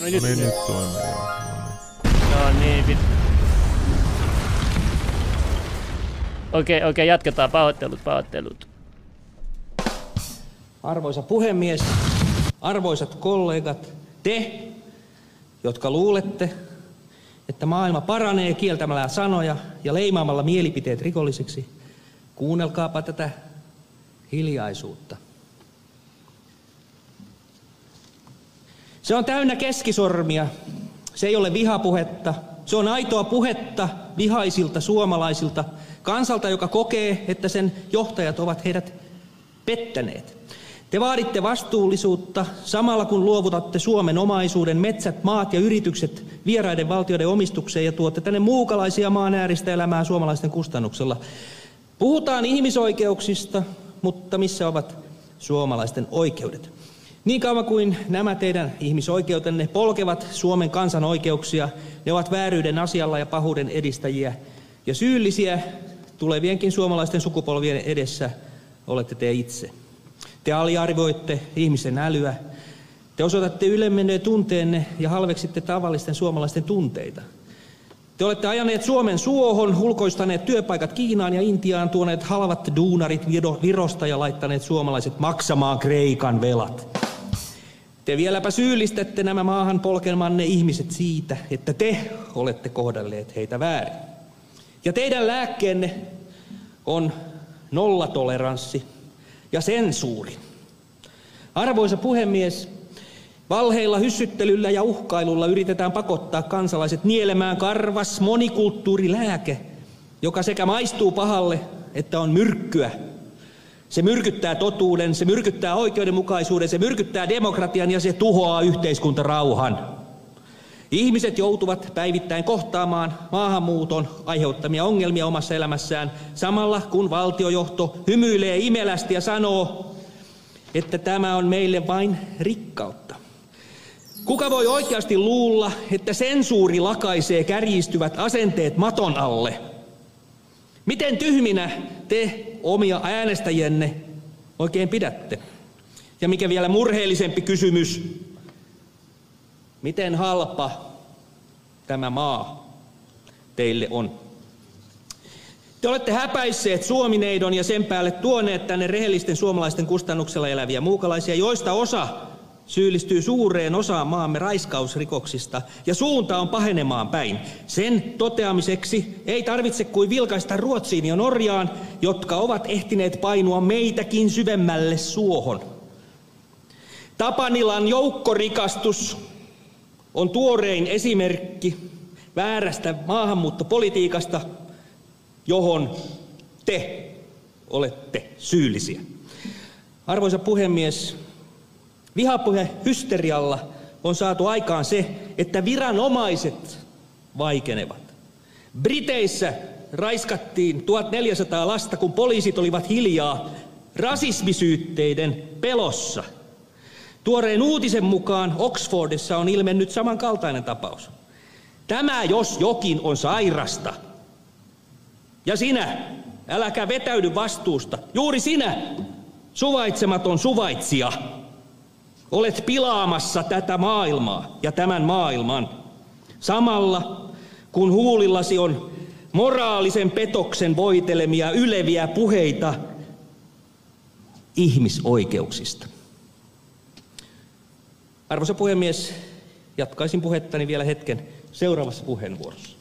No, nyt, niin, nyt toimii. joo. no niin, vit... Okei, okei, jatketaan. Pahoittelut, pahoittelut. Arvoisa puhemies, arvoisat kollegat, te, jotka luulette, että maailma paranee kieltämällä sanoja ja leimaamalla mielipiteet rikollisiksi, kuunnelkaapa tätä hiljaisuutta. Se on täynnä keskisormia. Se ei ole vihapuhetta. Se on aitoa puhetta vihaisilta suomalaisilta, kansalta, joka kokee, että sen johtajat ovat heidät pettäneet. Te vaaditte vastuullisuutta samalla kun luovutatte Suomen omaisuuden, metsät, maat ja yritykset vieraiden valtioiden omistukseen ja tuotte tänne muukalaisia maan ääristä elämää suomalaisten kustannuksella. Puhutaan ihmisoikeuksista, mutta missä ovat suomalaisten oikeudet? Niin kauan kuin nämä teidän ihmisoikeutenne polkevat Suomen kansan oikeuksia, ne ovat vääryyden asialla ja pahuuden edistäjiä ja syyllisiä tulevienkin suomalaisten sukupolvien edessä olette te itse. Te aliarvioitte ihmisen älyä. Te osoitatte ylemmenneen tunteenne ja halveksitte tavallisten suomalaisten tunteita. Te olette ajaneet Suomen suohon, ulkoistaneet työpaikat Kiinaan ja Intiaan, tuoneet halvat duunarit Virosta ja laittaneet suomalaiset maksamaan Kreikan velat. Te vieläpä syyllistätte nämä maahan polkemanne ihmiset siitä, että te olette kohdelleet heitä väärin. Ja teidän lääkkeenne on nollatoleranssi ja sensuuri. Arvoisa puhemies, valheilla, hyssyttelyllä ja uhkailulla yritetään pakottaa kansalaiset nielemään karvas monikulttuurilääke, joka sekä maistuu pahalle että on myrkkyä. Se myrkyttää totuuden, se myrkyttää oikeudenmukaisuuden, se myrkyttää demokratian ja se tuhoaa yhteiskuntarauhan. Ihmiset joutuvat päivittäin kohtaamaan maahanmuuton aiheuttamia ongelmia omassa elämässään, samalla kun valtiojohto hymyilee imelästi ja sanoo, että tämä on meille vain rikkautta. Kuka voi oikeasti luulla, että sensuuri lakaisee kärjistyvät asenteet maton alle? Miten tyhminä te omia äänestäjienne oikein pidätte? Ja mikä vielä murheellisempi kysymys, Miten halpa tämä maa teille on? Te olette häpäisseet Suomineidon ja sen päälle tuoneet tänne rehellisten suomalaisten kustannuksella eläviä muukalaisia, joista osa syyllistyy suureen osaan maamme raiskausrikoksista ja suunta on pahenemaan päin. Sen toteamiseksi ei tarvitse kuin vilkaista Ruotsiin ja Norjaan, jotka ovat ehtineet painua meitäkin syvemmälle suohon. Tapanilan joukkorikastus on tuorein esimerkki väärästä maahanmuuttopolitiikasta, johon te olette syyllisiä. Arvoisa puhemies, vihapuhe hysterialla on saatu aikaan se, että viranomaiset vaikenevat. Briteissä raiskattiin 1400 lasta, kun poliisit olivat hiljaa rasismisyytteiden pelossa – Tuoreen uutisen mukaan Oxfordissa on ilmennyt samankaltainen tapaus. Tämä jos jokin on sairasta. Ja sinä, äläkä vetäydy vastuusta. Juuri sinä, suvaitsematon suvaitsija, olet pilaamassa tätä maailmaa ja tämän maailman. Samalla kun huulillasi on moraalisen petoksen voitelemia yleviä puheita ihmisoikeuksista. Arvoisa puhemies, jatkaisin puhettani vielä hetken seuraavassa puheenvuorossa.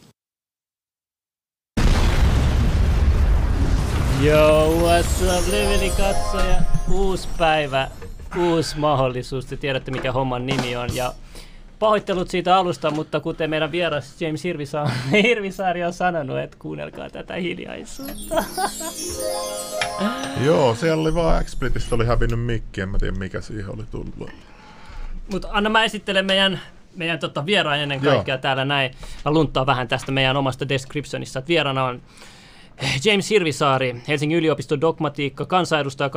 Yo, what's up, katsoja? Uusi päivä, uusi mahdollisuus. Te tiedätte, mikä homman nimi on. Ja pahoittelut siitä alusta, mutta kuten meidän vieras James Hirvisa- Hirvisaari on sanonut, että kuunnelkaa tätä hiljaisuutta. Joo, siellä oli vaan Xsplitistä oli hävinnyt mikki, en mä tiedä mikä siihen oli tullut. Mutta anna mä esittelen meidän, meidän tota, vieraan ennen kaikkea Joo. täällä näin. Mä lunttaan vähän tästä meidän omasta descriptionista. Että vieraana on James Hirvisaari, Helsingin yliopiston dogmatiikka, kansanedustaja 2011-2015,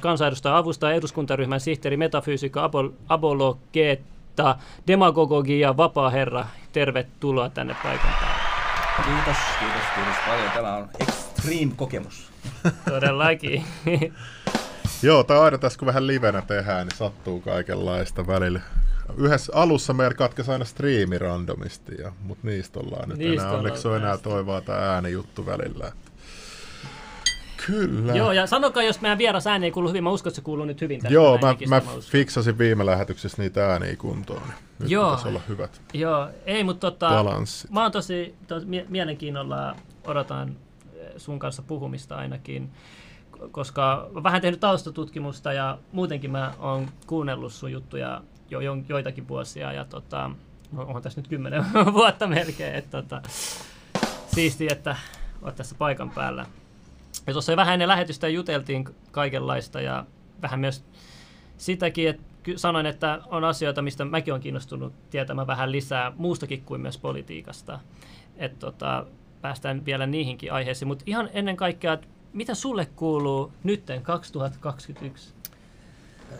kansanedustaja avustaja, eduskuntaryhmän sihteeri, metafysiikka, abol- abologeta, demagogi ja vapaa herra. Tervetuloa tänne paikan päälle. Kiitos, kiitos, kiitos paljon. Tämä on extreme kokemus. Todellakin. Joo, tai aina tässä kun vähän livenä tehdään, niin sattuu kaikenlaista välillä. Yhdessä alussa meillä katkesi aina striimi randomisti, ja, mutta niistä ollaan nyt Niistä enää. Onneksi on enää päästy. toi vaan tää äänijuttu välillä. että- Kyllä. Joo, ja sanokaa, jos meidän vieras ääni ei kuulu hyvin. Mä uskon, että se kuuluu nyt hyvin. tästä Joo, mä, mä fiksasin viime lähetyksessä niitä ääniä kuntoon. Nyt Joo. olla hyvät Joo, ei, mutta tota, balanssit. mä oon tosi, tosi mie- mielenkiinnolla odotan eh, sun kanssa puhumista ainakin, koska mä vähän tehnyt taustatutkimusta ja muutenkin mä oon kuunnellut sun juttuja jo, jo joitakin vuosia ja tota, onhan tässä nyt kymmenen vuotta melkein, että tota, siisti, että oot tässä paikan päällä. Ja tuossa vähän ennen lähetystä juteltiin kaikenlaista ja vähän myös sitäkin, että sanoin, että on asioita, mistä mäkin olen kiinnostunut tietämään vähän lisää muustakin kuin myös politiikasta. Että tota, päästään vielä niihinkin aiheisiin. Mutta ihan ennen kaikkea, mitä sulle kuuluu nytten 2021?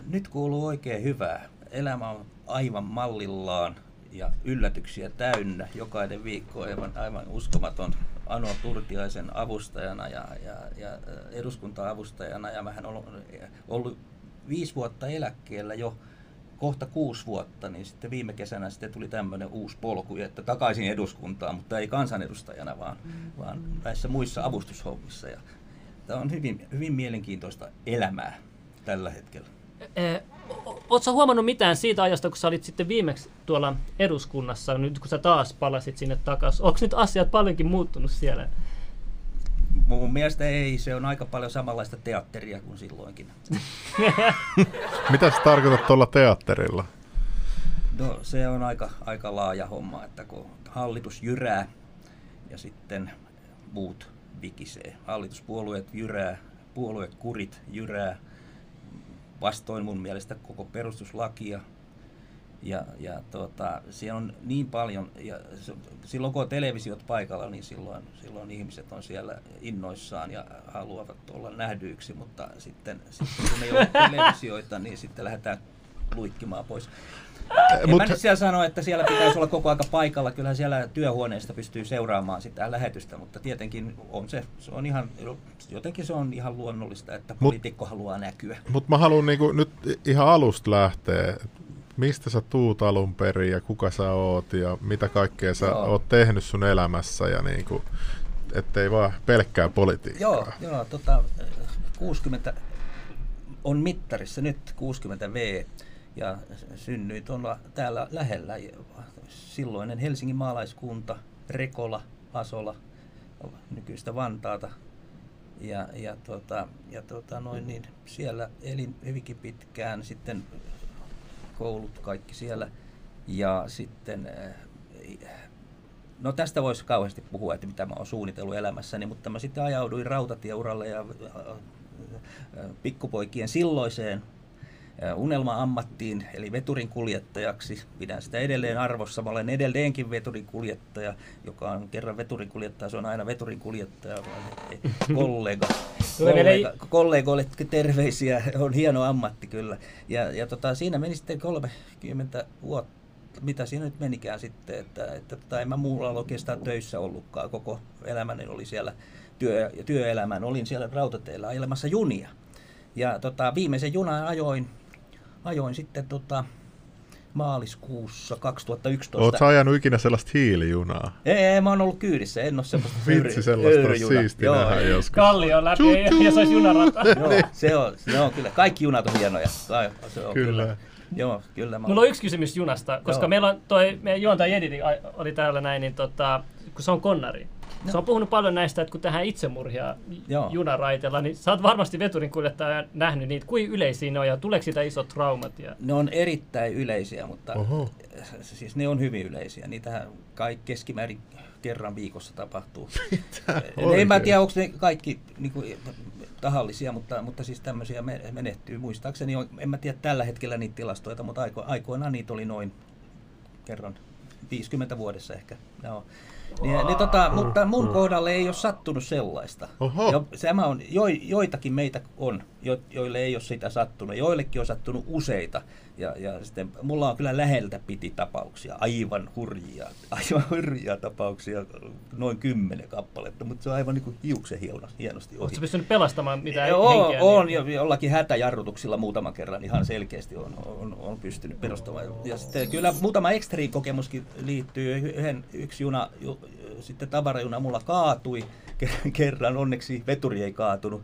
Nyt kuuluu oikein hyvää. Elämä on aivan mallillaan ja yllätyksiä täynnä. Jokainen viikko aivan, aivan uskomaton. Ano Turtiaisen avustajana ja, ja, ja eduskunta-avustajana ja mähän olen ollut viisi vuotta eläkkeellä jo kohta kuusi vuotta, niin sitten viime kesänä sitten tuli tämmöinen uusi polku, että takaisin eduskuntaan, mutta ei kansanedustajana, vaan, vaan näissä muissa avustushommissa. Ja tämä on hyvin, hyvin mielenkiintoista elämää tällä hetkellä. Oletko huomannut mitään siitä ajasta, kun sä olit sitten viimeksi tuolla eduskunnassa, nyt kun sä taas palasit sinne takaisin? Onko nyt asiat paljonkin muuttunut siellä? Mun mielestä ei, se on aika paljon samanlaista teatteria kuin silloinkin. Mitä sä tarkoitat tuolla teatterilla? No se on aika, aika laaja homma, että kun hallitus jyrää ja sitten muut vikisee. Hallituspuolueet jyrää, puoluekurit jyrää vastoin mun mielestä koko perustuslakia. Ja, ja tota, siellä on niin paljon, ja silloin kun on televisiot paikalla, niin silloin, silloin ihmiset on siellä innoissaan ja haluavat olla nähdyiksi, mutta sitten, sitten kun ei ole televisioita, niin sitten lähdetään luikkimaan pois. En Mut- mä nyt siellä sano, että siellä pitäisi olla koko aika paikalla. Kyllähän siellä työhuoneesta pystyy seuraamaan sitä lähetystä, mutta tietenkin on se, se on ihan, jotenkin se on ihan luonnollista, että poliitikko haluaa näkyä. Mutta mä haluan niinku nyt ihan alusta lähteä. Mistä sä tuut alun perin ja kuka sä oot ja mitä kaikkea sä Joo. oot tehnyt sun elämässä ja niinku, ettei vaan pelkkää politiikkaa. Joo, joo tota, 60 on mittarissa nyt 60 V ja synnyin tuolla täällä lähellä. Silloinen Helsingin maalaiskunta, Rekola, Asola, nykyistä Vantaata. Ja, ja, tota, ja tota, noin, niin siellä elin hyvinkin pitkään, sitten koulut kaikki siellä. Ja sitten äh, No tästä voisi kauheasti puhua, että mitä mä oon suunnitellut elämässäni, mutta mä sitten ajauduin rautatieuralle ja äh, äh, pikkupoikien silloiseen unelma-ammattiin, eli veturin kuljettajaksi. Pidän sitä edelleen arvossa. Mä olen edelleenkin veturin kuljettaja, joka on kerran veturin kuljettaja, se on aina veturin kuljettaja, kollega. Kollega kollegoille terveisiä, on hieno ammatti kyllä. Ja, ja tota, siinä meni sitten 30 vuotta mitä siinä nyt menikään sitten, että, että tota, en mä muulla ole oikeastaan töissä ollutkaan. Koko elämäni oli siellä työ, työelämän, olin siellä rautateillä ajelemassa junia. Ja tota, viimeisen junan ajoin, ajoin sitten tota, maaliskuussa 2011. Oot sä ajanut ikinä sellaista hiilijunaa? Ei, ei, mä oon ollut kyydissä, en ole semmoista Vitsi, sellaista olisi höyryjuna. siisti Joo, nähdä ei. joskus. Kallio läpi ja, ja se olisi junarata. Joo, se on, se on kyllä. Kaikki junat on hienoja. Kai- Se on Kyllä. kyllä. Joo, kyllä. Mä Mulla on yksi kysymys junasta, koska Joo. meillä on toi, meidän juontaja Jedidi ai- oli täällä näin, niin tota, kun se on konnari. Se on puhunut paljon näistä, että kun tehdään itsemurhia Joo. junaraiteella, niin sä oot varmasti veturin kuljettaja nähnyt niitä. Kuin yleisiä ne on ja tuleeko siitä isot traumat? Ja... Ne on erittäin yleisiä, mutta Oho. siis ne on hyvin yleisiä. Niitähän kaikki keskimäärin kerran viikossa tapahtuu. en mä tiedä, onko ne kaikki niin kuin, tahallisia, mutta, mutta siis tämmöisiä me- menehtyy. Muistaakseni, on, en mä tiedä tällä hetkellä niitä tilastoita, mutta aiko, aikoinaan niitä oli noin kerran 50 vuodessa ehkä. No. Niin, niin, tota, mutta mun kohdalle ei ole sattunut sellaista. Oho. Tämä on, jo, joitakin meitä on jo, joille ei ole sitä sattunut. Joillekin on sattunut useita. Ja, ja sitten mulla on kyllä läheltä piti tapauksia, aivan hurjia, aivan hurjia tapauksia, noin kymmenen kappaletta, mutta se on aivan niin kuin hiuksen hienosti ohi. Oletko pystynyt pelastamaan mitä Joo, henkeä? on, niin? ja jollakin hätäjarrutuksilla muutaman kerran ihan selkeästi on, on, on pystynyt perustamaan. Ja sitten kyllä muutama extreme kokemuskin liittyy. Yhden, yksi juna, ju, sitten tavarajuna mulla kaatui kerran, onneksi veturi ei kaatunut.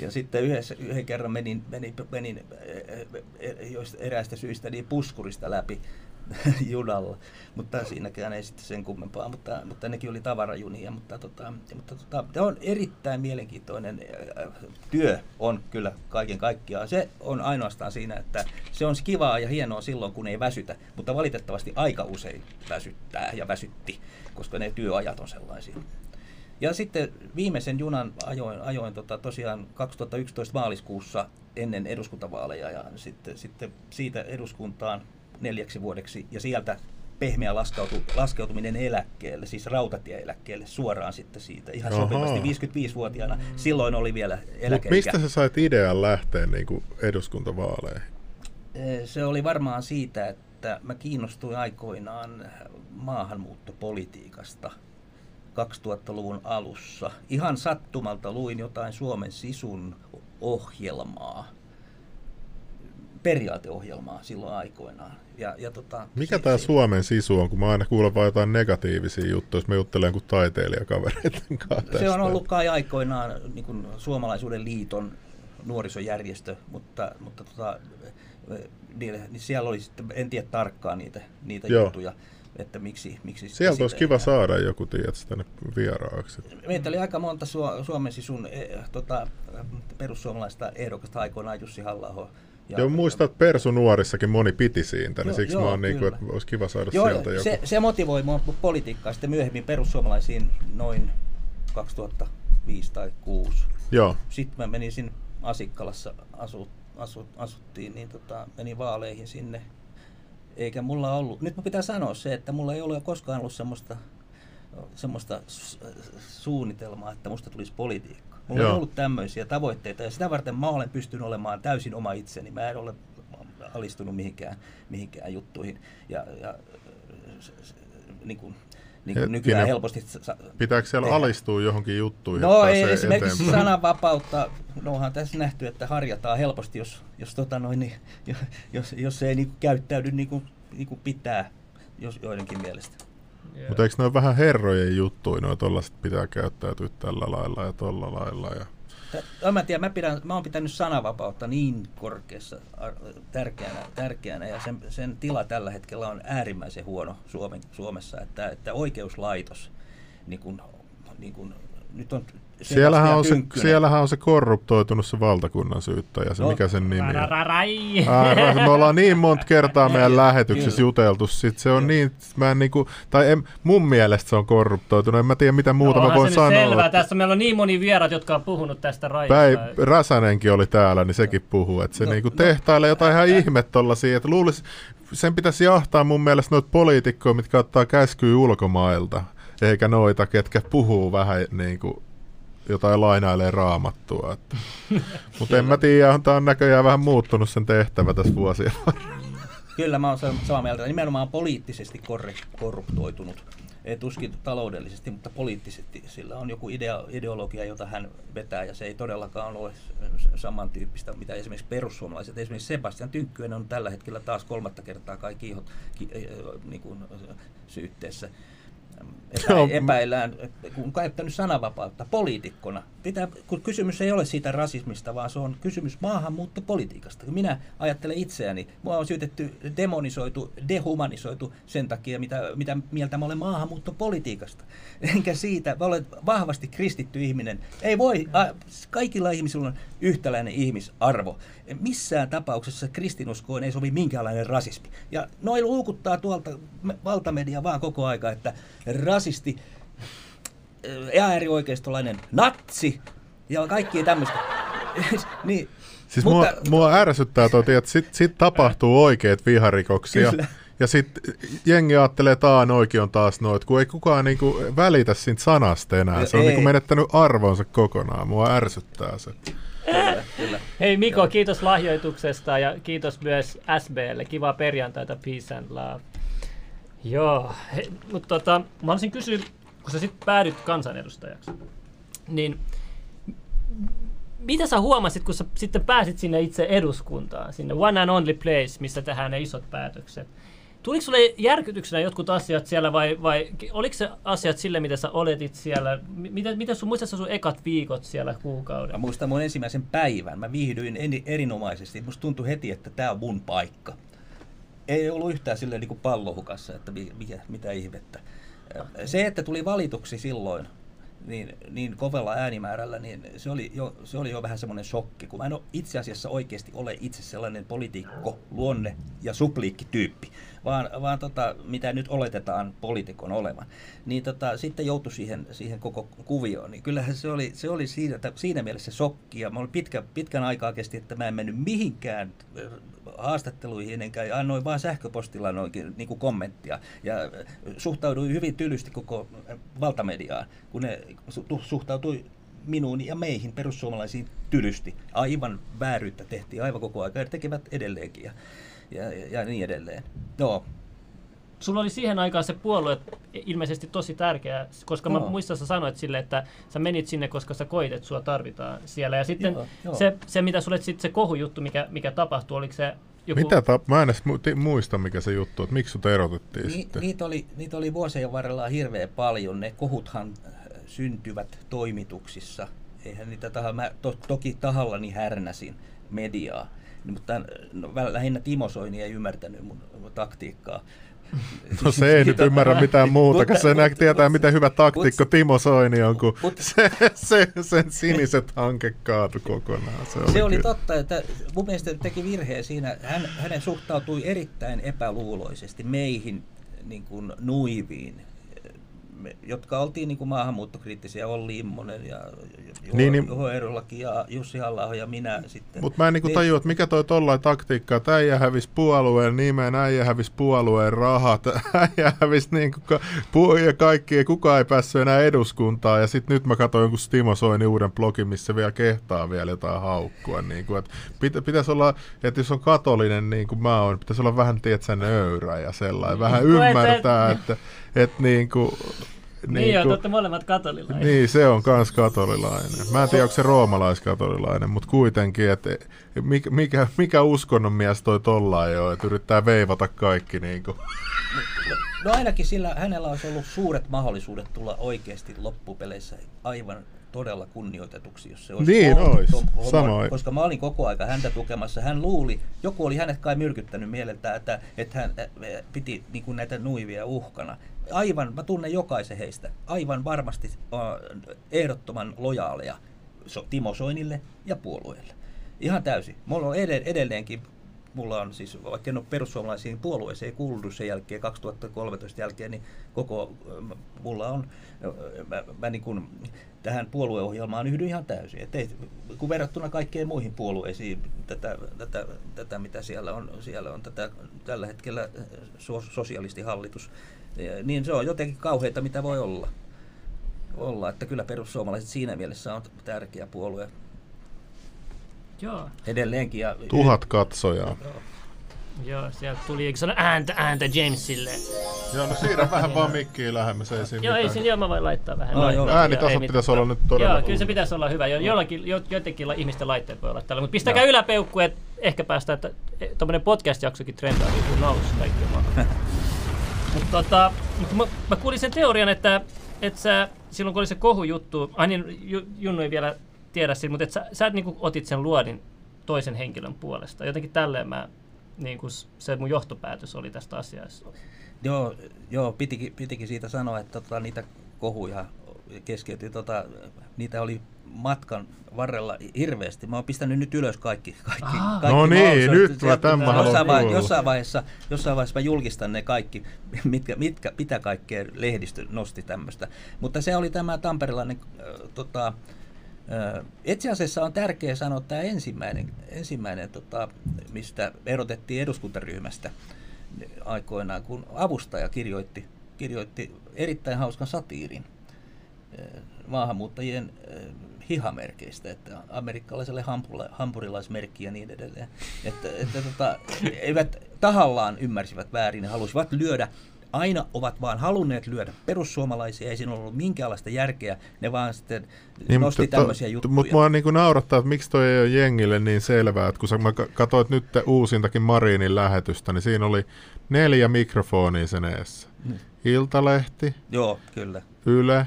Ja sitten yhdessä, yhden kerran menin, menin, menin eräästä syistä niin puskurista läpi junalla, mutta siinäkään ei sitten sen kummempaa, mutta, mutta nekin oli tavarajunia, mutta, tota, mutta tota, tämä on erittäin mielenkiintoinen työ on kyllä kaiken kaikkiaan. Se on ainoastaan siinä, että se on kivaa ja hienoa silloin, kun ei väsytä, mutta valitettavasti aika usein väsyttää ja väsytti, koska ne työajat on sellaisia. Ja sitten viimeisen junan ajoin, ajoin tota, tosiaan 2011 maaliskuussa ennen eduskuntavaaleja ja sitten, sitten siitä eduskuntaan neljäksi vuodeksi ja sieltä pehmeä laskeutu, laskeutuminen eläkkeelle, siis rautatieeläkkeelle suoraan sitten siitä ihan sopivasti 55-vuotiaana. Silloin oli vielä eläkeikä. mistä sä sait idean lähteä niin kuin eduskuntavaaleihin? Se oli varmaan siitä, että mä kiinnostuin aikoinaan maahanmuuttopolitiikasta – 2000-luvun alussa. Ihan sattumalta luin jotain Suomen sisun ohjelmaa, periaateohjelmaa silloin aikoinaan. Ja, ja tota, Mikä tämä Suomen sisu on, kun mä aina kuulen vain jotain negatiivisia juttuja, jos mä juttelen kuin taiteilijakavereiden kanssa. Se on ollut kai aikoinaan niin kuin Suomalaisuuden liiton nuorisojärjestö, mutta, mutta tota, niin siellä oli sitten, en tiedä tarkkaan niitä, niitä juttuja että miksi... miksi Sieltä olisi kiva saada joku, tiedät, tänne vieraaksi. Meitä oli aika monta Su- Suomen sisun e, tota, perussuomalaista ehdokasta aikoinaan Jussi halla ja, Joo, muistat, että Persu nuorissakin moni piti siitä, niin joo, siksi joo, mä oon niin kuin, että olisi kiva saada joo, sieltä se, joku. Se motivoi mua politiikkaa sitten myöhemmin perussuomalaisiin noin 2005 tai 2006. Joo. Sitten mä menin sinne Asikkalassa asu, asu, asuttiin, niin tota, menin vaaleihin sinne eikä mulla ollut, nyt mä pitää sanoa se, että mulla ei ole koskaan ollut semmoista, semmoista suunnitelmaa, että musta tulisi politiikka. Mulla Joo. on ollut tämmöisiä tavoitteita ja sitä varten mä olen pystynyt olemaan täysin oma itseni. Mä en ole alistunut mihinkään, mihinkään juttuihin. Ja, ja niin kuin, niin kuin nykyään helposti... Pitääkö siellä tehdä. alistua johonkin juttuihin? No ei esimerkiksi eteenpäin. sananvapautta, no onhan tässä nähty, että harjataan helposti, jos, jos, tota noin, niin, jos, jos se ei niin kuin käyttäydy niin kuin, niin kuin pitää jos joidenkin mielestä. Yeah. Mutta eikö ne ole vähän herrojen juttuja, noin tuollaiset pitää käyttäytyä tällä lailla ja tuolla lailla? Ja... Mä, tiedän, mä, pidän, mä oon pitänyt sananvapautta niin korkeassa tärkeänä, tärkeänä ja sen, sen tila tällä hetkellä on äärimmäisen huono Suomen, Suomessa, että, että oikeuslaitos niin kun, niin kun, nyt on Siellähän on, se, siellähän on se korruptoitunut se valtakunnan syyttäjä, se no, mikä sen nimi on. me ollaan niin monta kertaa meidän lähetyksessä juteltu, sit se on niin, mä en niinku, tai en, mun mielestä se on korruptoitunut, en mä tiedä mitä muuta no, mä voin sanoa. Selvä. Että... Tässä meillä on niin moni vierat, jotka on puhunut tästä rajasta. Päi, Räsänenkin oli täällä, niin sekin puhuu, että se no, niinku no, tehtailee jotain ihan ihme tollasia, että luulisi, sen pitäisi jahtaa mun mielestä noita poliitikkoja, mitkä ottaa käskyä ulkomailta, eikä noita, ketkä puhuu vähän niin kuin jotain lainailee raamattua. Että. Mutta en mä tiedä, tämä on näköjään vähän muuttunut sen tehtävä tässä vuosien Kyllä mä oon samaa mieltä. Nimenomaan poliittisesti korruptoitunut. Ei tuskin taloudellisesti, mutta poliittisesti. Sillä on joku idea, ideologia, jota hän vetää, ja se ei todellakaan ole samantyyppistä, mitä esimerkiksi perussuomalaiset. Esimerkiksi Sebastian Tynkkynen on tällä hetkellä taas kolmatta kertaa kaikki ihot, ki, niin kuin, syytteessä epä, epäillään, kun käyttänyt sananvapautta poliitikkona. Pitää, kun kysymys ei ole siitä rasismista, vaan se on kysymys maahanmuuttopolitiikasta. Minä ajattelen itseäni, mua on syytetty demonisoitu, dehumanisoitu sen takia, mitä, mitä mieltä mä olen maahanmuuttopolitiikasta. Enkä siitä, mä olen vahvasti kristitty ihminen. Ei voi, a, kaikilla ihmisillä on yhtäläinen ihmisarvo. Missään tapauksessa kristinuskoon ei sovi minkäänlainen rasismi. Ja noin luukuttaa tuolta valtamedia vaan koko aika, että rasisti, äärioikeistolainen natsi ja kaikki tämmöistä. niin, Siis mutta, mua, mua ärsyttää toi, että sit, sit tapahtuu oikeat viharikoksia. Kyllä. Ja sitten jengi ajattelee, että oikein on taas noit, kun ei kukaan niinku välitä siitä sanasta enää. Se on niinku menettänyt arvonsa kokonaan. Mua ärsyttää se. Kyllä, kyllä. Hei Miko, kiitos lahjoituksesta ja kiitos myös SBlle. Kiva perjantaita, peace and love. Joo, He, mutta tota, mä haluaisin kysyä, kun sä sitten päädyt kansanedustajaksi, niin mitä sä huomasit, kun sä sitten pääsit sinne itse eduskuntaan, sinne one and only place, missä tehdään ne isot päätökset? Tuliko sulle järkytyksenä jotkut asiat siellä vai, vai oliko se asiat sille, mitä sä oletit siellä? Miten, miten sun, muistatko sun ekat viikot siellä kuukauden? Mä muistan mun ensimmäisen päivän. Mä viihdyin erinomaisesti. Musta tuntui heti, että tämä on mun paikka. Ei ollut yhtään silleen niin kuin pallohukassa, että mikä, mitä ihmettä. Se, että tuli valituksi silloin, niin, niin kovella äänimäärällä, niin se oli jo, se oli jo vähän semmoinen shokki, kun mä en ole itse asiassa oikeasti ole itse sellainen poliitikko, luonne ja supliikkityyppi, vaan, vaan tota, mitä nyt oletetaan poliitikon olevan. Niin tota, sitten joutui siihen, siihen koko kuvioon, niin kyllähän se oli, se oli siinä, siinä mielessä shokki, ja mä olin pitkä, pitkän aikaa kesti, että mä en mennyt mihinkään haastatteluihin, enkä annoin vain sähköpostilla noinkin niin kuin kommenttia. Ja suhtauduin hyvin tylysti koko valtamediaan, kun ne suhtautui minuun ja meihin perussuomalaisiin tylysti. Aivan vääryyttä tehtiin aivan koko ajan ja tekevät edelleenkin ja, ja, ja niin edelleen. Joo. Sulla oli siihen aikaan se puolue ilmeisesti tosi tärkeä, koska no. mä muistan, sä sanoit sille, että sä menit sinne, koska sä koit, että sua tarvitaan siellä. Ja sitten joo, joo. Se, se, mitä sulle sitten se kohujuttu, mikä, mikä tapahtui, oliko se joku... Mitä ta- mä en edes muista, mikä se juttu, että miksi sut erotettiin Ni- sitten? Niitä oli, niitä oli vuosien varrella hirveän paljon. Ne kohuthan syntyvät toimituksissa. Eihän niitä taha, mä to, toki tahallani härnäsin mediaa, mutta no, lähinnä Timo Soini ei ymmärtänyt mun taktiikkaa. No se ei nyt ymmärrä mitään muuta, kun se näkee tietää, miten hyvä taktikko Timo Soini on, kun se, se, sen siniset hanke kaatu kokonaan. Se oli, se oli totta, että mun mielestä teki virheen siinä. Hän, hänen suhtautui erittäin epäluuloisesti meihin niin kuin nuiviin me, jotka oltiin niin kuin maahanmuuttokriittisiä, Olli Immonen ja Juho, niin, niin, Juho Erolaki ja Jussi halla ja minä sitten. Mutta mä en niin kuin niin, tajua, että mikä toi tollain taktiikka, että äijä hävisi puolueen nimen, äijä hävisi puolueen rahat, äijä hävisi niin kuin, pu- ja kaikki, ja kukaan ei päässyt enää eduskuntaan, ja sitten nyt mä katsoin jonkun Timo Soini uuden blogin, missä vielä kehtaa vielä jotain haukkua, niin kuin, että pitä, pitäisi olla, että jos on katolinen niin kuin mä oon, pitäisi olla vähän, tietsä, nöyrä ja sellainen, vähän ymmärtää, että, että niin kuin, niin, niin joo, te molemmat katolilainen. Niin, se on kans katolilainen. Mä en tiedä, onko se roomalaiskatolilainen, mutta kuitenkin, että mikä, mikä, mikä uskonnon mies toi tollain jo, että yrittää veivata kaikki niin kuin. No, no ainakin sillä hänellä olisi ollut suuret mahdollisuudet tulla oikeasti loppupeleissä aivan todella kunnioitetuksi, jos se olisi niin olisi. Sama. koska mä olin koko aika häntä tukemassa. Hän luuli, joku oli hänet kai myrkyttänyt mieleltä, että, että hän piti niin kuin näitä nuivia uhkana aivan, mä tunnen jokaisen heistä, aivan varmasti uh, ehdottoman lojaaleja Timo Soinille ja puolueelle. Ihan täysin. Mulla on edelleenkin, mulla on siis, vaikka en ole perussuomalaisiin puolueeseen kuulunut sen jälkeen, 2013 jälkeen, niin koko, mulla on, mä, mä niin kuin, tähän puolueohjelmaan yhdyn ihan täysin. Et ei, kun verrattuna kaikkeen muihin puolueisiin, tätä, tätä, tätä mitä siellä on, siellä on tätä, tällä hetkellä sosialistihallitus, niin se on jotenkin kauheita, mitä voi olla. olla. Että kyllä perussuomalaiset siinä mielessä on tärkeä puolue. Joo. Edelleenkin. Ja, Tuhat katsojaa. Joo. Joo, sieltä tuli eikö sanoa ääntä, ääntä Jamesille. Joo, no siinä vähän vaan mikkiä lähemmäs, ei siinä Joo, ei siinä, joo, mä voin laittaa vähän. No, joo. Äänitasot pitäisi olla nyt todella Joo, kyllä se pitäisi olla hyvä. Jo, jollakin, jo, jotenkin ihmisten laitteet voi olla tällä. Mutta pistäkää no. yläpeukku, että ehkä päästään, että tuommoinen podcast-jaksokin trendaa, niin kun nousi kaikki Mutta tota, mä, mä kuulin sen teorian, että, että sä, silloin kun oli se kohujuttu, ai niin, Junnu ei vielä tiedä siitä, mutta että sä, sä niin otit sen luodin toisen henkilön puolesta. Jotenkin tälleen mä, niin kuin se mun johtopäätös oli tästä asiasta. Joo, joo pitikin, pitikin siitä sanoa, että tota, niitä kohuja keskeytyi, tota, niitä oli matkan varrella hirveästi. Mä oon pistänyt nyt ylös kaikki. kaikki, kaikki no niin, nyt mä tämän jossain, vai, jossain, vaiheessa, jossain vaiheessa mä julkistan ne kaikki, mitkä, mitkä, mitä kaikkea lehdistö nosti tämmöistä. Mutta se oli tämä tamperilainen äh, tota, äh, itse asiassa on tärkeää sanoa tämä ensimmäinen, ensimmäinen tota, mistä erotettiin eduskuntaryhmästä aikoinaan, kun avustaja kirjoitti, kirjoitti erittäin hauskan satiirin maahanmuuttajien hihamerkeistä, että amerikkalaiselle hampula, hampurilaismerkki ja niin edelleen. Että, että tota, eivät tahallaan ymmärsivät väärin, ne halusivat lyödä aina ovat vaan halunneet lyödä perussuomalaisia, ei siinä ollut minkäänlaista järkeä, ne vaan sitten niin, nosti mutta, tämmöisiä juttuja. Mutta mua niin naurattaa, että miksi toi ei ole jengille niin selvää, että kun sä katsoit nyt uusintakin Marinin lähetystä, niin siinä oli neljä mikrofonia sen eessä. Hmm. Iltalehti, Joo, kyllä. Yle,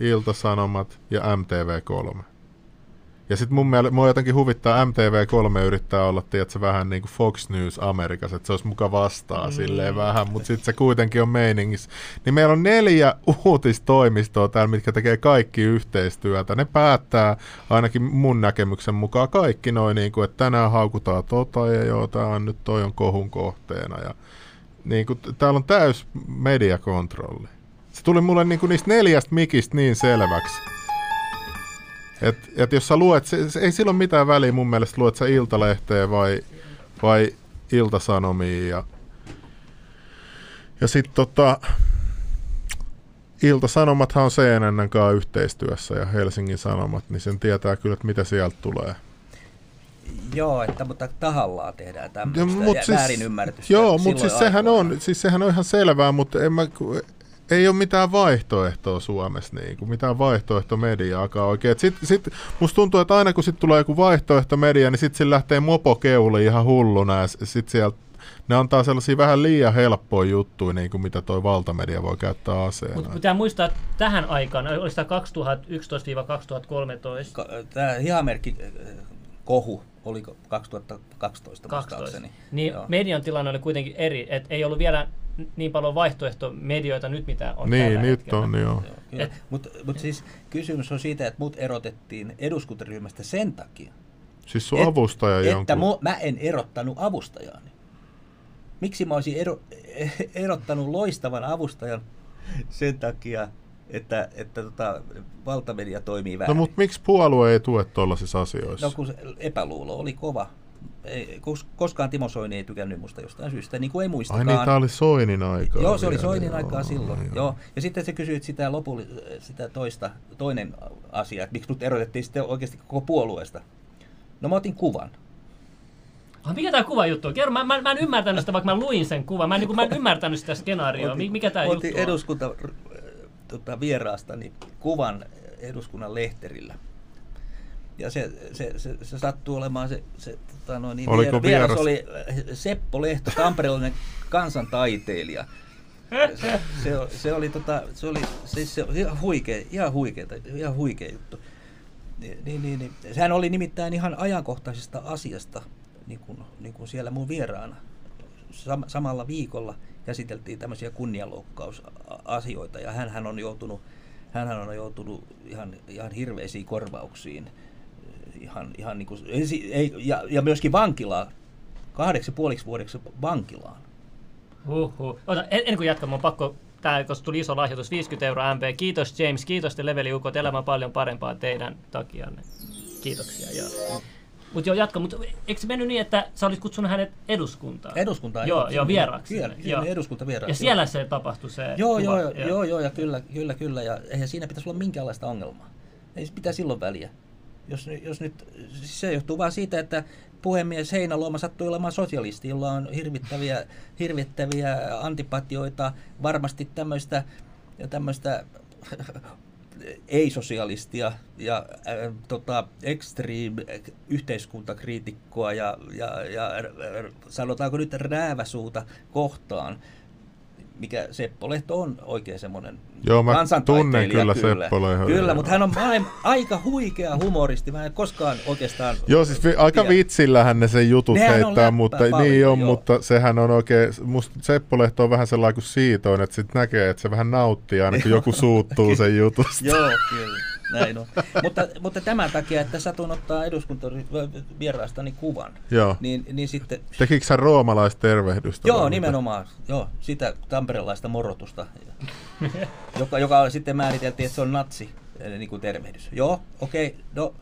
Iltasanomat ja MTV3. Ja sitten mun mielestä mua jotenkin huvittaa, MTV3 yrittää olla, tiedätkö, vähän niin kuin Fox News Amerikassa, että se olisi muka vastaa mm. silleen vähän, mutta sitten se kuitenkin on meiningissä. Niin meillä on neljä uutistoimistoa täällä, mitkä tekee kaikki yhteistyötä. Ne päättää ainakin mun näkemyksen mukaan kaikki noin, niin kuin, että tänään haukutaan tota ja joo, tämä on nyt toi on kohun kohteena. Ja, niin kuin, täällä on täys mediakontrolli. Se tuli mulle niin kuin niistä neljästä mikistä niin selväksi. Et, et jos sä luet, se, se, ei silloin mitään väliä mun mielestä, luet sä Iltalehteä vai, vai Iltasanomia. Ja, ja sitten tota, Ilta-Sanomathan on CNN kanssa yhteistyössä ja Helsingin Sanomat, niin sen tietää kyllä, että mitä sieltä tulee. Joo, että, mutta tahallaan tehdään tämmöistä ja, mut siis, väärinymmärrystä. Joo, mutta siis sehän, on, siis sehän on ihan selvää, mutta en mä, ei ole mitään vaihtoehtoa Suomessa, niin kuin, mitään vaihtoehtomediaakaan oikein. Sitten sit, musta tuntuu, että aina kun sit tulee joku vaihtoehtomedia, niin sitten sillä lähtee mopokeuli ihan hulluna ja sitten sieltä ne antaa sellaisia vähän liian helppoja juttuja, niin kuin mitä toi valtamedia voi käyttää aseena. Mutta pitää muistaa, että tähän aikaan, oli sitä 2011-2013. Tämä hihamerkki kohu, oliko 2012 12. Niin Joo. median tilanne oli kuitenkin eri, että ei ollut vielä niin paljon vaihtoehtomedioita nyt, mitä on Niin, tällä nyt hetkellä. on, joo. joo Mutta mut siis kysymys on siitä, että mut erotettiin eduskuntaryhmästä sen takia. Siis sun et, avustaja Että jonkun... mu, mä en erottanut avustajaani. Miksi mä olisin ero, erottanut loistavan avustajan sen takia, että, että tota, valtamedia toimii no, väärin. No mutta miksi puolue ei tue tuollaisissa asioissa? No kun se epäluulo oli kova ei, koskaan Timo Soini ei tykännyt musta jostain syystä, niin kuin ei muistakaan. Ai niin, tämä oli Soinin aikaa. Joo, se oli Soinin aikaa silloin. Joo. joo. Ja sitten se kysyit sitä lopulli, sitä toista, toinen asia, että miksi nyt erotettiin sitten oikeasti koko puolueesta. No mä otin kuvan. Ah, mikä tämä kuva juttu on? Kerro, mä, mä, mä en ymmärtänyt sitä, vaikka mä luin sen kuvan. Mä en, niin kuin, mä en ymmärtänyt sitä skenaarioa. Mikä tämä juttu on? eduskunta tota, vieraasta niin kuvan eduskunnan lehterillä ja se, se, se, se sattuu olemaan se, se tota noin, niin Oliko vieras, vieras oli Seppo Lehto, tamperelainen kansantaiteilija. Se, se, se, oli, tota, se oli siis se, ihan huikea, ihan huikeeta, ihan huikea juttu. Niin, niin, niin, Sehän oli nimittäin ihan ajankohtaisesta asiasta, niin kuin, niin kuin siellä mun vieraana. Sam, samalla viikolla käsiteltiin tämmöisiä kunnianloukkausasioita ja hän on joutunut, hän on joutunut ihan, ihan hirveisiin korvauksiin ihan, ihan niin kuin, ei, ja, ja myöskin vankilaa, kahdeksi puoliksi vuodeksi vankilaan. Huhhuh. Ota, en, ennen kuin jatkan, on pakko, tämä, koska tuli iso lahjoitus, 50 euroa MP. Kiitos James, kiitos te leveliukot, elämä paljon parempaa teidän takianne. Kiitoksia. Ja, mutta joo, jatka, mutta eikö se mennyt niin, että sä olisit kutsunut hänet eduskuntaan? Eduskuntaan. Joo, joo, vieraaksi. Kyllä, kyllä eduskunta vieraaksi. Ja siellä se tapahtui se Joo, kuva, joo, joo, joo, joo, ja kyllä, kyllä, kyllä, ja eihän siinä pitäisi olla minkäänlaista ongelmaa. Ei pitää silloin väliä jos, jos nyt, siis se johtuu vain siitä, että puhemies Heinaluoma sattui olemaan sosialisti, jolla on hirvittäviä, hirvittäviä antipatioita, varmasti tämmöistä, tämmöistä ei-sosialistia ja äh, tota, extreme yhteiskuntakriitikkoa ja, ja, ja sanotaanko nyt rääväsuuta kohtaan mikä Seppo Lehto on oikein semmoinen Joo, mä tunnen kyllä, kyllä. Seppo Lehto. Kyllä, mutta hän on maailman aika huikea humoristi. Mä en koskaan oikeastaan... Joo, siis vi- aika vitsillähän ne sen jutut Nehän heittää, mutta paljon, niin on, joo. mutta sehän on oikein... Musta Seppo Lehto on vähän sellainen kuin siitoin, että sitten näkee, että se vähän nauttii aina, kun joku suuttuu sen jutusta. joo, kyllä. Näin on. mutta, mutta tämän takia, että satun ottaa eduskuntavieraastani kuvan, Joo. Niin, niin sitten... Tekikö sä roomalaistervehdystä? Joo, nimenomaan. Joo, sitä tamperelaista morotusta, joka, joka sitten määriteltiin, että se on natsi niin kuin tervehdys. Joo, okei, okay, no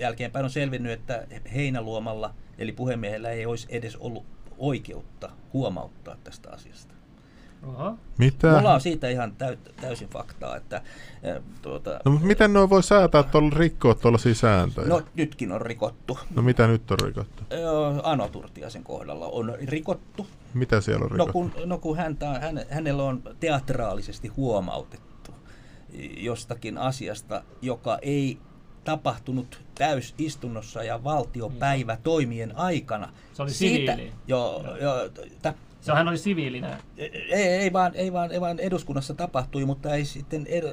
jälkeenpäin on selvinnyt, että Heinäluomalla, eli puhemiehellä ei olisi edes ollut oikeutta huomauttaa tästä asiasta. Oho. Mitä? Mulla on siitä ihan täyt, täysin faktaa, että eh, tuota, No, mutta miten noin voi säätää tuolla rikkoa tuollaisia sääntöjä? no nytkin on rikottu. no mitä nyt on rikottu? Ö, Ano Turtiaisen kohdalla on rikottu. Mitä siellä on No rikottu? kun, no kun häntä, hän, hänellä on teatraalisesti huomautettu jostakin asiasta, joka ei tapahtunut täysistunnossa ja valtiopäivä toimien aikana. Se oli Siitä, siviili. joo, joo, tä, Sehän oli siviilinä. ei, ei, vaan, ei, vaan, ei vaan eduskunnassa tapahtui, mutta ei sitten ed,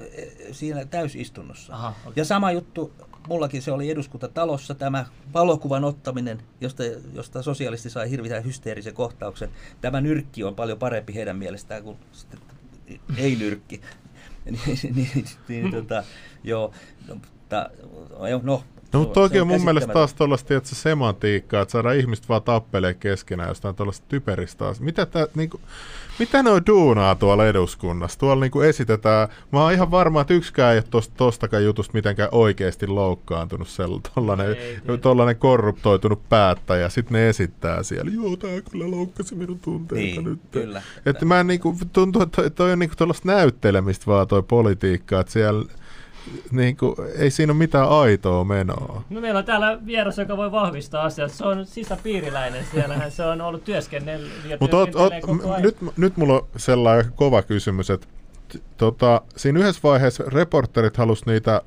siinä täysistunnossa. Aha, okei. Ja sama juttu, mullakin se oli eduskuntatalossa tämä valokuvan ottaminen, josta, josta sosialisti sai hirveän hysteerisen kohtauksen. Tämä nyrkki on paljon parempi heidän mielestään kuin sitten ei-nyrkki. niin, niin, niin, tota, joo, no, mutta, no, No, mutta toki on mun mielestä taas tuollaista että se semantiikkaa, että saadaan ihmiset vaan tappelee keskenään jostain tuollaista typeristä asioista. Mitä, tää, niinku, mitä ne on duunaa tuolla eduskunnassa? Tuolla niinku esitetään, mä oon ihan varma, että yksikään ei ole tosta, tostakaan jutusta mitenkään oikeasti loukkaantunut tollanen korruptoitunut päättäjä. Sitten ne esittää siellä, joo, tää kyllä loukkasi minun tunteita Niin, nyt. kyllä. Että mä en niinku, tuntuu, että toi, toi on niinku tuollaista näyttelemistä vaan toi politiikka, että siellä niinku, ei siinä ole mitään aitoa menoa. No meillä on täällä vieras, joka voi vahvistaa asiat. Se on sisäpiiriläinen. Siellähän se on ollut työskennellyt ja Mutta oot, oot, ajan. nyt, nyt mulla on sellainen kova kysymys, että tota, siinä yhdessä vaiheessa reporterit halus niitä,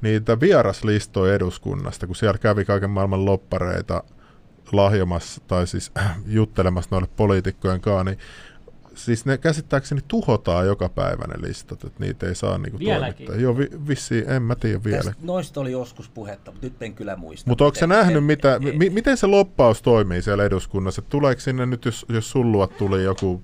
niitä vieraslistoja eduskunnasta, kun siellä kävi kaiken maailman loppareita lahjomassa tai siis äh, juttelemassa noille poliitikkojen kanssa, niin siis ne käsittääkseni tuhotaan joka päivä ne listat, että niitä ei saa niinku Vieläkin? toimittaa. Joo, vi, vissiin, en mä tiedä vielä. Tästä, noista oli joskus puhetta, mutta nyt en kyllä muista. Mutta onko se nähnyt, en- mitä, en- mi, miten se loppaus toimii siellä eduskunnassa? Et Tuleeko sinne nyt, jos, jos sun luot tuli joku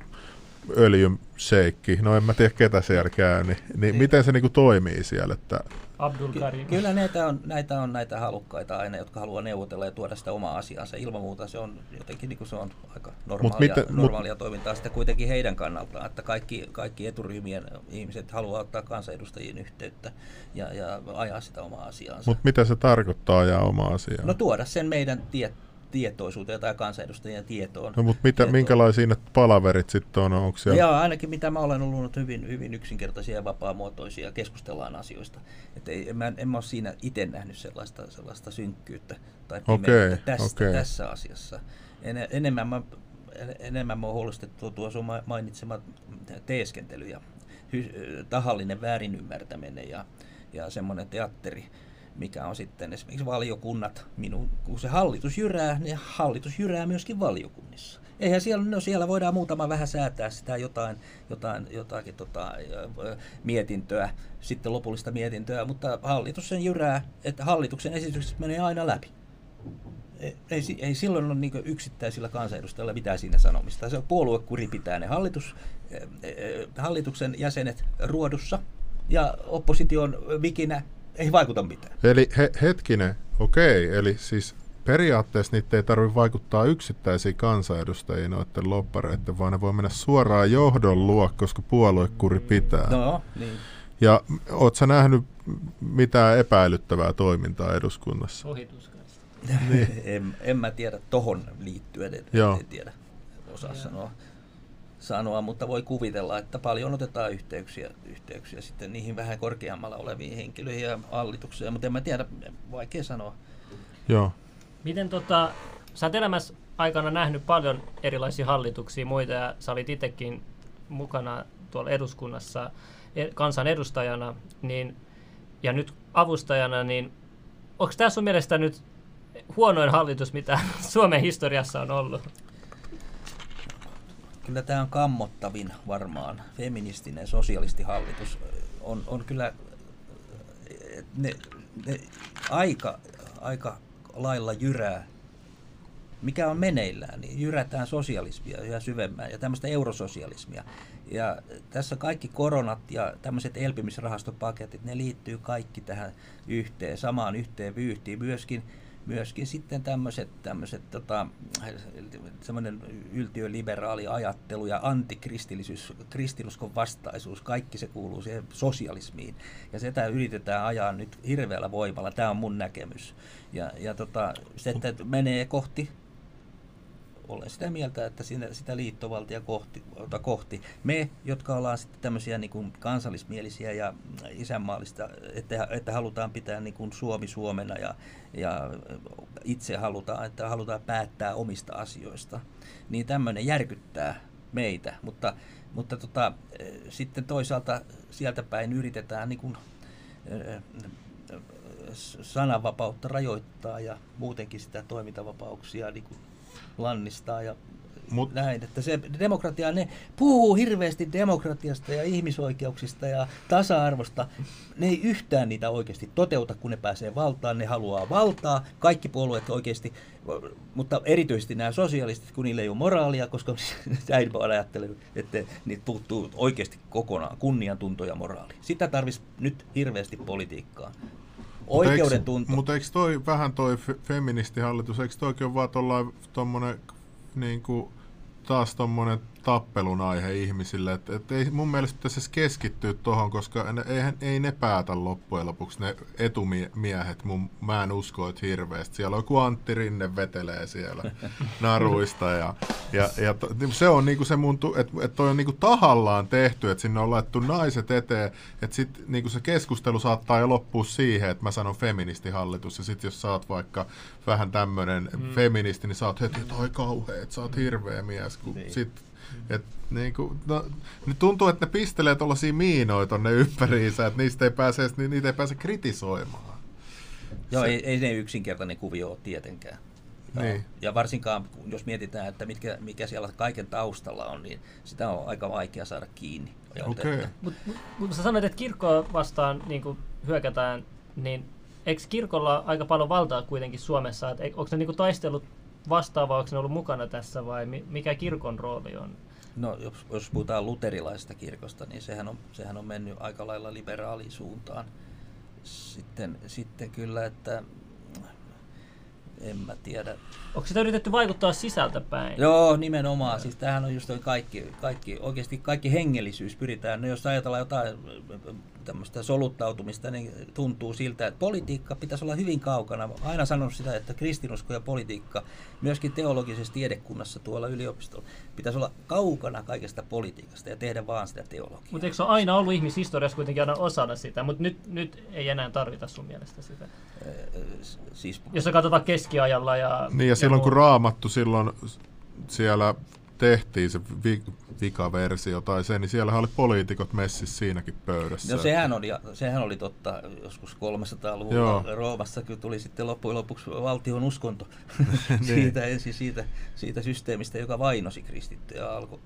öljyseikki, no en mä tiedä ketä siellä käy, niin, niin miten se niinku toimii siellä? Että, Abdul Ky-. Kyllä näitä on, näitä on näitä halukkaita aina, jotka haluaa neuvotella ja tuoda sitä omaa asiansa. Ilman muuta se on jotenkin niin kuin se on aika normaalia, miten- mut- normaalia toimintaa sitten kuitenkin heidän kannaltaan, että kaikki, kaikki eturyhmien ihmiset haluaa ottaa kansanedustajiin yhteyttä ja, ja ajaa sitä omaa asiaansa. Mutta mitä se tarkoittaa ja oma asia? no tuoda sen meidän tie, tietoisuuteen tai kansanedustajien tietoon. no, mutta mitä, tietoon. minkälaisia ne palaverit sitten on? Onko siellä? Joo, ainakin mitä mä olen ollut hyvin, hyvin yksinkertaisia ja vapaamuotoisia, keskustellaan asioista. Et ei, en, mä, en mä ole siinä itse nähnyt sellaista, sellaista synkkyyttä tai pimeyttä Okei, tästä, okei. tässä asiassa. En, enemmän, mä, en- enemmän mä oon huolestettu tuo sun ma- mainitsema teeskentely ja hy, tahallinen väärinymmärtäminen ja, ja semmoinen teatteri, mikä on sitten esimerkiksi valiokunnat, minun, kun se hallitus jyrää, niin hallitus jyrää myöskin valiokunnissa. Eihän siellä, no siellä voidaan muutama vähän säätää sitä jotain, jotain jotakin tota, mietintöä, sitten lopullista mietintöä, mutta hallitus sen jyrää, että hallituksen esitykset menee aina läpi. Ei, ei, ei silloin ole niin yksittäisillä kansanedustajilla mitään siinä sanomista. Se on puoluekuri pitää ne hallitus, hallituksen jäsenet ruodussa ja opposition vikinä ei vaikuta mitään. Eli he, hetkinen, okei, eli siis periaatteessa niitä ei tarvitse vaikuttaa yksittäisiin kansanedustajiin noiden loppareiden, vaan ne voi mennä suoraan johdon luo, koska puoluekuri pitää. No, niin. Ja oot sä nähnyt mitään epäilyttävää toimintaa eduskunnassa? Ohituskaista. en, en mä tiedä tohon liittyen, en, Joo. en tiedä, osaa sanoa, sanoa, mutta voi kuvitella, että paljon otetaan yhteyksiä, yhteyksiä sitten niihin vähän korkeammalla oleviin henkilöihin ja hallitukseen, mutta en mä tiedä, vaikea sanoa. Joo. Miten tota, sä oot elämässä aikana nähnyt paljon erilaisia hallituksia, muita, ja sä olit itsekin mukana tuolla eduskunnassa e- kansanedustajana, niin, ja nyt avustajana, niin onko tämä sun mielestä nyt huonoin hallitus, mitä Suomen historiassa on ollut? Kyllä tämä on kammottavin varmaan. Feministinen sosialistihallitus on, on kyllä ne, ne aika, aika lailla jyrää. Mikä on meneillään, niin jyrätään sosialismia yhä syvemmän ja tämmöistä eurososialismia. Ja tässä kaikki koronat ja tämmöiset elpymisrahastopaketit, ne liittyy kaikki tähän yhteen, samaan yhteen vyyhtiin. Myöskin myöskin sitten tämmöiset, tämmöiset tota, semmoinen yltiöliberaali ajattelu ja antikristillisyys, kristinuskon vastaisuus, kaikki se kuuluu siihen sosialismiin. Ja sitä yritetään ajaa nyt hirveällä voimalla, tämä on mun näkemys. Ja, ja tota, se, että menee kohti olen sitä mieltä, että siinä, sitä liittovaltia kohti, kohti. Me, jotka ollaan sitten tämmöisiä niin kuin kansallismielisiä ja isänmaallista, että, että halutaan pitää niin kuin Suomi Suomena ja, ja itse halutaan, että halutaan päättää omista asioista, niin tämmöinen järkyttää meitä, mutta, mutta tota, sitten toisaalta sieltä päin yritetään niin kuin, sananvapautta rajoittaa ja muutenkin sitä toimintavapauksia niin kuin lannistaa ja Mut, näin, että se demokratia, ne puhuu hirveästi demokratiasta ja ihmisoikeuksista ja tasa-arvosta. Ne ei yhtään niitä oikeasti toteuta, kun ne pääsee valtaan. Ne haluaa valtaa, kaikki puolueet oikeasti, mutta erityisesti nämä sosialistit, kun niillä ei ole moraalia, koska vaan ajattelee, että niitä puuttuu oikeasti kokonaan kunniantunto ja moraali. Sitä tarvitsisi nyt hirveästi politiikkaa oikeuden tunto. Mutta eikö toi vähän toi feministihallitus, eikö toikin ole vaan tuommoinen niin taas tuommoinen tappelun aihe ihmisille. Et, et ei mun mielestä pitäisi keskittyä tuohon, koska ne, eihän, ei ne päätä loppujen lopuksi, ne etumiehet. Mun, mä en usko, että hirveästi. Siellä on joku Antti Rinne vetelee siellä naruista. Ja, ja, ja to, se on niinku se mun, että et toi on niinku tahallaan tehty, että sinne on laittu naiset eteen, että sit niinku se keskustelu saattaa jo loppua siihen, että mä sanon feministihallitus, ja sitten jos sä oot vaikka vähän tämmönen mm. feministi, niin sä oot heti, että oi kauhea, että sä oot hirveä mies, kun niin. sit et, niin kuin, no, niin tuntuu, että ne pistelee tuollaisia miinoja tonne ympäriinsä, että niistä ei pääse, niin niitä ei pääse kritisoimaan. Joo, Se... ei, ei ne yksinkertainen kuvio ole tietenkään. Niin. Ja varsinkaan, jos mietitään, että mitkä, mikä siellä kaiken taustalla on, niin sitä on aika vaikea saada kiinni. Okay. Mutta mut, sä sanoit, että kirkkoa vastaan niin hyökätään, niin eikö kirkolla aika paljon valtaa kuitenkin Suomessa? Et, onko ne niin taistelut vastaava, onko ne ollut mukana tässä vai mikä kirkon rooli on? No jos, jos puhutaan luterilaisesta kirkosta, niin sehän on, sehän on mennyt aika lailla liberaalisuuntaan. Sitten, sitten kyllä, että en mä tiedä. Onko sitä yritetty vaikuttaa sisältäpäin? Joo, nimenomaan. Siis tämähän on just kaikki, kaikki, oikeasti kaikki hengellisyys pyritään. No, jos ajatellaan jotain tämmöistä soluttautumista, niin tuntuu siltä, että politiikka pitäisi olla hyvin kaukana. Olen aina sanonut sitä, että kristinusko ja politiikka, myöskin teologisessa tiedekunnassa tuolla yliopistolla, pitäisi olla kaukana kaikesta politiikasta ja tehdä vaan sitä teologiaa. Mutta eikö se ole aina ollut ihmishistoriassa kuitenkin aina osana sitä, mutta nyt, nyt ei enää tarvita sun mielestä sitä? siis... Jos sä katsotaan keskiajalla ja... Niin ja, ja silloin muu... kun raamattu silloin siellä tehtiin se vi- vikaversio tai se, niin siellä oli poliitikot messissä siinäkin pöydässä. No sehän oli, sehän oli totta joskus 300-luvulla Roomassa, kun tuli sitten loppujen lopuksi valtion uskonto niin. siitä, ensin siitä, siitä systeemistä, joka vainosi kristittyjä alku,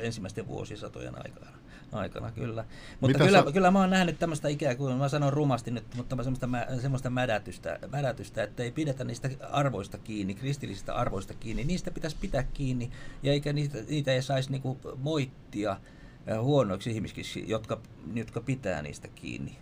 ensimmäisten vuosisatojen aikana aikana, kyllä. Mutta kyllä, sä... kyllä mä oon nähnyt tämmöistä ikään kuin, mä sanon rumasti nyt, mutta semmoista, mä, semmoista mädätystä, mädätystä, että ei pidetä niistä arvoista kiinni, kristillisistä arvoista kiinni. Niistä pitäisi pitää kiinni, ja eikä niitä, niitä ei saisi niinku moittia huonoiksi ihmisiksi, jotka, jotka pitää niistä kiinni.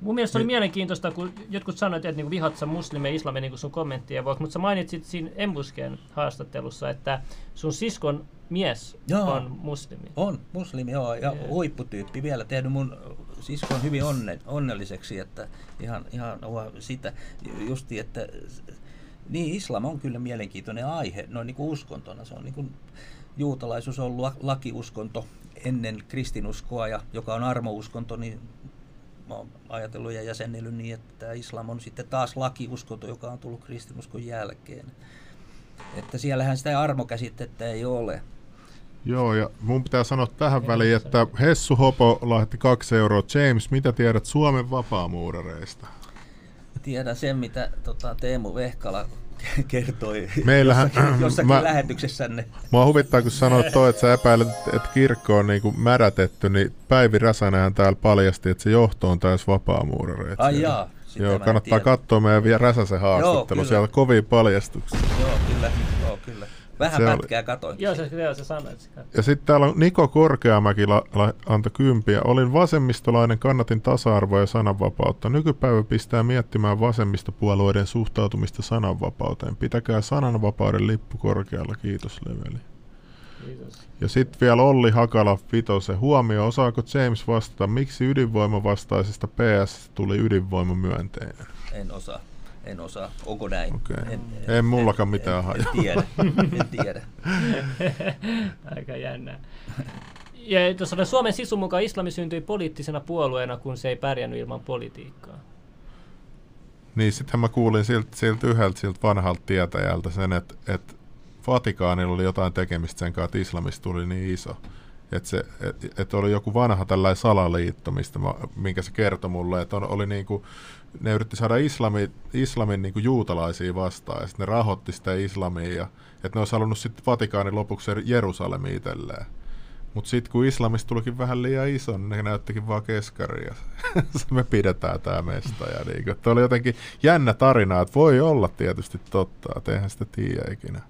Mun mielestä oli mielenkiintoista, kun jotkut sanoivat, että niin vihat sä muslimeja islamin niin sun kommenttien vuoksi, mutta sä mainitsit siinä Embusken haastattelussa, että sun siskon mies joo, on muslimi. On, muslimi, joo, ja yeah. huipputyyppi vielä tehnyt. Mun siskon hyvin onne, onnelliseksi, että ihan, ihan sitä. Justi, että niin islam on kyllä mielenkiintoinen aihe, no niin kuin uskontona, se on niin kuin juutalaisuus on ollut lakiuskonto ennen kristinuskoa, ja joka on armouskonto, niin mä oon ajatellut ja jäsennellyt niin, että islam on sitten taas lakiuskonto, joka on tullut kristinuskon jälkeen. Että siellähän sitä armokäsitettä ei ole. Joo, ja mun pitää sanoa tähän väliin, että Hessu Hopo lahti kaksi euroa. James, mitä tiedät Suomen vapaamuurareista? Tiedän sen, mitä tota, Teemu Vehkala kertoi Meillähän, jossakin, jossakin mä, lähetyksessänne. Mua huvittaa, kun sanoit toi, että sä epäilet, että kirkko on niinku märätetty, niin Päivi Räsänenhän täällä paljasti, että se johto on täys vapaamuurareita. Ai jaa. Joo, kannattaa katsoa meidän vielä Räsäsen haastattelu, Joo, siellä kovia paljastuksia. Joo, kyllä. Joo, kyllä. Vähän se pätkää oli. katoin. Joo, se, joo, se sanoi. Ja sitten täällä on Niko Korkeamäki la, la, antoi kympiä. Olin vasemmistolainen, kannatin tasa-arvoa ja sananvapautta. Nykypäivä pistää miettimään vasemmistopuolueiden suhtautumista sananvapauteen. Pitäkää sananvapauden lippu korkealla. Kiitos Leveli. Kiitos. Ja sitten vielä Olli Hakala Vitose. Huomio, osaako James vastata, miksi ydinvoimavastaisesta PS tuli ydinvoimamyönteinen? En osaa. En osaa. Onko näin? Okei. En mullakaan mitään en, hajua. en tiedä. En tiedä. Aika jännää. Ja tuossa oli Suomen sisun mukaan islami syntyi poliittisena puolueena, kun se ei pärjännyt ilman politiikkaa. Niin, sittenhän mä kuulin siltä, siltä yhdeltä siltä vanhalta tietäjältä sen, että, että Vatikaanilla oli jotain tekemistä sen kanssa, että islamista tuli niin iso. Että, se, et, et oli joku vanha tällainen salaliitto, mistä mä, minkä se kertoi mulle, että on, oli niinku, ne yritti saada islami, islamin niinku juutalaisia vastaan, ja sitten ne rahoitti sitä islamia, ja että ne olisi halunnut sitten Vatikaanin lopuksi Jerusalemi itselleen. Mutta sitten kun islamista tulikin vähän liian iso, niin ne näyttikin vaan keskaria. Me pidetään tämä mesta. Ja niinku, että oli jotenkin jännä tarina, että voi olla tietysti totta, että eihän sitä tiedä ikinä.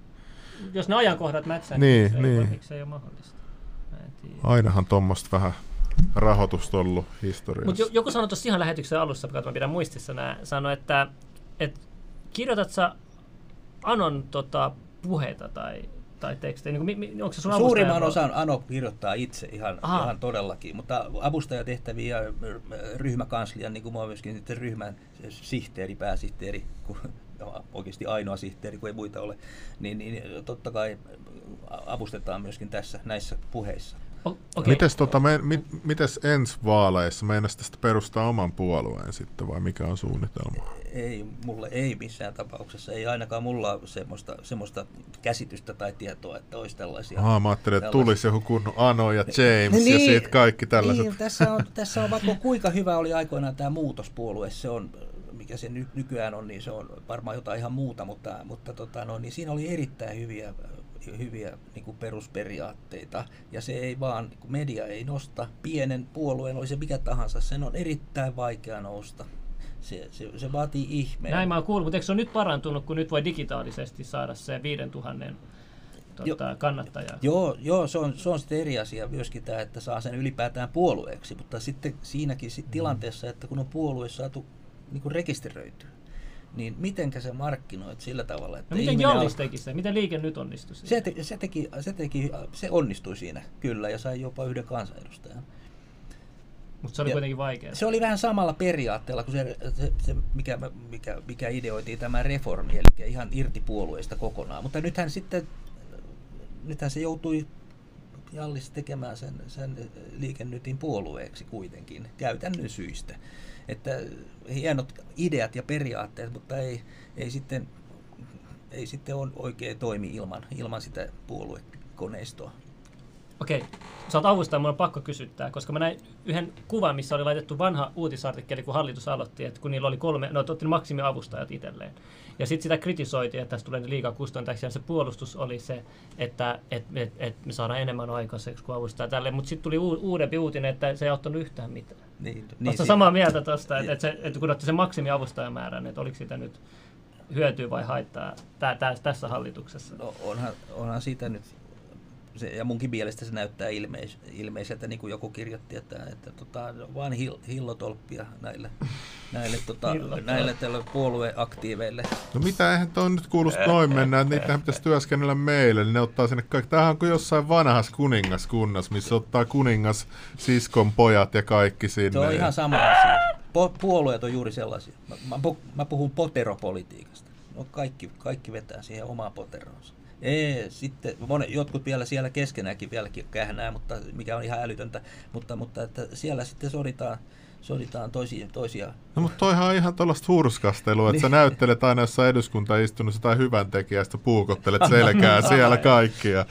Jos ne ajankohdat mätsää, Niin, niin, niin. Ei, miksi ei ole mahdollista. Mä en tiedä. Ainahan tuommoista vähän rahoitusta ollut historiassa. Mutta joku sanoi tuossa ihan lähetyksen alussa, kun mä pidän muistissa nää, sanoi, että, että kirjoitat sä Anon tota, puheita tai, tai tekstejä? Niin kuin, mi, onko se sun Suurimman osan Ano kirjoittaa itse ihan, Aha. ihan todellakin, mutta avustajatehtäviä ja ryhmäkanslian, niin kuin mä myöskin sitten ryhmän sihteeri, pääsihteeri, kun oikeasti ainoa sihteeri, kun ei muita ole, niin, niin totta kai avustetaan myöskin tässä näissä puheissa. O- okei. Mites, tota, me, mit, mites ensi vaaleissa? Meinaisi tästä perustaa oman puolueen sitten vai mikä on suunnitelma? Ei, mulle ei missään tapauksessa, ei ainakaan mulla ole semmoista, semmoista käsitystä tai tietoa, että olisi tällaisia. Ahaa, mä ajattelin, että tällaisia- tulisi joku kunnon Ano ja James ja sitten kaikki tällaiset. Niin, tässä on, tässä on vaikka kuinka hyvä oli aikoinaan tämä muutospuolue, se on, mikä se ny, nykyään on, niin se on varmaan jotain ihan muuta, mutta, mutta tota, no, niin siinä oli erittäin hyviä, hyviä niin kuin perusperiaatteita, ja se ei vaan, kun media ei nosta, pienen puolueen, oli se mikä tahansa, sen on erittäin vaikea nousta. Se, se, se vaatii ihmeen. Näin mä oon kuullut, mutta eikö se ole nyt parantunut, kun nyt voi digitaalisesti saada se 5000 tota, kannattajaa? Joo, joo se, on, se on sitten eri asia myöskin tämä, että saa sen ylipäätään puolueeksi, mutta sitten siinäkin sit tilanteessa, että kun on puolue saatu niin kuin rekisteröityä, niin mitenkä se markkinoit sillä tavalla, että No miten Jallis al- teki se? Miten liike nyt onnistui siinä? se, te, se, teki, se, teki, se onnistui siinä kyllä ja sai jopa yhden kansanedustajan. Mutta se oli Ja- kuitenkin vaikeaa. Se oli vähän samalla periaatteella kuin se, se, se mikä, mikä, mikä ideoitiin tämä reformi, eli ihan irti puolueista kokonaan. Mutta nythän sitten, nythän se joutui Jallis tekemään sen, sen liikennytin puolueeksi kuitenkin, käytännön syistä. Että hienot ideat ja periaatteet, mutta ei, ei sitten, ei sitten on oikein toimi ilman, ilman sitä puoluekoneistoa. Okei, sä oot avustaja, mun on pakko kysyttää, koska mä näin yhden kuvan, missä oli laitettu vanha uutisartikkeli, kun hallitus aloitti, että kun niillä oli kolme, no otti maksimiavustajat itselleen. Ja sitten sitä kritisoitiin, että tästä tulee liikaa kustantajaksi, ja se puolustus oli se, että et, et, et me saadaan enemmän aikaiseksi kuin avustaa tälle. Mutta sitten tuli uu, uudempi uutinen, että se ei auttanut yhtään mitään. Niin, Niin, niin samaa mieltä tuosta, että, että, se, että kun otti sen maksimiavustajamäärän, että oliko siitä nyt hyötyä vai haittaa tää, tää, tässä hallituksessa? No onhan, onhan siitä nyt, se, ja munkin mielestä se näyttää ilmeis, ilmeiseltä, niin kuin joku kirjoitti, että, että tota, vaan hil, hillotolppia näille, näille, tota, näille tälle puolueaktiiveille. No mitä, eihän toi nyt kuulosta noin mennä, että niitähän pitäisi työskennellä meille, niin ne ottaa sinne kaikki. Tämähän on kuin jossain vanhassa kuningaskunnassa, missä ottaa kuningas, siskon pojat ja kaikki sinne. Se on ihan sama asia. Po, puolueet on juuri sellaisia. Mä, mä, mä puhun poteropolitiikasta. No kaikki, kaikki vetää siihen omaan poteroonsa. Ei, sitten monet, jotkut vielä siellä keskenäänkin vieläkin kähnää, mutta mikä on ihan älytöntä, mutta, mutta että siellä sitten soditaan, soditaan toisia, toisia No mutta toihan on ihan tuollaista hurskastelua, että sä Niin. näyttelet aina jossain eduskuntaistunnossa tai hyvän tekijästä, puukottelet selkää siellä kaikkia.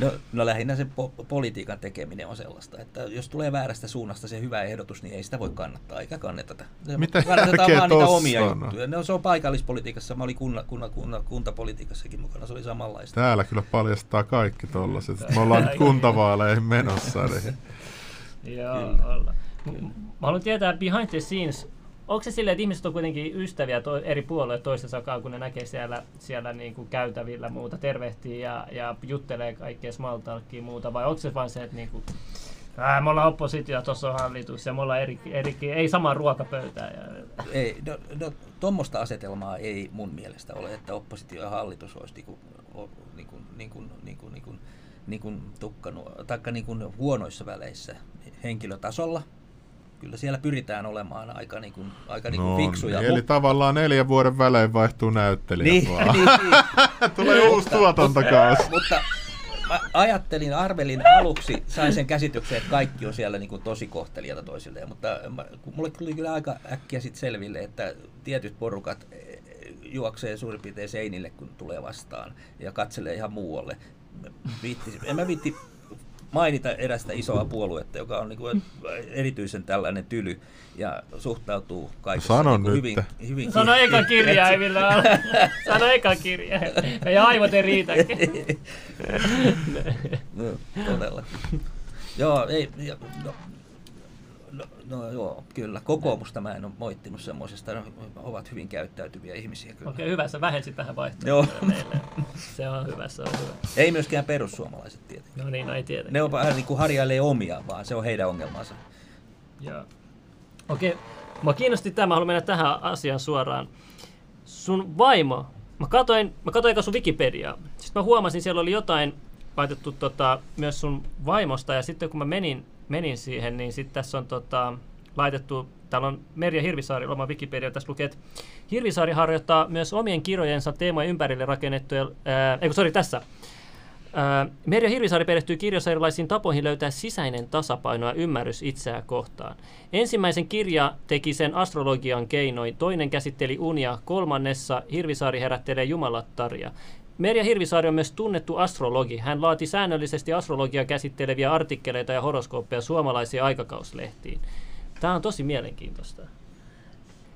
No, no lähinnä se po- politiikan tekeminen on sellaista, että jos tulee väärästä suunnasta se hyvä ehdotus, niin ei sitä voi kannattaa, eikä kannateta. Se Mitä Kannatetaan vaan niitä omia on? juttuja. No, se on paikallispolitiikassa, mä olin kunna, kunna, kunna, kuntapolitiikassakin mukana, se oli samanlaista. Täällä kyllä paljastaa kaikki tollaset. Me ollaan nyt kuntavaaleihin menossa. Niin. Joo, Kyllä. Mä haluan tietää behind the scenes, onko se silleen, että ihmiset on kuitenkin ystäviä to, eri puolueet toistensa kanssa, kun ne näkee siellä, siellä niin kuin käytävillä muuta, tervehtii ja, ja juttelee kaikkea small muuta, vai onko se vain se, että niin kuin, Ää, me ollaan oppositio, tuossa on hallitus ja me ollaan eri, eri, ei samaa ruokapöytää. Ja, Ei, no, no, tuommoista asetelmaa ei mun mielestä ole, että oppositio ja hallitus olisi niinku, o, niinku, niinku, niinku, niinku, niinku tukkanu, taikka niinku huonoissa väleissä henkilötasolla. Kyllä siellä pyritään olemaan aika, niin kuin, aika niin kuin No, fiksuja. eli Mu- tavallaan neljän vuoden välein vaihtuu näyttelijät niin, vaan. niin, niin. Tulee uusi tuotantokausi. Mutta mä ajattelin, arvelin aluksi, sain sen käsityksen, että kaikki on siellä niin kuin tosi kohtelijoita toisilleen, mutta mä, mulle tuli kyllä aika äkkiä sit selville, että tietyt porukat eh, juoksee suurin piirtein seinille, kun tulee vastaan ja katselee ihan muualle. Mä Viitti, en mä viitti mainita erästä isoa puoluetta, joka on niin kuin erityisen tällainen tyly ja suhtautuu kaikessa Sano niin kuin nyt. hyvin, hyvin Sano eka kirjaimilla. Sano eka kirjain. Meidän aivot ei riitäkin. No, todella. joo, ei, no, no, joo, kyllä. Kokoomusta mä en ole moittinut semmoisesta. Ne ovat hyvin käyttäytyviä ihmisiä kyllä. Okei, hyvä. Sä vähensit vähän Joo. vaihtoehtoja meille. Se on hyvä, se on hyvä. Ei myöskään perussuomalaiset tietenkin. No niin, no ei tietenkään. Ne on vähän niin kuin harjailee omia, vaan se on heidän ongelmansa. Joo. Okei, mä kiinnosti tämä, mä haluan mennä tähän asiaan suoraan. Sun vaimo, mä katoin, mä katoin sun Wikipediaa. Sitten mä huomasin, siellä oli jotain laitettu tota, myös sun vaimosta, ja sitten kun mä menin, menin siihen, niin sitten tässä on tota, laitettu, täällä on Merja Hirvisaari, oma Wikipedia, tässä lukee, että Hirvisaari harjoittaa myös omien kirjojensa teemojen ympärille rakennettuja, ää, eikö sori tässä, Ää, Merja Hirvisaari perehtyy kirjassa erilaisiin tapoihin löytää sisäinen tasapaino ja ymmärrys itseä kohtaan. Ensimmäisen kirja teki sen astrologian keinoin, toinen käsitteli unia, kolmannessa Hirvisaari herättelee jumalattaria. Merja Hirvisaari on myös tunnettu astrologi. Hän laati säännöllisesti astrologiaa käsitteleviä artikkeleita ja horoskooppeja suomalaisiin aikakauslehtiin. Tämä on tosi mielenkiintoista.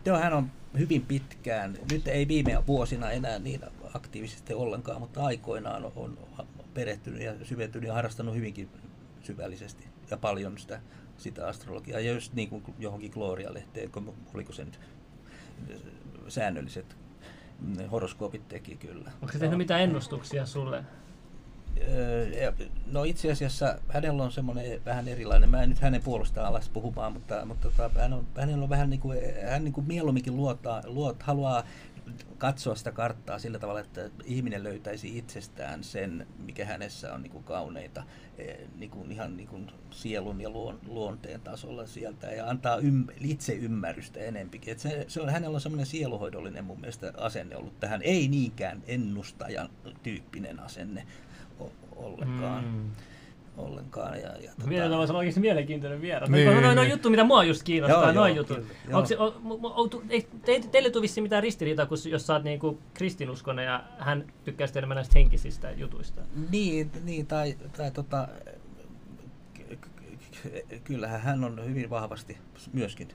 Joo, hän on hyvin pitkään, nyt ei viime vuosina enää niin aktiivisesti ollenkaan, mutta aikoinaan on, perehtynyt ja syventynyt ja harrastanut hyvinkin syvällisesti ja paljon sitä, sitä astrologiaa. Ja just niin kuin johonkin Gloria-lehteen, oliko se nyt säännölliset mm, horoskoopit teki kyllä. Onko se tehnyt mitään ennustuksia sulle? Öö, No itse asiassa hänellä on semmoinen vähän erilainen, mä en nyt hänen puolestaan alas puhumaan, mutta, mutta tota, hän on, hänellä on vähän niin kuin, hän niin kuin mieluumminkin luottaa, luot, haluaa katsoa sitä karttaa sillä tavalla, että ihminen löytäisi itsestään sen, mikä hänessä on niin kuin kauneita, eh, niin kuin ihan niin kuin sielun ja luon, luonteen tasolla sieltä ja antaa ym, itse ymmärrystä enempikin. Et se, se on, hänellä on semmoinen sieluhoidollinen mun mielestä asenne ollut tähän, ei niinkään ennustajan tyyppinen asenne ollenkaan. Mm. Ollenkaan. Ja, ja, tota, Vielä voisi olla oikeasti mielenkiintoinen vieras. Niin, Niin, noin, noin niin. juttu, mitä mua just kiinnostaa, Joo, noin joo, jutut. kyllä. Onko se, mu- on, ei, te, teille tule vissiin mitään ristiriitaa, kun, jos sä oot niinku kristinuskonen ja hän tykkää sitten enemmän näistä henkisistä jutuista. Niin, niin tai, tai tota, ky- ky- kyllähän hän on hyvin vahvasti myöskin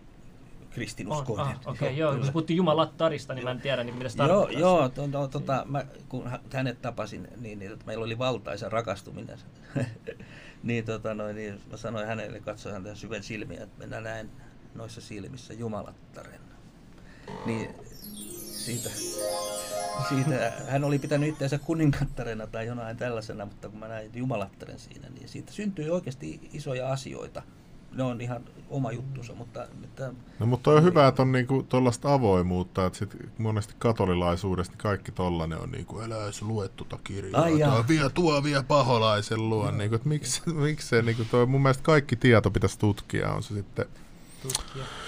kristinuskoinen. ah, Okei, okay, joo. Kyllä. Kun puhuttiin Jumalattarista, niin mä en tiedä, niin mitä se Joo, tarkoittaa. joo to, to, tota, mä, kun hä- hänet tapasin, niin, niin tota, meillä oli valtaisa rakastuminen. niin, tota, noin, niin mä sanoin hänelle, katsoin häntä syven silmiä, että minä näen noissa silmissä Jumalattaren. Niin siitä, siitä, hän oli pitänyt itseänsä kuningattarena tai jonain tällaisena, mutta kun mä näin Jumalattaren siinä, niin siitä syntyi oikeasti isoja asioita. Ne on ihan oma juttunsa, mutta, mutta No mutta on hyvä, että on niinku tuollaista avoimuutta, että sit monesti katolilaisuudesta niin kaikki tollanen on niinku, älä edes lue tuota kirjaa, tuo vie, tuo vie paholaisen luon, niinku, että miksi, miksei, niinku toi, mun mielestä kaikki tieto pitäisi tutkia, on se sitten,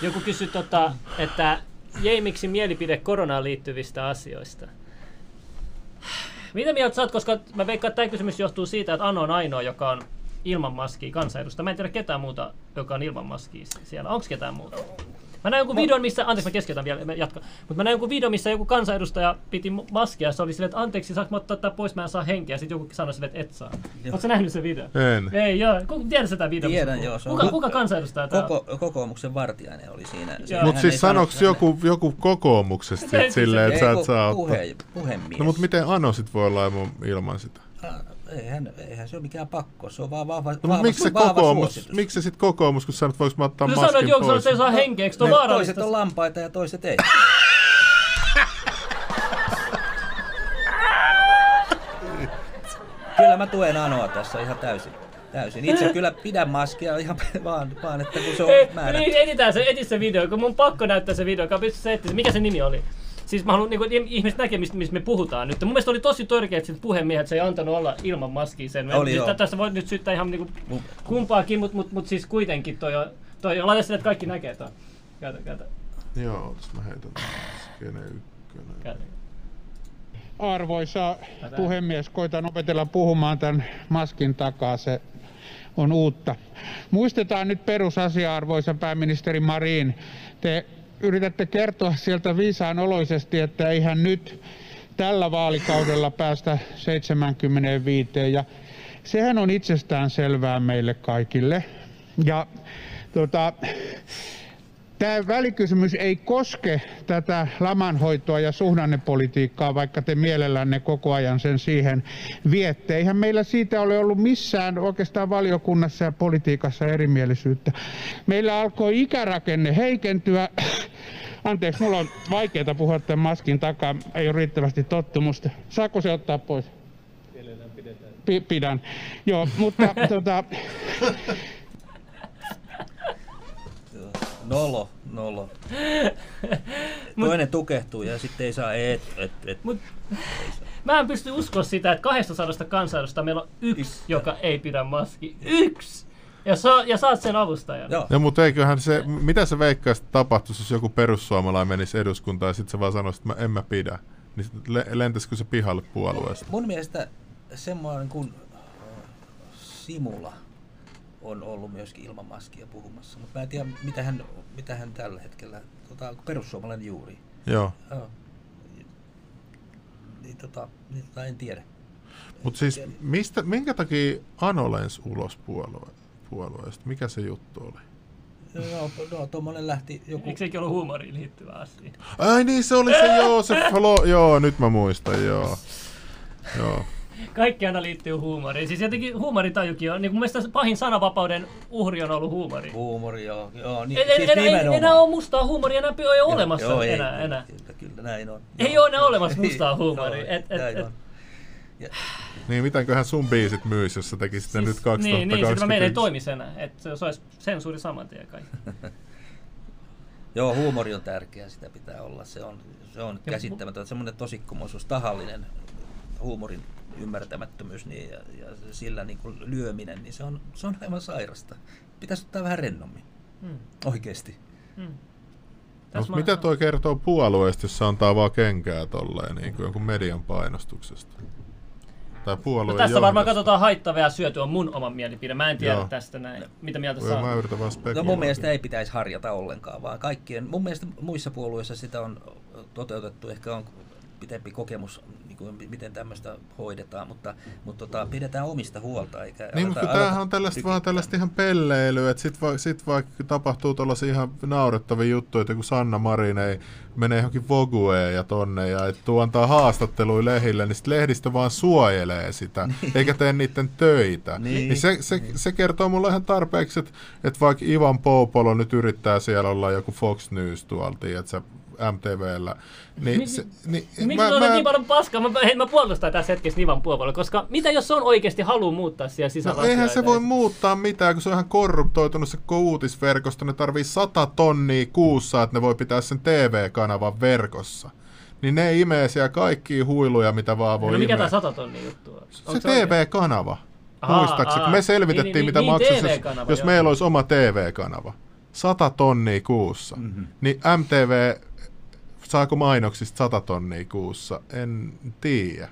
Joku kysyi, tota, että Jeimiksi mielipide koronaan liittyvistä asioista. Mitä mieltä sä oot, koska mä veikkaan, että tämä kysymys johtuu siitä, että Ano on ainoa, joka on ilman maskia kansanedustaja. Mä en tiedä ketään muuta, joka on ilman maskia siellä. Onko ketään muuta? Mä näin jonkun videon, missä, anteeksi mä keskeytän vielä, mä jatkan. Mutta mä näin jonkun videon, missä joku kansanedustaja piti maskia, se oli silleen, että anteeksi, saanko mä ottaa tää pois, mä en saa henkeä. Sitten joku sanoi silleen, että et saa. Oletko sä nähnyt sen videon? en. Ei, joo. Ku- Tiedät videon? missä Tiedän, joo, se on- Kuka, kuka kansanedustaja tää on? koko, kokoomuksen vartijainen oli siinä. Mutta siis sanoks joku, joku kokoomuksesta Ei, silleen, että sä et saa ottaa? puhe, puhemies. No mutta miten Ano sit voi olla ilman- ilman sitä? Eihän, eihän se ole mikään pakko, se on vaan vahva, No, vahva, miksi se vahva kokoomus, suositus. miksi se sit kokoomus, kun sä nyt voiko mä ottaa No maskin sanoit, pois? että se ei saa henkeä, eikö Ne vaarallista? toiset on lampaita ja toiset ei. kyllä mä tuen Anoa tässä ihan täysin. täysin. Itse kyllä pidän maskia ihan vaan, vaan että kun se on Ei, määrä. niin, editään se, edit se video, kun mun pakko näyttää se video, pystyy se. Mikä se nimi oli? Siis mä haluan niinku, että ihmiset näkee, mistä, mistä me puhutaan nyt. Mun mielestä oli tosi törkeät sit puhemiehet, se ei antanut olla ilman maskia sen. Oli siis joo. tä- Tästä voi nyt syyttää ihan niinku kumpaakin, mutta mut, mut siis kuitenkin toi on, Toi, laita sinne, että kaikki näkee toi. Käytä, käytä. Joo, otas mä heitän skene ykkönen. Arvoisa puhemies, koitan opetella puhumaan tämän maskin takaa, se on uutta. Muistetaan nyt perusasia, arvoisa pääministeri Marin. Te yritätte kertoa sieltä viisaan oloisesti, että eihän nyt tällä vaalikaudella päästä 75. Ja sehän on itsestään selvää meille kaikille. Tämä välikysymys ei koske tätä lamanhoitoa ja suhdannepolitiikkaa, vaikka te mielellänne koko ajan sen siihen viette. Eihän meillä siitä ole ollut missään oikeastaan valiokunnassa ja politiikassa erimielisyyttä. Meillä alkoi ikärakenne heikentyä. Anteeksi, mulla on vaikeaa puhua tämän maskin takaa, ei ole riittävästi tottumusta. Saako se ottaa pois? Pi- pidän. Joo, mutta tota, Nolo, nolo. Toinen tukehtuu ja sitten ei saa et, et, et. Mut, mä en pysty uskoa sitä, että 200 kansanedustajasta meillä on yksi, Yksi. joka ei pidä maski. Yksi! Ja, sa, ja saat sen avustajan. Joo. Ja mutta eiköhän se, mitä se veikkaisi tapahtuisi, jos joku perussuomalainen menisi eduskuntaan ja sitten se vaan sanoisi, että mä en mä pidä. Niin sit le- lentäisikö se pihalle puolueesta? Mun mielestä semmoinen kuin äh, Simula on ollut myöskin ilman maskia puhumassa, mutta mä en tiedä, mitä hän, mitä hän tällä hetkellä, tota, perussuomalainen juuri. Joo. Joo. Niin, tota, niin, tota, en tiedä. Mutta siis mistä, minkä takia Ano lensi ulos puolue, puolueesta? Mikä se juttu oli? Joo, no, tuommoinen lähti joku... Eikö sekin ollut huumoriin liittyvä asia? Ai niin, se oli se, joo, se flo, joo, nyt mä muistan, joo. Joo. Kaikki aina liittyy huumoriin. Siis jotenkin huumoritajukin on, niin kuin mielestäni pahin sananvapauden uhri on ollut huumori. Huumori, joo. joo niin, ei, siis ei, nimenomaan. enää ole mustaa huumoria, enää ei ole Joo, olemassa joo, ei, enää. ei, enää. Kyllä, kyllä, näin on. Ei Joo, ole enää olemassa mustaa huumoria. Joo, Et- et- näin et- on. Ja, Niin, mitenköhän sun biisit myis, jos sä tekisit ne nyt 2021? Niin, niin sitten meidän ei toimisi enää. Että se olisi sensuuri saman tien kaikki. Joo, huumori on tärkeä, sitä pitää olla. Se on, se on käsittämätöntä. Semmoinen tosikkomuisuus, tahallinen huumorin ymmärtämättömyys niin, ja, ja sillä niin kuin lyöminen, niin se on, se on aivan sairasta. Pitäisi ottaa vähän rennommin. Hmm. Oikeesti. Hmm. No, Tässä mitä mä- toi kertoo puolueesta, jos se antaa vaan kenkää tolleen niin kuin jonkun median painostuksesta? Tai No puolueen tässä varmaan katsotaan haittavaa ja syötyä on mun oma mielipide. Mä en tiedä Joo. tästä näin. Mitä mieltä Joo, Mä saa? yritän vaan No mun mielestä ei pitäisi harjata ollenkaan, vaan kaikkien, mun mielestä muissa puolueissa sitä on toteutettu, ehkä on pitempi kokemus, niin kuin miten tämmöistä hoidetaan, mutta, mutta tota, pidetään omista huolta. Eikä Niin, mutta tämähän on tällaista, vaan tällaista ihan pelleilyä, että sit, va, sit vaikka tapahtuu tuollaisia ihan naurettavia juttuja, että kun Sanna Marin ei mene johonkin Vogueen ja tonne ja et tuu antaa haastatteluja lehille, niin sit lehdistö vaan suojelee sitä, eikä tee niiden töitä. Niin. Niin se, se, se kertoo mulle ihan tarpeeksi, että, että vaikka Ivan Poupolo nyt yrittää siellä olla joku Fox News tuolta, että se MTVllä, niin, Mi- se, niin Miksi mä, mä, niin paljon paskaa? Mä, hei, mä puolustan tässä hetkessä Nivan puolella, koska mitä jos on oikeasti halu muuttaa siellä sisällä No eihän se voi muuttaa mitään, kun se on ihan korruptoitunut se ko- uutisverkosto. Ne tarvii 100 tonnia kuussa, että ne voi pitää sen TV-kanavan verkossa. Niin ne imee siellä kaikkia huiluja, mitä vaan voi No mikä tämä 100 tonnia juttu on? Se oikein? TV-kanava. Aa, Muistaakseni, aa. kun me selvitettiin, Niin, niin, mitä niin, maksaisi, jos, TV-kanava, jos joo. meillä olisi oma TV-kanava. 100 tonnia kuussa. Mm-hmm. Niin MTV, saako mainoksista 100 tonnia kuussa? En tiedä.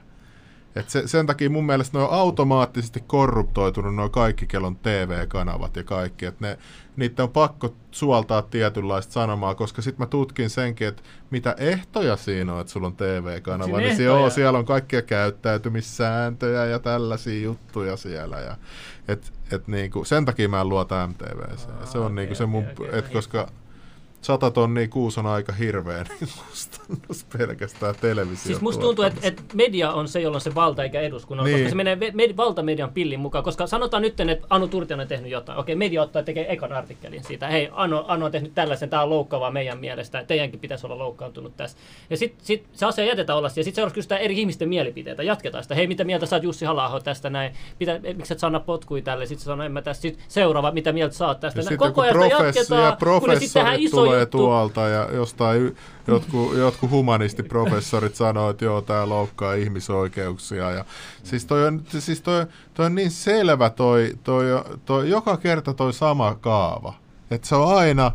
Et se, sen takia mun mielestä ne on automaattisesti korruptoitunut nuo kaikki kellon TV-kanavat ja kaikki, että ne, niiden on pakko suoltaa tietynlaista sanomaa, koska sitten mä tutkin senkin, että mitä ehtoja siinä on, että sulla on TV-kanava, niin siellä ehtoja? on, siellä on kaikkia käyttäytymissääntöjä ja tällaisia juttuja siellä. Ja, et, et niinku, sen takia mä en luota MTVseen. Se on okei, niinku se mun, okei, et okei. koska 100 tonnia kuusi on aika hirveä niin kustannus pelkästään televisio. Siis musta tuntuu, että, että media on se, jolla on se valta eikä eduskunnan, Niin. koska se menee med- valtamedian pillin mukaan. Koska sanotaan nyt, että Anu Turtiainen on tehnyt jotain. Okei, media ottaa tekee ekan artikkelin siitä. Hei, Anu, Anu on tehnyt tällaisen, tämä on loukkaavaa meidän mielestä. Teidänkin pitäisi olla loukkaantunut tässä. Ja sitten sit se asia jätetään olla. Ja sitten seuraavaksi kysytään eri ihmisten mielipiteitä. Jatketaan sitä. Hei, mitä mieltä oot Jussi halla tästä näin? Mitä, miksi et saa potkui tälle? Sitten sanoo, en mä tästä. Sitten seuraava, mitä mieltä oot tästä? Ja Näin. Koko ajan professori ja jatketaan, kunnes sitten tehdään professorit iso tulee tuolta ja jostain jotkut, jotkut humanistiprofessorit sanoo, että joo, tämä loukkaa ihmisoikeuksia. Ja, siis toi on, siis toi, toi on niin selvä toi, toi, toi, joka kerta toi sama kaava. Että se on aina,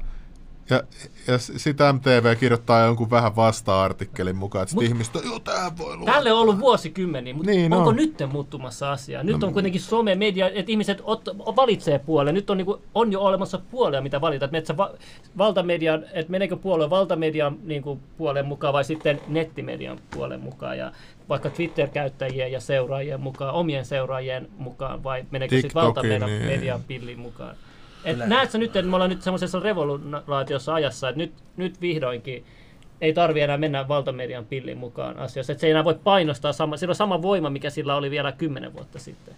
ja, ja sitä MTV kirjoittaa jonkun vähän vasta-artikkelin mukaan, että Mut- ihmiset on, joo, tää voi luoda. Tälle on ollut vuosikymmeniä, mutta Niin onko on. nyt muuttumassa asia? Nyt on kuitenkin some, media, että ihmiset ot, valitsee puolen. Nyt on, niinku, on jo olemassa puolia, mitä valita. Että menet sä va, valtamedian, että meneekö puolue valtamedian niinku, puolen mukaan vai sitten nettimedian puolen mukaan. Ja vaikka Twitter-käyttäjien ja seuraajien mukaan, omien seuraajien mukaan vai meneekö sitten TikTokin, valtamedian niin. pillin mukaan. Et näet sä nyt, että me ollaan nyt semmoisessa revoluutiossa ajassa, että nyt, nyt vihdoinkin ei tarvi enää mennä valtamedian pillin mukaan asiassa. Että se ei enää voi painostaa, sama, sillä on sama voima, mikä sillä oli vielä kymmenen vuotta sitten.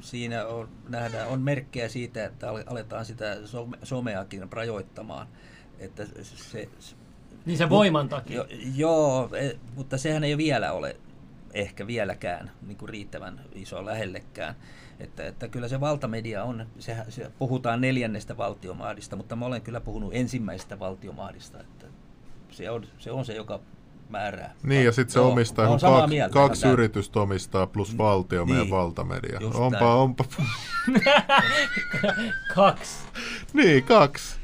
Siinä on, nähdään, on merkkejä siitä, että ale- aletaan sitä some, someakin rajoittamaan. Että se, se, Niin se voiman takia. jo, joo, e- mutta sehän ei vielä ole ehkä vieläkään niin kuin riittävän iso lähellekään. Että, että kyllä se valtamedia on, sehän, se, puhutaan neljännestä valtiomahdista, mutta mä olen kyllä puhunut ensimmäisestä valtiomahdista. Että se, on, se on se, joka määrää. Niin, ja sitten se Joo, omistaa, kun kaksi, mieltä kaksi yritystä omistaa plus valtio meidän Niin, valtamedia. just Onpa, näin. onpa. Kaksi. niin, kaksi.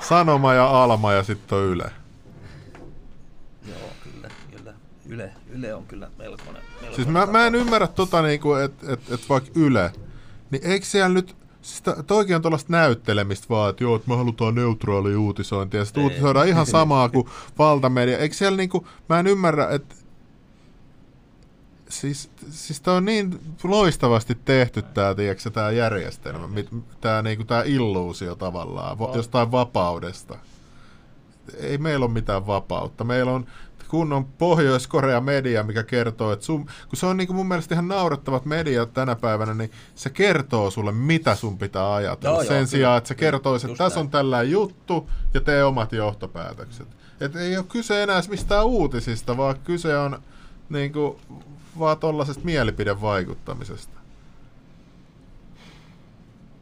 Sanoma ja Alma ja sitten on Yle. Joo, kyllä, kyllä. Yle, Yle on kyllä melkoinen. Melkoinen Siis mä, mä en ymmärrä tota niinku, että et, et vaikka Yle, niin eikö siellä nyt, siis to- toikin on tuollaista näyttelemistä vaan, että joo, että me halutaan neutraali uutisointi, ja sitten uutisoidaan ihan samaa kuin valtamedia. Eikö siellä niinku, mä en ymmärrä, että Siis, siis tämä on niin loistavasti tehty tämä, tiedätkö, tämä järjestelmä, tämä niinku, tää illuusio tavallaan, On. jostain vapaudesta. Ei meillä ole mitään vapautta. Meillä on kunnon Pohjois-Korea media, mikä kertoo, että sun, kun se on niin mun mielestä ihan naurettavat mediat tänä päivänä, niin se kertoo sulle, mitä sun pitää ajatella. Joo, Sen joo, sijaan, että se kertoisi, Just että tässä on tällainen juttu ja tee omat johtopäätökset. Et ei ole kyse enää mistään uutisista, vaan kyse on niin kuin, vaan tuollaisesta mielipidevaikuttamisesta.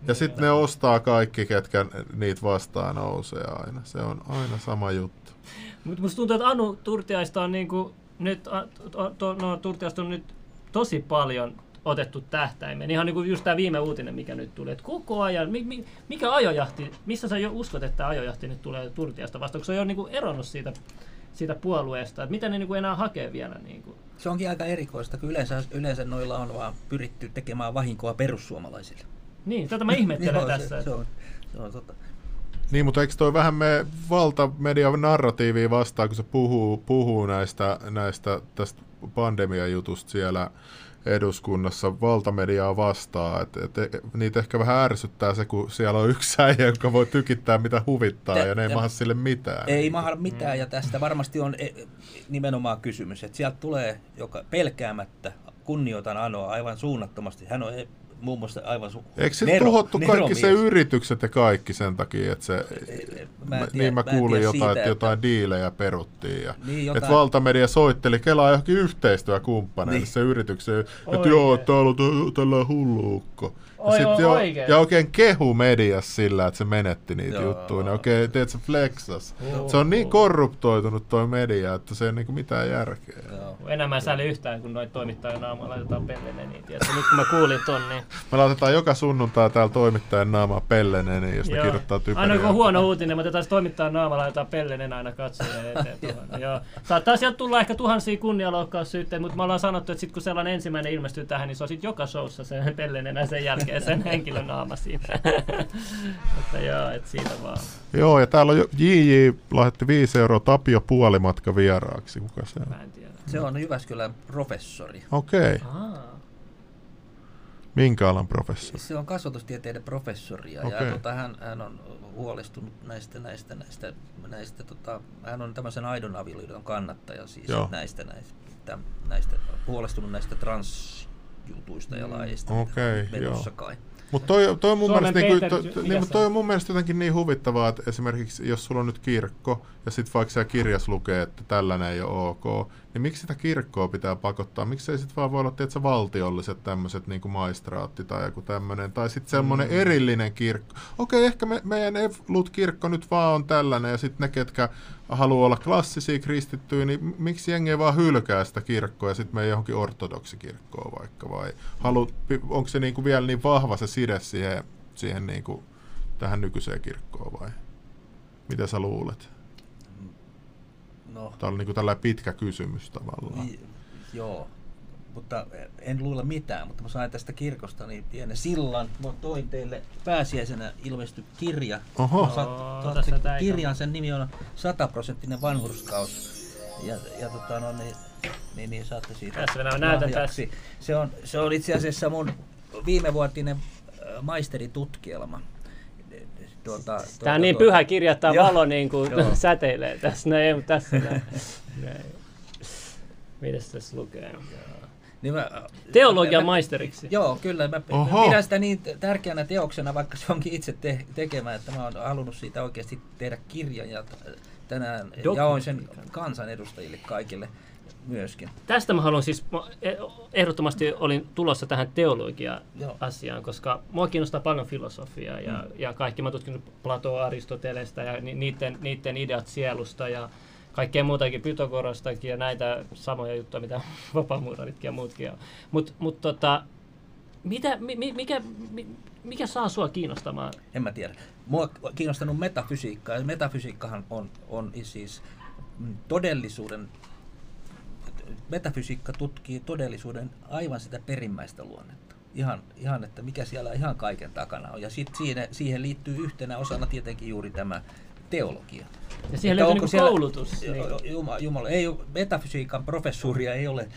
Ja sitten ne ostaa kaikki, ketkä niitä vastaan nousee aina. Se on aina sama juttu. Mutta musta tuntuu, että Anu Turtiaista on niinku nyt, no, Turtiaista on nyt tosi paljon otettu tähtäimeen. Ihan niin kuin just tämä viime uutinen, mikä nyt tuli. Että koko ajan, mi, mi, mikä ajojahti, missä sä jo uskot, että tämä ajojahti nyt tulee Turtiasta vasta, kun se on jo niin kuin eronnut siitä, siitä puolueesta. Että mitä ne niin kuin enää hakee vielä? Niin kuin? Se onkin aika erikoista, kun yleensä, yleensä noilla on vaan pyritty tekemään vahinkoa perussuomalaisille. Niin, tätä mä ihmettelen tässä. Se, se, on, se on tota. Niin, mutta eikö toi vähän me valtamedian narratiivia vastaan, kun se puhuu, puhuu näistä, näistä tästä pandemiajutusta siellä eduskunnassa valtamediaa vastaan. Et, et, et, niitä ehkä vähän ärsyttää se, kun siellä on yksi äijä, joka voi tykittää mitä huvittaa Tä- ja ne ei maha sille mitään. Ei mahda mitään, ja tästä varmasti on e- nimenomaan kysymys, että sieltä tulee joka pelkäämättä, kunnioitan Anoa aivan suunnattomasti. Hän on e- muun muassa aivan su- Eikö se nero- tuhottu kaikki se yritykset ja kaikki sen takia, että se... Mä Mä, tiedä- niin mä mä kuulin tiedä jotain, siitä, että että- jotain diilejä peruttiin. Ja, Niin, että jotain- valtamedia soitteli Kelaa johonkin yhteistyökumppaneille Niin. se yritykseen, että joo, täällä on tä- tällainen hulluukko. Oi, sit oi, jo, oikein. ja oikein kehu mediassa sillä, että se menetti niitä Joo. juttuja. Ne oikein, teet se flexas. Joo. Se on niin korruptoitunut toi media, että se ei niinku mitään järkeä. Joo. Enää sääli yhtään, kun noita toimittajan naamalla laitetaan pellene. Niin tiedätkö, nyt kun mä kuulin ton, niin... Me laitetaan joka sunnuntai täällä toimittajan naamaa pelleneen, niin jos ne Joo. kirjoittaa typeriä. Aina kun on huono uutinen, me otetaan se toimittajan naamalla laitetaan pellenen aina katsojien eteen. tuohon. Joo. Saattaa sieltä tulla ehkä tuhansia kunnianloukkaussyytteitä, mutta me ollaan sanottu, että sit kun sellainen ensimmäinen ilmestyy tähän, niin se on sit joka showssa se pellenenä sen jälkeen sen henkilön naama siinä. että joo, et siitä vaan. Joo, ja täällä on JJ lähetti 5 euroa Tapio puolimatka vieraaksi. Kuka se on? Mä en tiedä. Se on Jyväskylän professori. Okei. Okay. Aa. Minkä alan professori? Se on kasvatustieteiden professori ja, Okei. ja tota, hän, hän on huolestunut näistä, näistä, näistä, näistä tota, hän on tämmöisen aidon avioliiton kannattaja siis Joo. näistä, näistä, täm, näistä, huolestunut näistä transjutuista ja laajista, mitä Okei, joo. kai. Mutta toi, toi, on mun Suomen mielestä, niinku, Peter, to, mikä niin, toi on? on mun mielestä jotenkin niin huvittavaa, että esimerkiksi jos sulla on nyt kirkko, ja sitten vaikka siellä kirjas lukee, että tällainen ei ole ok, niin miksi sitä kirkkoa pitää pakottaa? Miksi ei sitten vaan voi olla tietysti, valtiolliset tämmöiset niin kuin maistraatti tai joku tämmöinen, tai sitten semmoinen mm. erillinen kirkko. Okei, ehkä me, meidän Evlut-kirkko nyt vaan on tällainen, ja sitten ne, ketkä haluaa olla klassisia kristittyjä, niin miksi jengi ei vaan hylkää sitä kirkkoa ja sitten me johonkin ortodoksikirkkoon vaikka, vai halu, onko se niinku vielä niin vahva se side siihen siihen niin kuin, tähän nykyiseen kirkkoon vai? Mitä sä luulet? No, Tämä oli niin kuin tällainen pitkä kysymys tavallaan. Niin, joo, mutta en luulla mitään, mutta mä sain tästä kirkosta niin pienen sillan. Mä toin teille pääsiäisenä ilmesty kirja. Oho. Mä saat, Oo, saat tässä ei kirjan, sen nimi on sataprosenttinen vanhurskaus. Ja, ja tota, no, niin, niin, niin saatte siitä Tässä minä näytän lahjaksi. Se on, se on itse asiassa mun viimevuotinen äh, maisteritutkielma. Tuota, Tämä on niin pyhä kirja, että tämä Joo. valo niin kuin Joo. säteilee tässä. No ei, mutta tässä näin. näin. Mitäs tässä lukee? Niin mä, Teologian mä- maisteriksi. Joo, kyllä. Mä Oho. Oho. pidän sitä niin tärkeänä teoksena, vaikka se onkin itse te- tekemä, että mä oon halunnut siitä oikeasti tehdä kirjan ja tänään Dok- jaoin sen kansanedustajille kaikille myöskin. Tästä mä haluan siis, mä ehdottomasti olin tulossa tähän teologia-asiaan, koska mua kiinnostaa paljon filosofiaa ja, mm. ja kaikki, mä tutkinut Platoa, Aristotelesta ja ni, niiden, niiden ideat sielusta ja kaikkea muutakin, Pythagorastakin ja näitä samoja juttuja, mitä vapaamuuraritkin ja muutkin. Mutta mut tota, mitä, mi, mi- mikä, mi, mikä saa sua kiinnostamaan? En mä tiedä. Mua on kiinnostanut metafysiikka, metafysiikkahan on, on siis mm, todellisuuden, metafysiikka tutkii todellisuuden aivan sitä perimmäistä luonnetta. Ihan, ihan että mikä siellä ihan kaiken takana on. Ja sitten siihen, siihen liittyy yhtenä osana tietenkin juuri tämä teologia. Ja siihen Että löytyy niinku siellä- koulutus. Niin. Jumala, Jumala, ei metafysiikan professuuria ei ole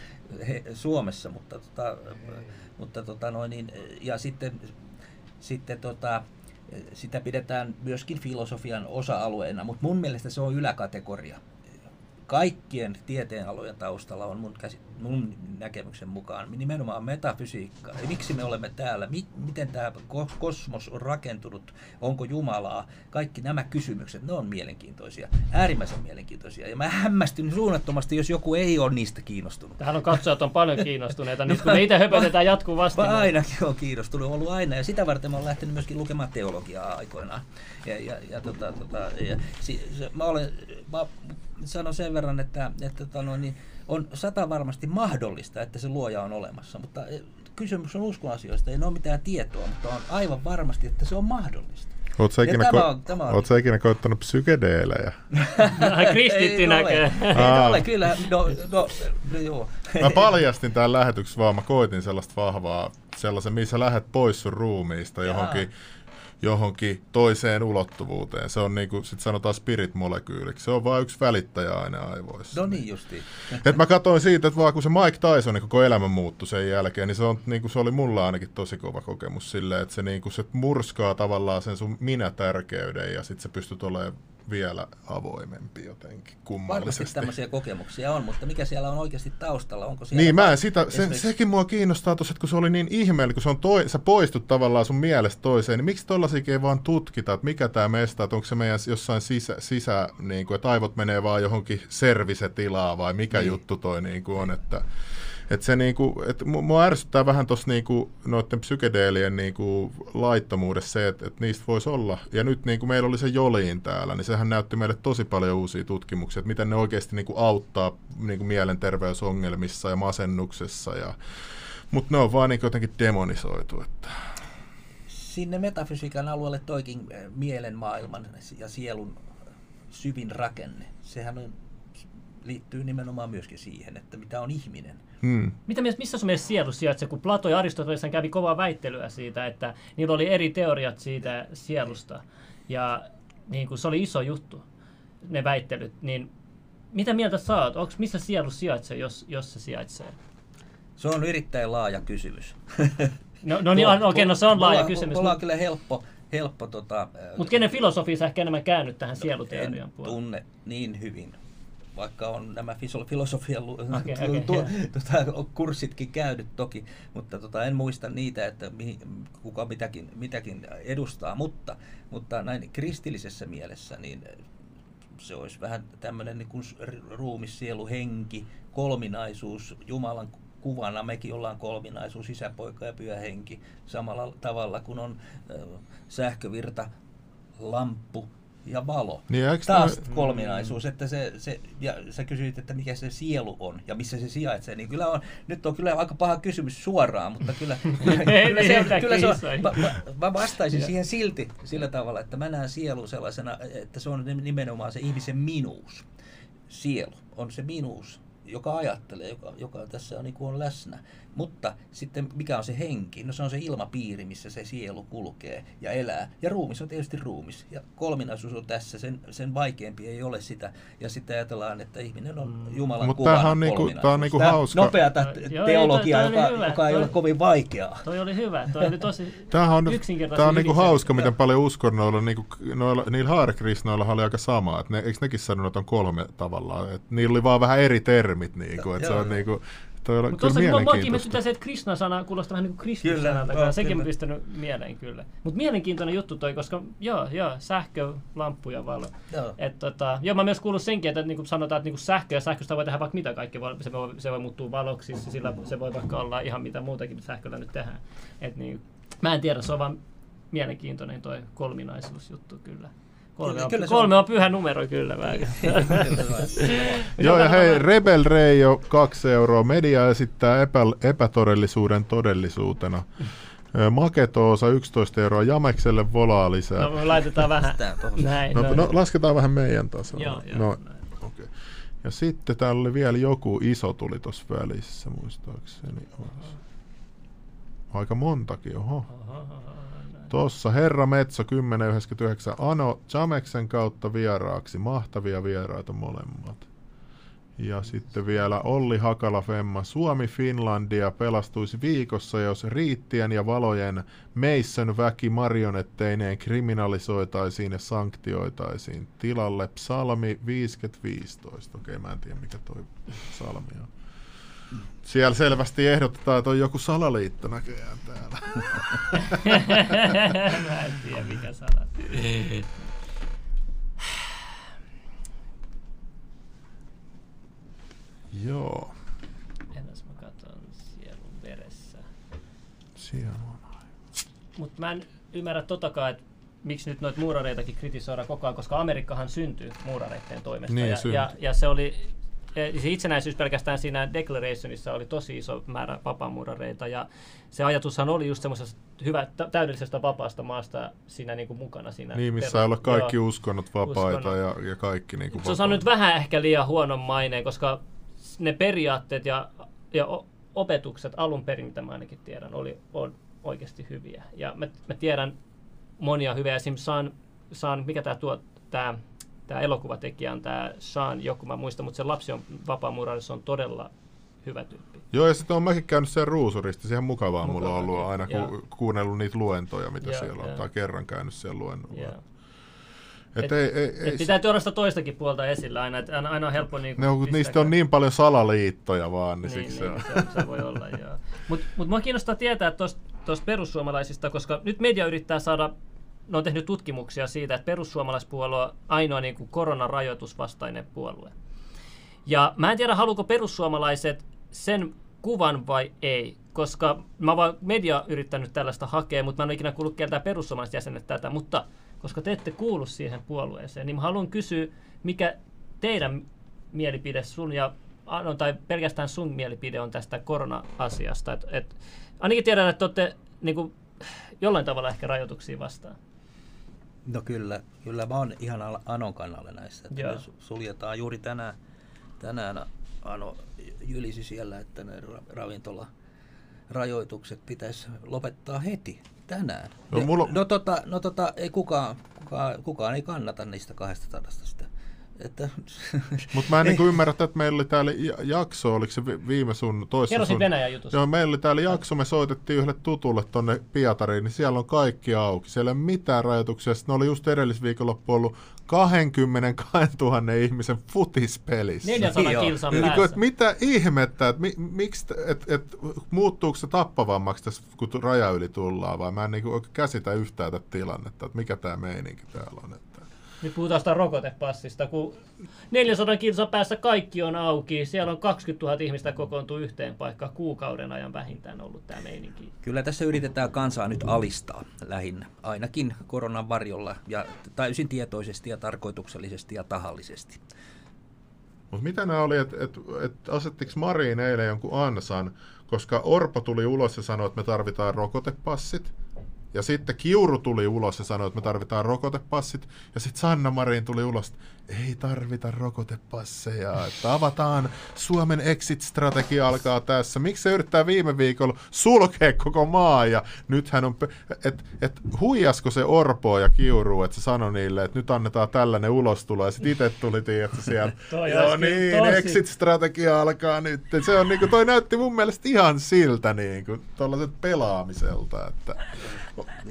he, Suomessa, mutta, tota, mutta tota noin, niin, ja sitten, sitten tota, sitä pidetään myöskin filosofian osa-alueena, mutta mun mielestä se on yläkategoria. Kaikkien tieteenalojen taustalla on mun, käsi, mun näkemyksen mukaan nimenomaan metafysiikka. Ja miksi me olemme täällä? Mi, miten tämä ko- kosmos on rakentunut? Onko Jumalaa? Kaikki nämä kysymykset, ne on mielenkiintoisia, äärimmäisen mielenkiintoisia. Ja mä hämmästyn suunnattomasti, jos joku ei ole niistä kiinnostunut. Tähän on katsojat on paljon kiinnostuneita, nyt kun me itse höpötetään jatkuvasti. Mä niin- ainakin olen kiinnostunut, ollut aina, ja sitä varten mä olen lähtenyt myöskin lukemaan teologiaa aikoinaan. Ja, ja, ja, tota, tota, ja si, se, mä, olen, mä sanon sen verran, että, että tota, no, niin on sata varmasti mahdollista, että se luoja on olemassa, mutta eh, kysymys on uskonasioista, ei ole mitään tietoa, mutta on aivan varmasti, että se on mahdollista. Oletko ikinä, tämä ko- on- tämä on- sä ikinä koittanut psykedeelejä? Ai, Kristitty Ei ne näkee. ole. Ei Aa. ole, kyllä, no, no, no joo. Mä paljastin tämän lähetyksessä vaan, mä koitin sellaista vahvaa, sellaisen, missä lähdet pois sun ruumiista johonkin, johonkin toiseen ulottuvuuteen. Se on niinku, sit sanotaan spirit-molekyyliksi. Se on vain yksi välittäjäaine aivoissa. No niin justiin. Et mä katsoin siitä, että vaan kun se Mike Tysonin koko elämä muuttui sen jälkeen, niin se, on, niin kuin se oli mulla ainakin tosi kova kokemus silleen, että se, niin kuin, se murskaa tavallaan sen sun minä-tärkeyden ja sitten sä pystyt olemaan vielä avoimempi jotenkin Varmasti kummallisesti. tämmöisiä kokemuksia on, mutta mikä siellä on oikeasti taustalla? Onko siellä Niin, mä en sitä, se, esimerkiksi- sekin mua kiinnostaa tuossa, että kun se oli niin ihmeellinen, kun se on toi, sä poistut tavallaan sun mielestä toiseen, niin miksi tollasikin ei vaan tutkita, että mikä tämä mestaa, että onko se meidän jossain sisä, sisä niin kuin, että aivot menee vaan johonkin servisetilaa vai mikä niin. juttu toi niin kuin on, että että se niinku, et mu- mua ärsyttää vähän tuossa niinku, noiden psykedeelien niinku laittomuudessa se, että et niistä voisi olla. Ja nyt niinku meillä oli se Joliin täällä, niin sehän näytti meille tosi paljon uusia tutkimuksia, että miten ne oikeasti niinku auttaa niinku mielenterveysongelmissa ja masennuksessa. Ja, mutta ne on vaan niinku jotenkin demonisoitu. Että. sinne metafysiikan alueelle toikin eh, mielenmaailman ja sielun syvin rakenne. Sehän on, liittyy nimenomaan myöskin siihen, että mitä on ihminen. Hmm. Mitä mielessä, missä sun mielestä sielu sijaitsee, kun Plato ja Aristoteles kävi kovaa väittelyä siitä, että niillä oli eri teoriat siitä sielusta. Ja niin kuin se oli iso juttu, ne väittelyt. Niin mitä mieltä sä oot? Onks, missä sielu sijaitsee, jos, jos se sijaitsee? Se on erittäin laaja kysymys. No, no niin, okei, okay, no se on laaja Mulla- kysymys. Mulla on Mutta kyllä helppo, helppo tota, mut kenen filosofia sä ehkä enemmän käännyt tähän sieluteorian en puolelle? tunne niin hyvin, vaikka on nämä filosofian lu- Okei, tu- okei, tu- joo. tota, kurssitkin käynyt toki, mutta tota, en muista niitä, että mihin, kuka mitäkin, mitäkin edustaa, mutta, mutta näin kristillisessä mielessä niin se olisi vähän tämmöinen niin kuin ruumis, sielu, henki, kolminaisuus, Jumalan kuvana mekin ollaan kolminaisuus, isäpoika ja pyhä henki, samalla tavalla kuin on sähkövirta, lamppu, ja valo. Niin, Taas toi- kolminaisuus, että se, se, ja sä kysyit, että mikä se sielu on ja missä se sijaitsee, niin kyllä on, nyt on kyllä aika paha kysymys suoraan, mutta kyllä, kyllä, se, on, kyllä se on, mä, mä, mä vastaisin siihen silti sillä tavalla, että mä näen sielun sellaisena, että se on nimenomaan se ihmisen minuus. Sielu on se minuus, joka ajattelee, joka, joka tässä on, niin kuin on läsnä. Mutta sitten mikä on se henki? No se on se ilmapiiri, missä se sielu kulkee ja elää. Ja ruumis on tietysti ruumis. Ja kolminaisuus on tässä. Sen, sen vaikeampi ei ole sitä. Ja sitten ajatellaan, että ihminen on Jumalan Mut kuvana tämähän on niinku- tää on niinku Tää hauska. Nopeata teologiaa, toi- toi oli joka, hyvä. joka ei Toi- ole kovin vaikeaa. Toi oli hyvä. Toi oli tosi Tämähän on, tää on niinku hauska, miten paljon uskonnoilla, niinku, noilla, niillä haarekristnoilla oli aika sama. Et ne, eikö nekin sanonut, että on kolme tavallaan? Et niillä oli vaan vähän eri termit. Niinku, et se on joo. niinku, toi on Mutta kyllä tuossa mielenkiintoista. ihmetyttää se, että Krishna-sana kuulostaa vähän niin kuin Kristus-sanalta, Kyllä, sekin kyllä. on pistänyt mieleen kyllä. Mutta mielenkiintoinen juttu toi, koska joo, joo, sähkö, lamppu ja valo. Joo. Et, tota, joo, mä myös kuullut senkin, että niin kuin sanotaan, että niin kuin sähkö ja sähköstä voi tehdä vaikka mitä kaikki. Voi, se, voi, se voi muuttua valoksi, se, sillä, se voi vaikka olla ihan mitä muutakin mitä sähköllä nyt tehdään. Et niin, mä en tiedä, se on vaan mielenkiintoinen toi kolminaisuusjuttu kyllä. Kolme, Kyllä- on, kyllä kolme on. on pyhä numero kyllä. Vähän. Joo, ja hei, Rebel Reijo, kaksi euroa. Media esittää epä, epätodellisuuden todellisuutena. Maketoosa 11 euroa, Jamekselle volaa lisää. No, me laitetaan vähän näin. No, näin. no, lasketaan vähän meidän tasolla. Joo, joo, no, näin. okay. Ja sitten täällä oli vielä joku iso tuli tuossa välissä, muistaakseni. Aika montakin, oho. Tossa Herra Metso 1099 Ano Jameksen kautta vieraaksi. Mahtavia vieraita molemmat. Ja sitten vielä Olli Hakala Femma. Suomi Finlandia pelastuisi viikossa, jos riittien ja valojen meissön väki marionetteineen kriminalisoitaisiin ja sanktioitaisiin. Tilalle psalmi 5015. Okei, mä en tiedä mikä toi psalmi on. Siellä selvästi ehdotetaan, että on joku salaliitto näköjään täällä. Mä en tiedä mikä sana. Joo, Entäs mä katson sielun veressä. siellä on. Mutta mä en ymmärrä totakaan, että miksi nyt noita muurareitakin kritisoidaan koko ajan, koska Amerikkahan syntyi muurareiden toimesta. Niin, ja, ja, ja, se oli se itsenäisyys pelkästään siinä Declarationissa oli tosi iso määrä vapaamuurareita ja se ajatushan oli just semmoisesta hyvä, tä- täydellisestä vapaasta maasta siinä niinku mukana siinä. Niin, missä ei ole kaikki joo. uskonnot vapaita Uskonnot. ja, ja kaikki niin kuin Se on saanut nyt vähän ehkä liian huonon maineen, koska ne periaatteet ja, ja opetukset alun perin, mitä mä ainakin tiedän, oli, on oikeasti hyviä. Ja mä, mä tiedän monia hyviä. Esimerkiksi Saan, Saan mikä tämä tuo, tämä tämä elokuvatekijä on tämä Sean, joku mä muistan, mutta se lapsi on vapaamuurari, on todella hyvä tyyppi. Joo, ja sitten on mäkin käynyt siellä ruusurista. Siihen mukavaa mulla on Mukavaa, ollut aina, joo. ku, kuunnellut niitä luentoja, mitä Joo, siellä on. joo. Tai kerran käynyt siellä luennolla. Et, Et- ei, ei, ei, Et pitää tuoda sitä toistakin puolta esillä aina, että aina, on helppo niin ne on, niistä on niin paljon salaliittoja vaan, niin, Niin, siksi niin, se on. se, se voi olla, joo. Mutta mut mua kiinnostaa tietää tuosta perussuomalaisista, koska nyt media yrittää saada, ne on tehnyt tutkimuksia siitä, että perussuomalaispuolue on ainoa niin kuin koronarajoitusvastainen puolue. Ja mä en tiedä, haluuko perussuomalaiset sen kuvan vai ei, koska mä vaan media yrittänyt tällaista hakea, mutta mä en ole ikinä kuullut keltään perussuomalaiset jäsenet tätä, mutta koska te ette kuulu siihen puolueeseen, niin mä haluan kysyä, mikä teidän mielipide sun ja Anon, tai pelkästään sun mielipide on tästä korona-asiasta. Et, et, ainakin tiedän, että olette niin kuin, jollain tavalla ehkä rajoituksia vastaan. No kyllä, kyllä mä oon ihan Anon kannalle näissä. Että me su- suljetaan juuri tänään, tänään Ano jylisi siellä, että ne ra- ravintola rajoitukset pitäisi lopettaa heti tänään. No, mulla- no, tota, no tota, ei kukaan, kukaan, kukaan ei kannata niistä 200 sitä. Että, Mutta mä en niin ymmärrä, että meillä oli täällä ja- jakso, oliko se vi- viime sun toissa Kerro siitä sun... Venäjän jutusta. Joo, meillä oli täällä jakso, me soitettiin yhdelle tutulle tonne Pietariin, niin siellä on kaikki auki. Siellä ei ole mitään rajoituksia. Sitten ne oli just edellisviikonloppu ollut 22 000 ihmisen futispelissä. 400 Joo. kilsan Niin päässä. että mitä ihmettä, että mi, miksi, et, et, muuttuuko se tappavammaksi tässä, kun raja yli tullaan, vai mä en niin oikein käsitä yhtään tätä tilannetta, että mikä tämä meininki täällä on. Että. Nyt puhutaan sitä rokotepassista, kun 400 kilsan päässä kaikki on auki. Siellä on 20 000 ihmistä kokoontuu yhteen paikkaan kuukauden ajan vähintään ollut tämä meininki. Kyllä tässä yritetään kansaa nyt alistaa lähinnä, ainakin koronan varjolla ja täysin tietoisesti ja tarkoituksellisesti ja tahallisesti. Mutta mitä nämä oli, että et, et asettiko Marin eilen jonkun ansan, koska Orpo tuli ulos ja sanoi, että me tarvitaan rokotepassit. Ja sitten Kiuru tuli ulos ja sanoi, että me tarvitaan rokotepassit. Ja sitten Sanna Marin tuli ulos, että ei tarvita rokotepasseja. Että avataan Suomen exit-strategia alkaa tässä. Miksi se yrittää viime viikolla sulkea koko maa? Ja nythän on, että et, huijasko se Orpo ja Kiuru, että se sanoi niille, että nyt annetaan tällainen ulostulo. Ja sitten itse tuli, tiedätkö, siellä, joo niin, tosi- exit-strategia alkaa nyt. Se on niinku, toi näytti mun mielestä ihan siltä niinku, tuollaiset pelaamiselta, että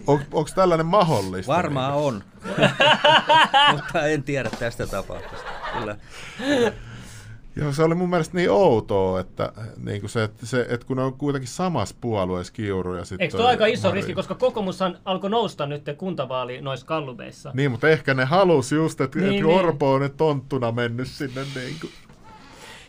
on, onko tällainen mahdollista? Varmaan on, mutta en tiedä tästä tapauksesta. Kyllä. Joo, se oli mun mielestä niin outoa, että, niin kuin se, että, se, että kun ne on kuitenkin samassa puolueessa Kiuru ja sitten... Eikö tuo aika iso riski, koska kokoomushan alkoi nousta nyt kuntavaali noissa kallubeissa. Niin, mutta ehkä ne halusi just, että, Niin, niin, että niin. Orpo on nyt tonttuna mennyt sinne niin kuin...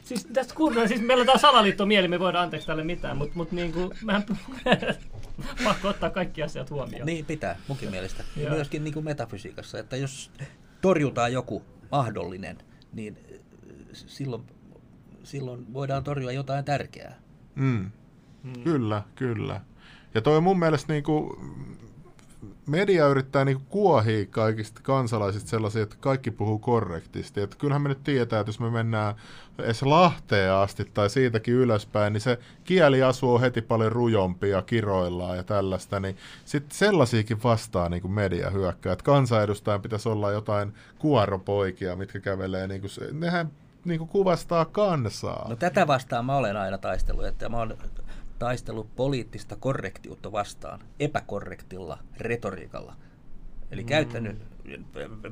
Siis tästä kuullaan, siis meillä on tää salaliittomieli, me voidaan anteeksi tälle mitään, mutta mut niinku, mehän pakko ottaa kaikki asiat huomioon. Niin pitää, munkin mielestä. Ja myöskin niin kuin metafysiikassa, että jos torjutaan joku mahdollinen, niin äh, silloin, silloin voidaan torjua jotain tärkeää. Mm. Mm. Kyllä, kyllä. Ja toi on mun mielestä niinku, media yrittää niinku kuohia kaikista kansalaisista sellaisia, että kaikki puhuu korrektisti. Että kyllähän me nyt tietää, että jos me mennään edes Lahteen asti tai siitäkin ylöspäin, niin se kieliasu on heti paljon rujompi ja kiroillaan ja tällaista, niin sitten sellaisiakin vastaan niin kuin media hyökkää. Että kansanedustajan pitäisi olla jotain kuoropoikia, mitkä kävelee, niin kuin nehän niin kuin kuvastaa kansaa. No tätä vastaan mä olen aina taistellut, että mä olen taistellut poliittista korrektiutta vastaan epäkorrektilla retoriikalla. Eli mm. käyttänyt,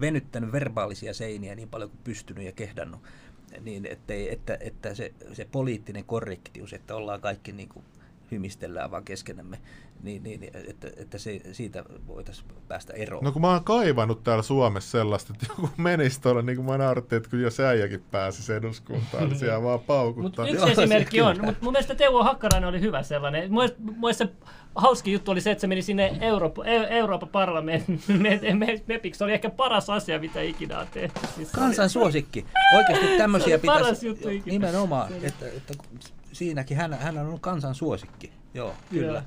venyttänyt verbaalisia seiniä niin paljon kuin pystynyt ja kehdannut, niin ettei, että, että se, se poliittinen korrektius, että ollaan kaikki niin kuin hymistellään vaan keskenämme, niin, niin että, että se, siitä voitaisiin päästä eroon. No kun mä oon kaivannut täällä Suomessa sellaista, että joku menisi tuolla, niin kuin mä naurattiin, että kun jos äijäkin pääsisi eduskuntaan, niin siellä vaan Mutta paukuttaa. yksi Joo, esimerkki on, mutta mun mielestä Teuvo Hakkarainen oli hyvä sellainen. Mun mielestä, hauskin juttu oli se, että se meni sinne Eurooppa, e- Euroopan parlamentin me, me, mepiksi. Se oli ehkä paras asia, mitä ikinä on tehty. Siis Kansan suosikki. Oikeasti tämmöisiä oli paras pitäisi, juttu ikinä. nimenomaan, että, että siinäkin hän, hän on ollut kansan suosikki. Joo, kyllä. Joo.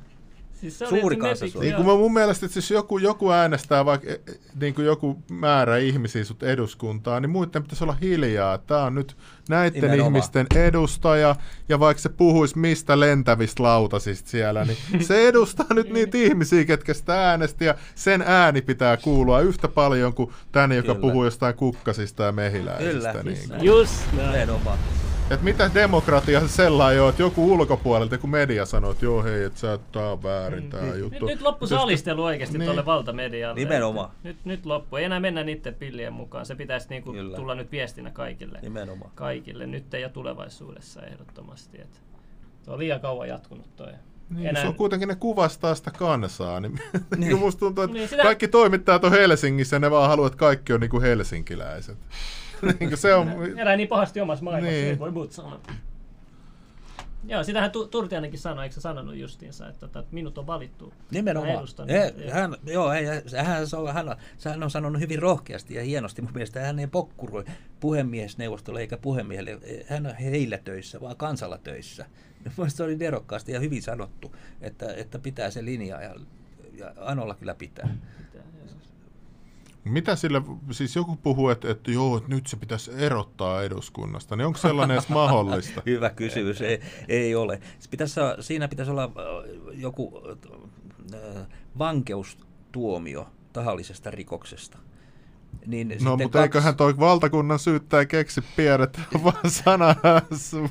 Siis se Suuri kansansuosikki. Niin kuin mä mun mielestä, että siis joku, joku äänestää vaikka e- e- niin kuin joku määrä ihmisiä sut eduskuntaan, niin muiden pitäisi olla hiljaa. Tämä on nyt näiden Nimenomaan. ihmisten edustaja, ja vaikka se puhuisi mistä lentävistä lautasista siellä, niin se edustaa nyt niitä ihmisiä, ketkä sitä äänesti, ja sen ääni pitää kuulua yhtä paljon kuin tänne, joka Kyllä. puhuu jostain kukkasista ja mehiläisistä. Kyllä. Niin. Just näin. Nimenomaan. Et mitä demokratia se sellainen on, että joku ulkopuolelta, kun media sanoo, että joo hei, että sä, tää on väärin tää Nyt, juttu. nyt loppu se Mut jos- alistelu oikeasti Niin. tuolle valtamedialle. Nimenomaan. Että Nyt, nyt loppu. Ei enää mennä niiden pillien mukaan. Se pitäisi niinku Kyllä. tulla nyt viestinä kaikille. Nimenomaan. Kaikille nyt ja tulevaisuudessa ehdottomasti. Että se on liian kauan jatkunut toi. Niin, Enää- se on kuitenkin ne kuvastaa sitä kansaa. Niin, niin. Niin. musta tuntuu, että Niin, niin, sitä- kaikki toimittajat on Helsingissä ja ne vaan haluaa, että kaikki on niin kuin helsinkiläiset. niin kuin se on... Elää niin pahasti omassa maailmassa, niin. Niin. ei voi muuta sanoa. Joo, sitähän Tu- Turtiainenkin sanoi, eikö se sanonut justiinsa, että, tota, että minut on valittu. Nimenomaan. edustan He, hän, joo, ei, hän, se on, hän, on, hän on sanonut hyvin rohkeasti ja hienosti mun mielestä. Hän ei pokkuroi puhemiesneuvostolle eikä puhemiehelle. Hän on heillä töissä, vaan kansalla töissä. Mielestäni se oli nerokkaasti ja hyvin sanottu, että, että pitää se linja ja, ja Anolla kyllä pitää. Mitä sillä, siis joku puhuu, että, että joo, että nyt se pitäisi erottaa eduskunnasta, niin onko sellainen edes mahdollista? Hyvä kysymys, ei, ei ole. Pitäisi, siinä pitäisi olla äh, joku äh, vankeustuomio tahallisesta rikoksesta. Niin No, sitten mutta eiköhän toi valtakunnan syyttäjä keksi pienet vaan sana,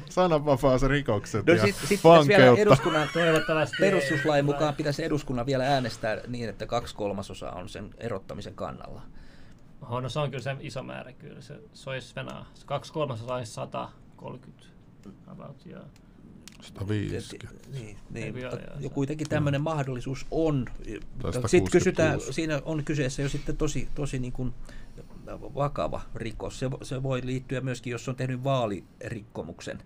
sananvapausrikokset No ja sit, sit vielä eduskunnan perustuslain mukaan pitäisi eduskunnan vielä äänestää niin, että kaksi kolmasosaa on sen erottamisen kannalla. Oho, no se on kyllä se iso määrä kyllä. Se, se olisi venää. Se kaksi kolmasosaa olisi 130. About, joo. 150. Niin, niin jo se- kuitenkin tämmöinen mahdollisuus on. Sitten kysytään, 166. siinä on kyseessä jo sitten tosi, tosi niin kuin vakava rikos. Se, se voi liittyä myöskin, jos on tehnyt vaalirikkomuksen,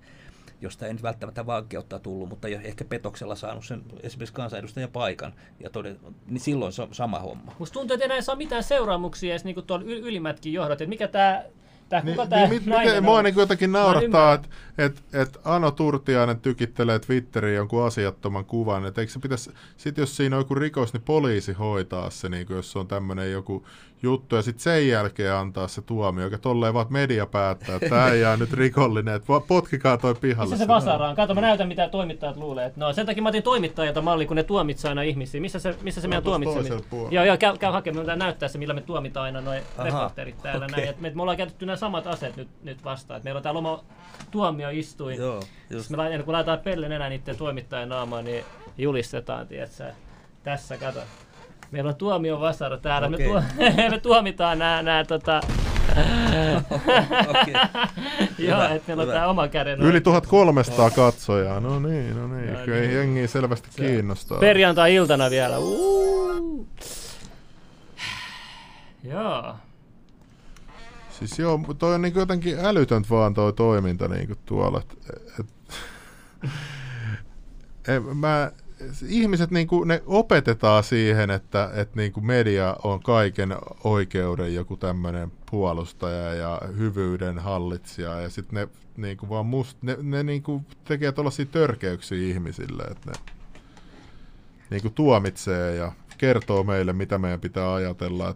josta ei nyt välttämättä vankeutta tullut, mutta jo ehkä petoksella saanut sen esimerkiksi kansanedustajan paikan, ja toden, niin silloin se on sama homma. Musta tuntuu, että enää ei saa mitään seuraamuksia edes niinku tuolla yl- ylimmätkin johdot, että mikä tää Tää, Niin, kuka tää niin, mit, nainen miten, mua niin jotenkin naurattaa, että et, et Ano Turtiainen tykittelee Twitteriin jonkun asiattoman kuvan. Että eikö se pitäisi, sit jos siinä on joku rikos, niin poliisi hoitaa se, niin jos on tämmöinen joku juttu, ja sitten sen jälkeen antaa se tuomio, joka tolleen vaan että media päättää, että tämä ei jää nyt rikollinen, että potkikaa toi pihalle. Missä se vasara on? Kato, mä näytän mitä toimittajat luulee. että No sen takia mä otin toimittajilta malli, kun ne tuomitsee aina ihmisiä. Missä se, missä se No, meidän puolella. Joo, joo, käy, käy hakemaan. Mä näyttää se, millä me tuomitaan aina noin reporterit täällä. okei. Näin. Et me, me, ollaan käytetty nämä samat aseet nyt, nyt vastaan. Et meillä on täällä oma tuomioistuin. Joo, Just. just. Me laitetaan, kun laitetaan pellen enää niiden toimittajan naamaan, niin julistetaan, tiedätkö? Tässä, kato. Meillä on tuomio vasara täällä. Me, Okei. tuo, me tuomitaan nämä, nämä tota, Okei. joo, että meillä on tämä oma käden. Yli 1300 katsojaa, no niin, no niin, No kyllä niin. jengiä selvästi kiinnostaa. Perjantai-iltana vielä. Joo. Siis joo, toi on niinku jotenkin älytöntä vaan toi toiminta niinku tuolla. Et, et, et, mä, ihmiset niinku, ne opetetaan siihen, että et niinku media on kaiken oikeuden joku tämmöinen puolustaja ja hyvyyden hallitsija ja sitten ne niinku vaan must, ne, ne niinku tekee tuollaisia törkeyksiä ihmisille, että ne niinku tuomitsee ja kertoo meille, mitä meidän pitää ajatella.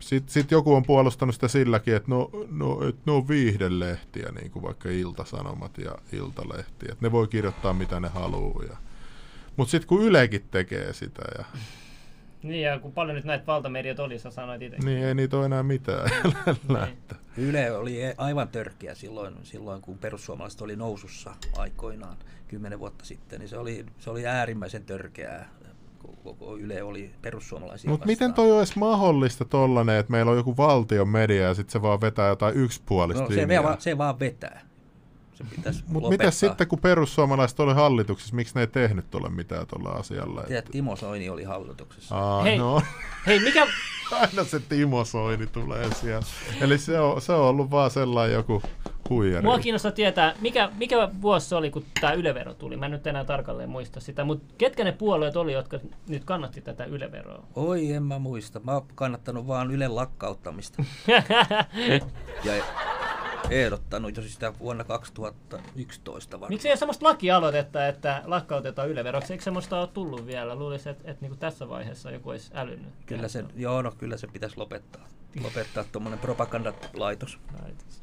Sitten sit joku on puolustanut sitä silläkin, että no, no, et ne on viihdelehtiä, niin kuin vaikka Iltasanomat ja Iltalehti. Että ne voi kirjoittaa mitä ne haluaa. Ja... Mutta sitten kun Ylekin tekee sitä, ja... Niin, ja kun paljon nyt näitä valtamediat oli, sä sanoit itse. niin ei niitä ole enää mitään että- Yle oli e- aivan törkeä silloin, silloin, kun perussuomalaiset oli nousussa aikoinaan, kymmenen vuotta sitten. Niin se, oli, se oli äärimmäisen törkeää. Koko Yle oli perussuomalaisia Mutta miten toi on edes mahdollista tollanen, että meillä on joku valtion media ja sitten se vaan vetää jotain yksipuolista No, se, linjaa? vaan, se vaan vetää. Se pitäisi Mutta lopettaa. mitä sitten, kun perussuomalaiset oli hallituksessa, miksi ne ei tehnyt tuolle mitään tuolla asialla? Tiedät, Timo Soini oli hallituksessa. Aa, Hei. no. Hei, mikä... Aina se Timo Soini tulee siellä. Eli se on, se on ollut vaan sellainen joku huijari. Mua kiinnostaa tietää, mikä, mikä vuosi se oli, kun tämä ylevero tuli. Mä en nyt enää tarkalleen muista sitä, mutta ketkä ne puolueet oli, jotka nyt kannatti tätä yleveroa? Oi, en mä muista. Mä oon kannattanut vaan Ylen lakkauttamista. ja ehdottanut jo sitä vuonna 2011 varmaan. Miksi ei ole semmoista lakialoitetta, että lakkautetaan ylevero? Eikö semmoista ole tullut vielä? Luulisin, että, että niin tässä vaiheessa joku olisi älynyt. Kyllä se, joo, no kyllä se pitäisi lopettaa. Lopettaa tuommoinen propagandatlaitos. Laitos.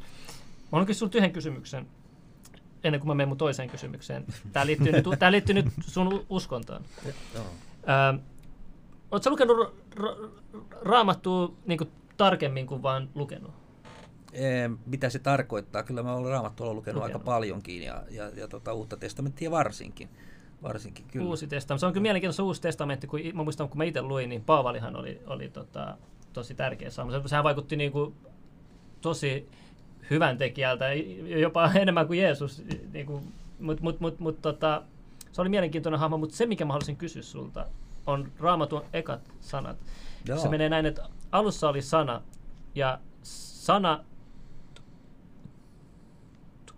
Mä kysyä sulta yhden kysymyksen, ennen kuin mä menen mun toiseen kysymykseen. Tämä liittyy nyt, tää liittyy nyt sun u- uskontoon. Joo. Ää, Oletko lukenut ra- ra- raamattua niin tarkemmin kuin vaan lukenut? Ee, mitä se tarkoittaa? Kyllä mä olen raamattua lukenut, Lukenut. aika paljonkin ja, ja, ja tota, uutta testamenttia varsinkin. varsinkin kyllä. Uusi testamentti. Se on kyllä mielenkiintoista uusi testamentti, kun mä muistan, kun mä itse luin, niin Paavalihan oli, oli tota, tosi tärkeä saama. Se- Sehän vaikutti niin kuin, tosi hyvän tekijältä, jopa enemmän kuin Jeesus. Niin kuin, mut, mut, mut, mut, tota, se oli mielenkiintoinen hahmo, mutta se, mikä mä haluaisin kysyä sulta, on raamatun ekat sanat. Joo. Se menee näin, että alussa oli sana, ja sana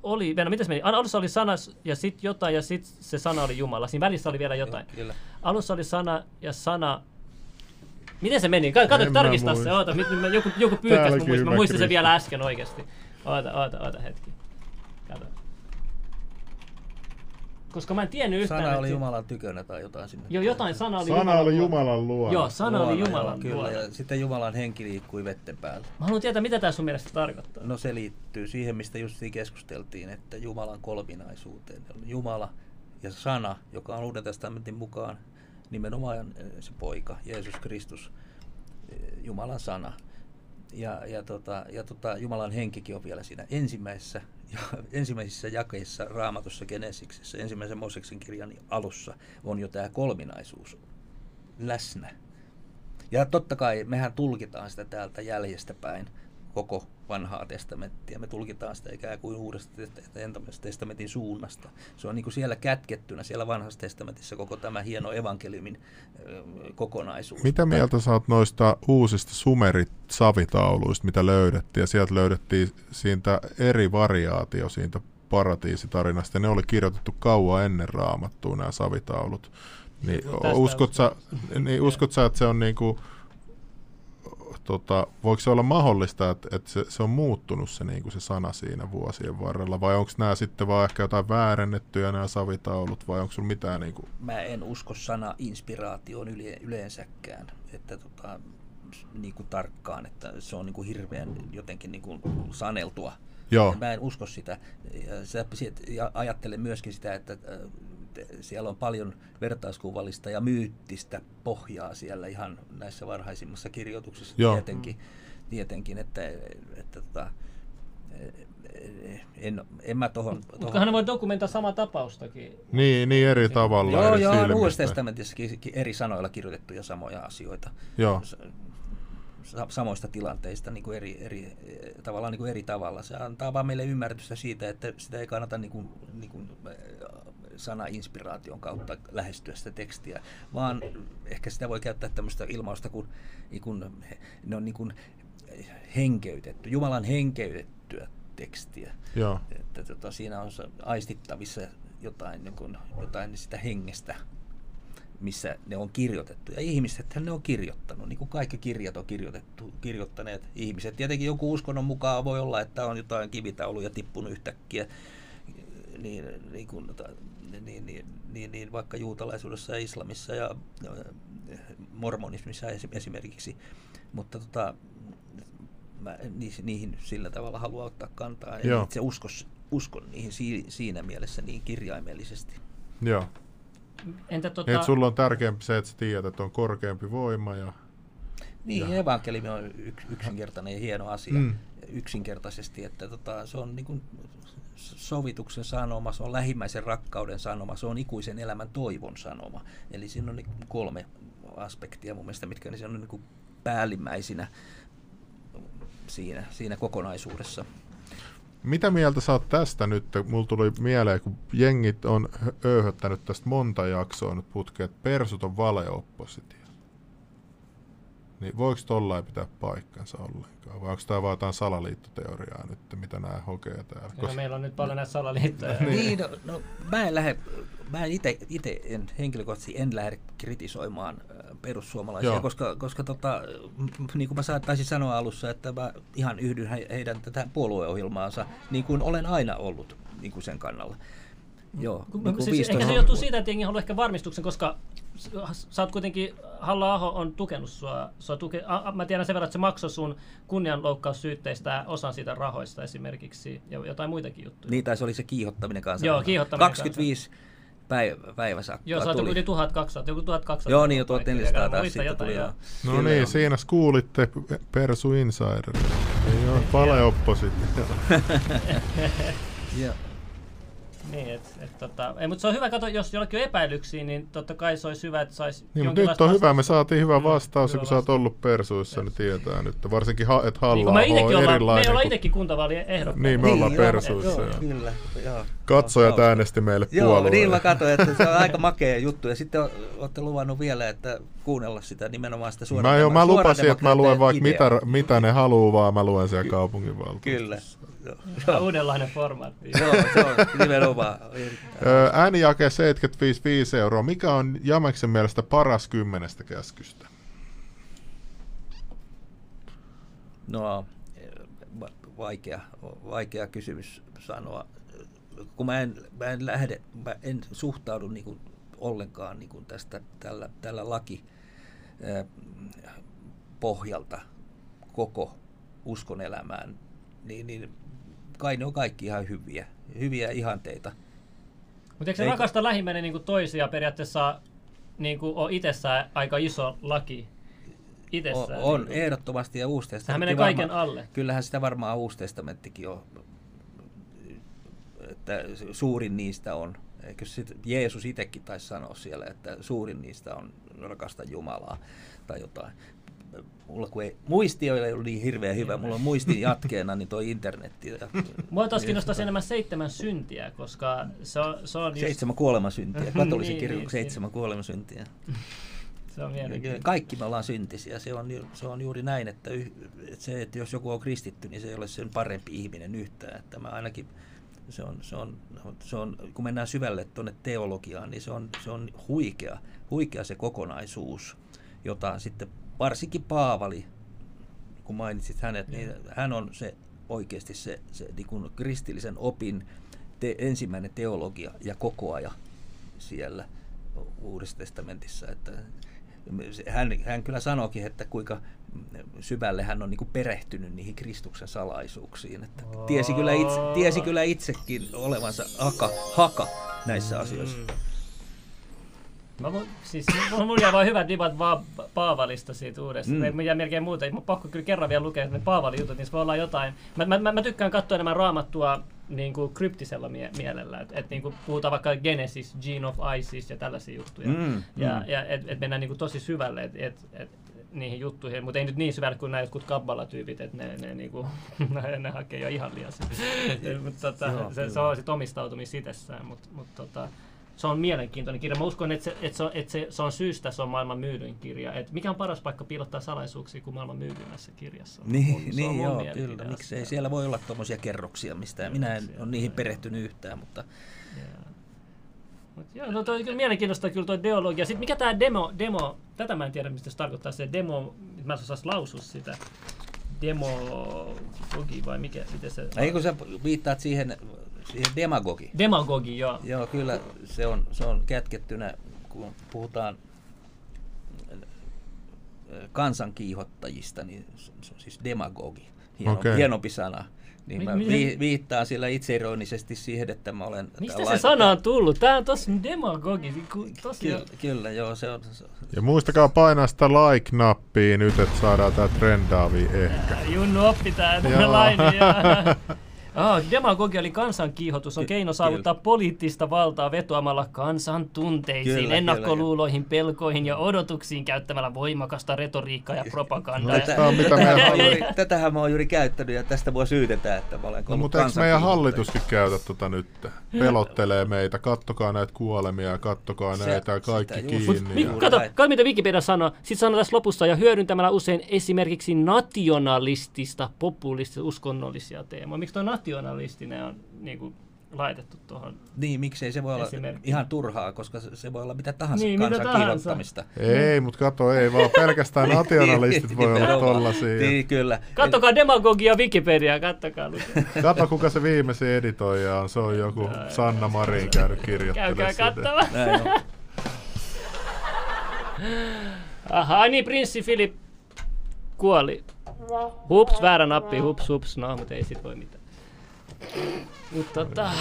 oli, Venä, miten se meni? Alussa oli sana ja sitten jotain ja sitten se sana oli Jumala. Siinä välissä oli vielä jotain. Kyllä. Alussa oli sana ja sana... Miten se meni? Ka- Kato, tarkistaa se. Oota, nyt, nyt mä, joku, joku mun muistin. Mä muistin sen vielä äsken oikeasti. Oota, oota, oota hetki. Kato. Koska mä en tiennyt yhtään. Sana että- oli Jumalan tykönä tai jotain sinne. Joo, jotain sana oli Sana Jumalan oli. Jumalan luo. Joo, sana oli Luona, Jumalan joo, Kyllä, ja sitten Jumalan henki liikkui vetten päällä. Mä haluan tietää, mitä tämä sun mielestä tarkoittaa. No se liittyy siihen, mistä justiin keskusteltiin, että Jumalan kolminaisuuteen. On Jumala ja sana, joka on Uuden testamentin mukaan nimenomaan eh, se poika, Jeesus Kristus, eh, Jumalan sana. Ja, ja, tota, ja tota, Jumalan henkikin on vielä siinä ensimmäisessä, ja ensimmäisissä jakeissa raamatussa Genesiksessä, ensimmäisen Mooseksen kirjan alussa on jo tämä kolminaisuus läsnä. Ja totta kai mehän tulkitaan sitä täältä jäljestä päin, koko vanhaa testamenttia. Me tulkitaan sitä ikään kuin uudesta testamentin suunnasta. Se on niin kuin siellä kätkettynä, siellä vanhassa testamentissa koko tämä hieno evankeliumin kokonaisuus. Mitä mieltä saat noista uusista sumerit savitauluista, mitä löydettiin? Ja sieltä löydettiin siitä eri variaatio siitä paratiisitarinasta. Ne oli kirjoitettu kauan ennen raamattua nämä savitaulut. Niin, uskot, sä, niin uskot sä, että se on niinku, tota, voiko se olla mahdollista, että, että se, se on muuttunut se, niin kuin se sana siinä vuosien varrella, vai onko nämä sitten vaan ehkä jotain väärennettyjä nämä savitaulut, vai onko sulla mitään niin kuin... Mä en usko sana inspiraatioon yleensäkään, että tota, niin kuin tarkkaan, että se on niin kuin hirveän jotenkin niin kuin saneltua. Joo. Mä en usko sitä. Ja ajattelen myöskin sitä, että siellä on paljon vertauskuvallista ja myyttistä pohjaa siellä ihan näissä varhaisimmassa kirjoituksissa Joo. tietenkin, tietenkin että, että, että tota, en, en mä tohon... Mutta hän voi dokumentoida sama tapaustakin. Niin, niin eri tavalla. Joo, eri joo, Uudessa testamentissakin eri sanoilla kirjoitettuja samoja asioita. Joo. Samoista tilanteista niin kuin eri, eri, tavallaan niin kuin eri tavalla. Se antaa vaan meille ymmärrystä siitä, että sitä ei kannata niin kuin, niin kuin sana-inspiraation kautta lähestyä sitä tekstiä, vaan ehkä sitä voi käyttää tämmöistä ilmausta, kun, niin kun ne on niin kun henkeytetty, Jumalan henkeytettyä tekstiä. Joo. Että tota, siinä on aistittavissa jotain, niin kun, jotain sitä hengestä, missä ne on kirjoitettu. Ja ihmiset ne on kirjoittanut, niin kuin kaikki kirjat on kirjoitettu, kirjoittaneet ihmiset. Tietenkin joku uskonnon mukaan voi olla, että on jotain kivitauluja tippunut yhtäkkiä niin, niin, kuin, niin, niin, niin, niin vaikka juutalaisuudessa ja islamissa ja mormonismissa esimerkiksi. Mutta tota, mä niihin, niihin sillä tavalla haluan ottaa kantaa. Joo. itse uskos, uskon niihin si, siinä mielessä niin kirjaimellisesti. Joo. Entä tota... Et sulla on tärkeämpi se, että sä tiedät, että on korkeampi voima ja niin, ja. evankeliumi on yksinkertainen ja hieno asia mm. yksinkertaisesti, että tota, se on niin kuin sovituksen sanoma, se on lähimmäisen rakkauden sanoma, se on ikuisen elämän toivon sanoma. Eli siinä on niin kolme aspektia mun mielestä, mitkä niin on niin kuin päällimmäisinä siinä, siinä kokonaisuudessa. Mitä mieltä sä oot tästä nyt? Mulla tuli mieleen, kun jengit on öyhöttänyt tästä monta jaksoa nyt putkeen, että persut on valeoppositio. Niin voiko tollain pitää paikkansa ollenkaan? Vai onko tämä vaan jotain salaliittoteoriaa nyt, mitä nämä hokee täällä? Koska... meillä on nyt paljon näitä salaliittoja. niin, niin no, no, mä en lähde, mä en itse, en, henkilökohtaisesti en lähde kritisoimaan perussuomalaisia, Joo. koska, koska tota, niin kuin mä taisin sanoa alussa, että mä ihan yhdyn heidän tätä puolueohjelmaansa, niin kuin olen aina ollut niin kuin sen kannalla. Joo, niin siis ehkä se johtuu siitä, että jengi haluaa ehkä varmistuksen, koska sä oot kuitenkin, Halla-aho on tukenut sua. sua tuke, a, mä tiedän sen verran, että se maksoi sun kunnianloukkaussyytteistä osan siitä rahoista esimerkiksi ja jotain muitakin juttuja. Niin, tai se oli se kiihottaminen kanssa. Joo, kiihottaminen 25 päivä, päiväsakkoa Joo, sä yli 1200, joku 1200. Joo, niin jo 1400 taas sitten tuli. Jo. No niin, siinä kuulitte Persu Insider. Ei ole valeoppositio. Joo. Niin, et, et, tota, ei, mutta se on hyvä, kato, jos jollakin on epäilyksiä, niin totta kai se olisi hyvä, että saisi niin, mutta nyt on hyvä, me saatiin hyvä vastaus, mm, kun sä oot ollut persuissa, niin tietää nyt, varsinkin ha, että halla niin, on ollaan, erilainen. Me ollaan itsekin kuntavaalien ehdokkaita. Niin, me niin, ollaan persuissa. Joo, kyllä, joo. Katsojat joo, äänesti meille puolueen. Joo, niin mä katsoin, että se on aika makea juttu. Ja sitten olette luvannut vielä, että kuunnella sitä nimenomaan sitä suoraan. Mä, jo, mä lupasin, että mä luen vaikka mitä, mitä ne haluaa, vaan mä luen siellä kaupunginvaltuustossa. Kyllä. Joo. Uudenlainen formaatti. Joo, se on nimenomaan. Äänijake 75 euroa. Mikä on Jameksen mielestä paras kymmenestä käskystä? No, vaikea, vaikea kysymys sanoa. Kun mä en, mä en lähde, mä en suhtaudu niin kuin ollenkaan niin kuin tästä tällä, tällä laki pohjalta koko uskon elämään, niin, niin kai ne on kaikki ihan hyviä, hyviä ihanteita. Mutta eikö se Eikö? rakasta lähimmäinen niin toisia periaatteessa niin kuin on itsessään aika iso laki? Itsessään, on, on niin ehdottomasti ja uusi testamentti. menee kaiken varma, alle. Kyllähän sitä varmaan uusi testamenttikin on, että suurin niistä on. Eikö sit Jeesus itsekin taisi sanoa siellä, että suurin niistä on rakasta Jumalaa tai jotain. Mulla kun ei, muisti ei ole niin hirveän hyvä, mulla on muistin jatkeena niin toi internetti. Ja, Mua taas kiinnostaa enemmän seitsemän syntiä, koska se on, se on just, seitsemän kuolemasyntiä, katolisen Niin, kirkon niin, seitsemän kuolemasyntiä. se on. Kaikki me ollaan syntisiä, se on, se on juuri näin, että, yh, että se, että jos joku on kristitty, niin se ei ole sen parempi ihminen yhtään. Että mä ainakin, se on, se on, se on, kun mennään syvälle tuonne teologiaan, niin se on, se on huikea, huikea se kokonaisuus, jota sitten varsinkin Paavali, kun mainitsit hänet, niin hän on se oikeasti se, se niin kuin kristillisen opin te, ensimmäinen teologia ja kokoaja siellä Uudessa testamentissa. Että hän, hän kyllä sanoikin, että kuinka syvälle hän on niin kuin perehtynyt niihin Kristuksen salaisuuksiin. Että tiesi, kyllä itse, tiesi kyllä itsekin olevansa haka, haka näissä asioissa. Mä, siis, mulla, mulla jää vaan hyvät divat vaan Paavalista siitä uudesta. Mm. Mä jää melkein muuta. Mun pakko kyllä kerran vielä lukea ne Paavalin jutut, niin se voi olla jotain. Mä, mä, mä, mä tykkään katsoa enemmän raamattua niin kuin kryptisellä mie- mielellä. Että et, niin kuin puhutaan vaikka Genesis, Gene of Isis ja tällaisia juttuja. Mm, Ja, mm. ja et, et mennään niin kuin tosi syvälle et, et, et, niihin juttuihin, mutta ei nyt niin syvälle kuin nämä jotkut kabbala-tyypit, että ne, ne, niinku, ne, ne hakee jo ihan liian. Mutta tota, se, se on sit omistautumista itsessään, mutta mut, tota, se on mielenkiintoinen kirja. Mä uskon, että se, että se, on, että se, se on syystä se on maailman myydyin kirja. Et mikä on paras paikka piilottaa salaisuuksia kuin maailman myydymmässä kirjassa? Niin, on niin joo, kyllä. Miksei siellä voi olla tuommoisia kerroksia mistä Minä en ole niihin perehtynyt yhtään, mutta Joo. Mut joo, no toi mielenkiintoista kyllä tuo deologia. Sitten mikä tämä demo, demo, tätä mä en tiedä mistä se tarkoittaa se demo, mä en osaisi lausua sitä. Demogogi vai mikä, miten se ei kun sä viittaat siihen demagogi. Demagogi, joo. Joo, kyllä se on, se on kätkettynä, kun puhutaan äh, kansankiihottajista, niin se se on siis demagogi. Hieno, Okei. Hienompi sana. Niin mä vi, viittaan sillä itseironisesti siihen, että mä olen... Mistä se sana on tullut? Tää on tosi demagogi. ku- Tosi Kyllä, kyllä, joo, se on... Se, Ja muistakaa painaa sitä like-nappia nyt, että saadaan tää trendaavi ehkä. Junnu oppi tää Joo. laini. Oh, demagogi eli kansankiihotus on keino saavuttaa poliittista valtaa vetoamalla kansan tunteisiin, Kyllä, ennakkoluuloihin, pelkoihin ja odotuksiin käyttämällä voimakasta retoriikkaa ja propagandaa. No, Tää on mitä meidän tätähän, mä oon halli- juuri, tätähän mä oon juuri käyttänyt ja tästä voi syytetään, että mä olen No, ollut mutta eikö meidän hallituskin käytä tota nyt? Pelottelee meitä, kattokaa näitä kuolemia, kattokaa Se- näitä ja kaikki sitä kiinni. Mut, ja- kato, kato, mitä Wikipedia sanoo. Sitten sanoo tässä lopussa, ja hyödyntämällä usein esimerkiksi nationalistista, populistista, uskonnollisia teemoja. Miksi tuo nationalistinen on niin kuin, laitettu tuohon? Niin, miksei se voi olla ihan turhaa, koska se, voi olla mitä tahansa Niin, mitä kansan tahansa. kiihottamista. Ei, mutta kato, ei vaan pelkästään nationalistit voi olla tollasia. Niin, kyllä. Kattokaa demagogia Wikipedia, kattokaa. Kato, kuka se viimeisin editoija on. Se on joku Sanna Marin käynyt kirjoittelemaan Käykää on. Aha, niin prinssi Filip kuoli. Hups, väärä nappi, hups, hups. No, mutta ei sit voi mitään. Mutta tota,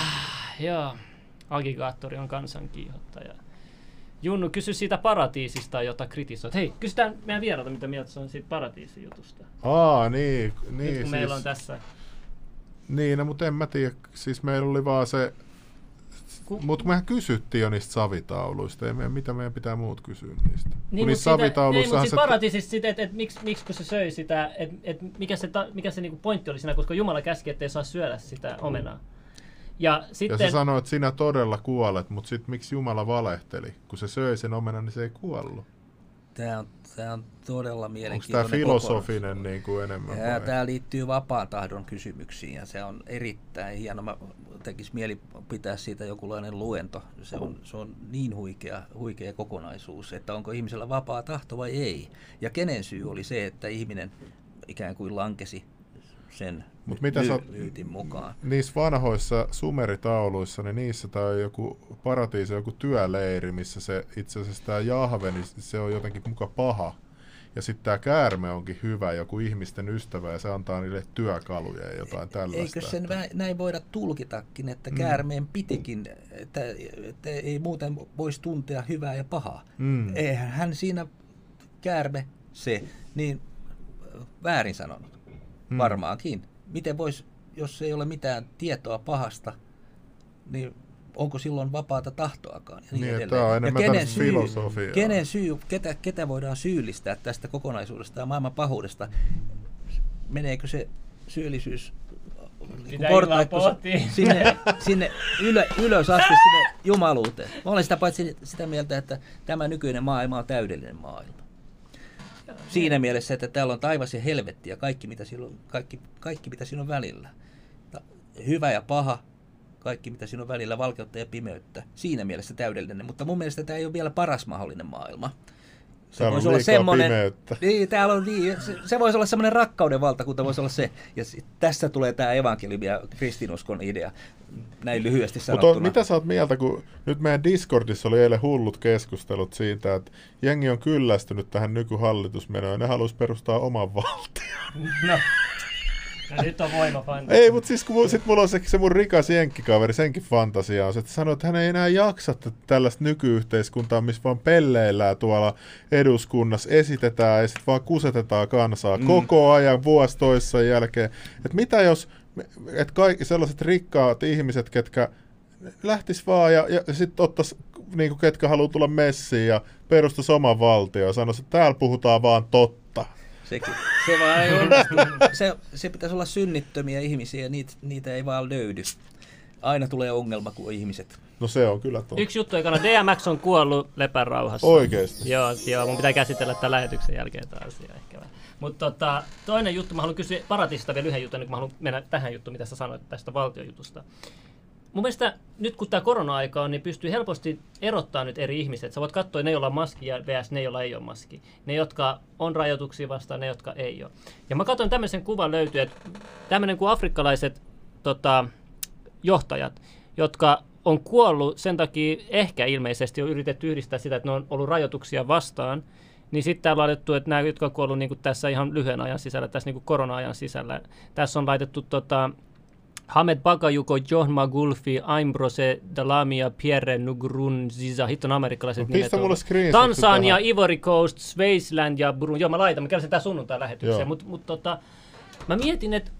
joo. Agigaattori on kansankiihottaja. Junnu, kysy siitä paratiisista, jota kritisoit. Hei, kysytään meidän vieralta, mitä mieltä se on siitä paratiisijutusta. Aa, niin. Nyt niin kun siis, meillä on tässä. Niin, no, mutta en mä tiedä. Siis meillä oli vaan se... Ku- Mutta mehän kysyttiin jo niistä savitauluista. Ei meidän, mitä meidän pitää muut kysyä niistä? Niin, niissä niin, savitauluissahan siis se... paratiisista sitä, että et, miksi, miksi kun se söi sitä, että et, mikä se, ta, mikä se niinku pointti oli siinä, koska Jumala käski, ettei saa syödä sitä omenaa. Ja Ja sitten, se sanoi, että sinä todella kuolet, mutta sitten miksi Jumala valehteli? Kun se söi sen omenan, niin se ei kuollut. Tämä on, tämä on todella Onko tämä mielenkiintoinen filosofinen niin kuin enemmän Ja vai? tämä liittyy vapaan tahdon kysymyksiin ja se on erittäin hieno. Mä tekisi mieli pitää siitä jokinlainen luento. Se on, se on niin huikea, huikea kokonaisuus, että onko ihmisellä vapaa tahto vai ei. Ja kenen syy oli se, että ihminen ikään kuin lankesi sen Mut mitä sä mukaan. Niissä vanhoissa sumeritauluissa, niin niissä tämä on joku paratiisi, joku työleiri, missä se itse asiassa tämä Jahve, niin se on jotenkin muka paha. Ja sitten tämä käärme onkin hyvä, joku ihmisten ystävä, ja se antaa niille työkaluja ja jotain tällaista. Eikö sen että- näin voida tulkitakin, että käärmeen pitikin, että, että ei muuten voisi tuntea hyvää ja pahaa. Mm. Eihän hän siinä käärme se, niin väärin sanonut. Mm. Varmaankin. Miten voisi, jos ei ole mitään tietoa pahasta, niin onko silloin vapaata tahtoakaan ja niin, Niin, edelleen. tämä on ja kenen syy, filosofiaa. kenen syy ketä, ketä voidaan syyllistää tästä kokonaisuudesta ja maailman pahuudesta? Meneekö se syyllisyys Pitää portaikko sinne, sinne ylö, ylös asti sinne jumaluuteen? Mä olen sitä paitsi sitä mieltä, että tämä nykyinen maailma on täydellinen maailma. Siinä mielessä, että täällä on taivas ja helvetti ja kaikki mitä siinä on, kaikki, kaikki, mitä siinä on välillä. Hyvä ja paha, kaikki mitä siinä on välillä, valkeutta ja pimeyttä. Siinä mielessä täydellinen, mutta mun mielestä tämä ei ole vielä paras mahdollinen maailma. Se Täällä voisi olla semmoinen, pimeyttä. niin, täällä on niin, se, se voisi olla semmoinen rakkauden valtakunta, voisi olla se. Ja sit, tässä tulee tämä evankeliumi ja kristinuskon idea, näin lyhyesti sanottuna. Mutta mitä sä oot mieltä, kun nyt meidän Discordissa oli eilen hullut keskustelut siitä, että jengi on kyllästynyt tähän nykyhallitusmenoon ja ne haluaisi perustaa oman valtion. No. Ja nyt on voimafanta. Ei, mutta siis kun sit mulla on se, se mun rikas jenkkikaveri, senkin fantasia on se, että sanoo, että hän ei enää jaksa tällaista nykyyhteiskuntaa, missä vaan pelleillään tuolla eduskunnassa, esitetään ja sitten vaan kusetetaan kansaa mm. koko ajan vuosi toisessa jälkeen. Että mitä jos, että kaikki sellaiset rikkaat ihmiset, ketkä lähtis vaan ja, ja sitten ottais, niinku, ketkä haluaa tulla messiin ja perustais oman valtion ja sanois, että täällä puhutaan vaan totta. Sekin. Se vaan ei onnistu. Se, se pitäisi olla synnittömiä ihmisiä ja niitä, niitä ei vaan löydy. Aina tulee ongelma, kun on ihmiset. No se on kyllä totta. Yksi juttu ekana, DMX on kuollut lepärauhassa. Oikeesti? Joo, joo, mun pitää käsitellä tämän lähetyksen jälkeen tämä asia ehkä. vähän. Mutta tota, toinen juttu, mä haluan kysyä Paratista vielä yhden jutun, niin kun mä haluan mennä tähän juttuun, mitä sä sanoit tästä valtiojutusta. Mun mielestä nyt kun tämä korona-aika on, niin pystyy helposti erottaa nyt eri ihmiset. Sä voit katsoa ne, joilla on maski ja vs. ne, joilla ei ole maski. Ne, jotka on rajoituksia vastaan, ne, jotka ei ole. Ja mä katsoin tämmöisen kuvan löytyy, että tämmöinen kuin afrikkalaiset tota, johtajat, jotka on kuollut sen takia, ehkä ilmeisesti on yritetty yhdistää sitä, että ne on ollut rajoituksia vastaan, niin sitten täällä on laitettu, että nämä, jotka on kuollut niin tässä ihan lyhyen ajan sisällä, tässä niin korona-ajan sisällä, tässä on laitettu tota, Hamed Bakayuko, John Magulfi, Aimbrose, Dalamia, Pierre Nkurunziza, hitton amerikkalaiset No, nimet on. mulle Tansania, tähän. Ivory Coast, Swaziland ja Burundi. Joo, mä laitan, mä käyn tää sunnuntai lähetykseen, mutta mut, tota, mä mietin, että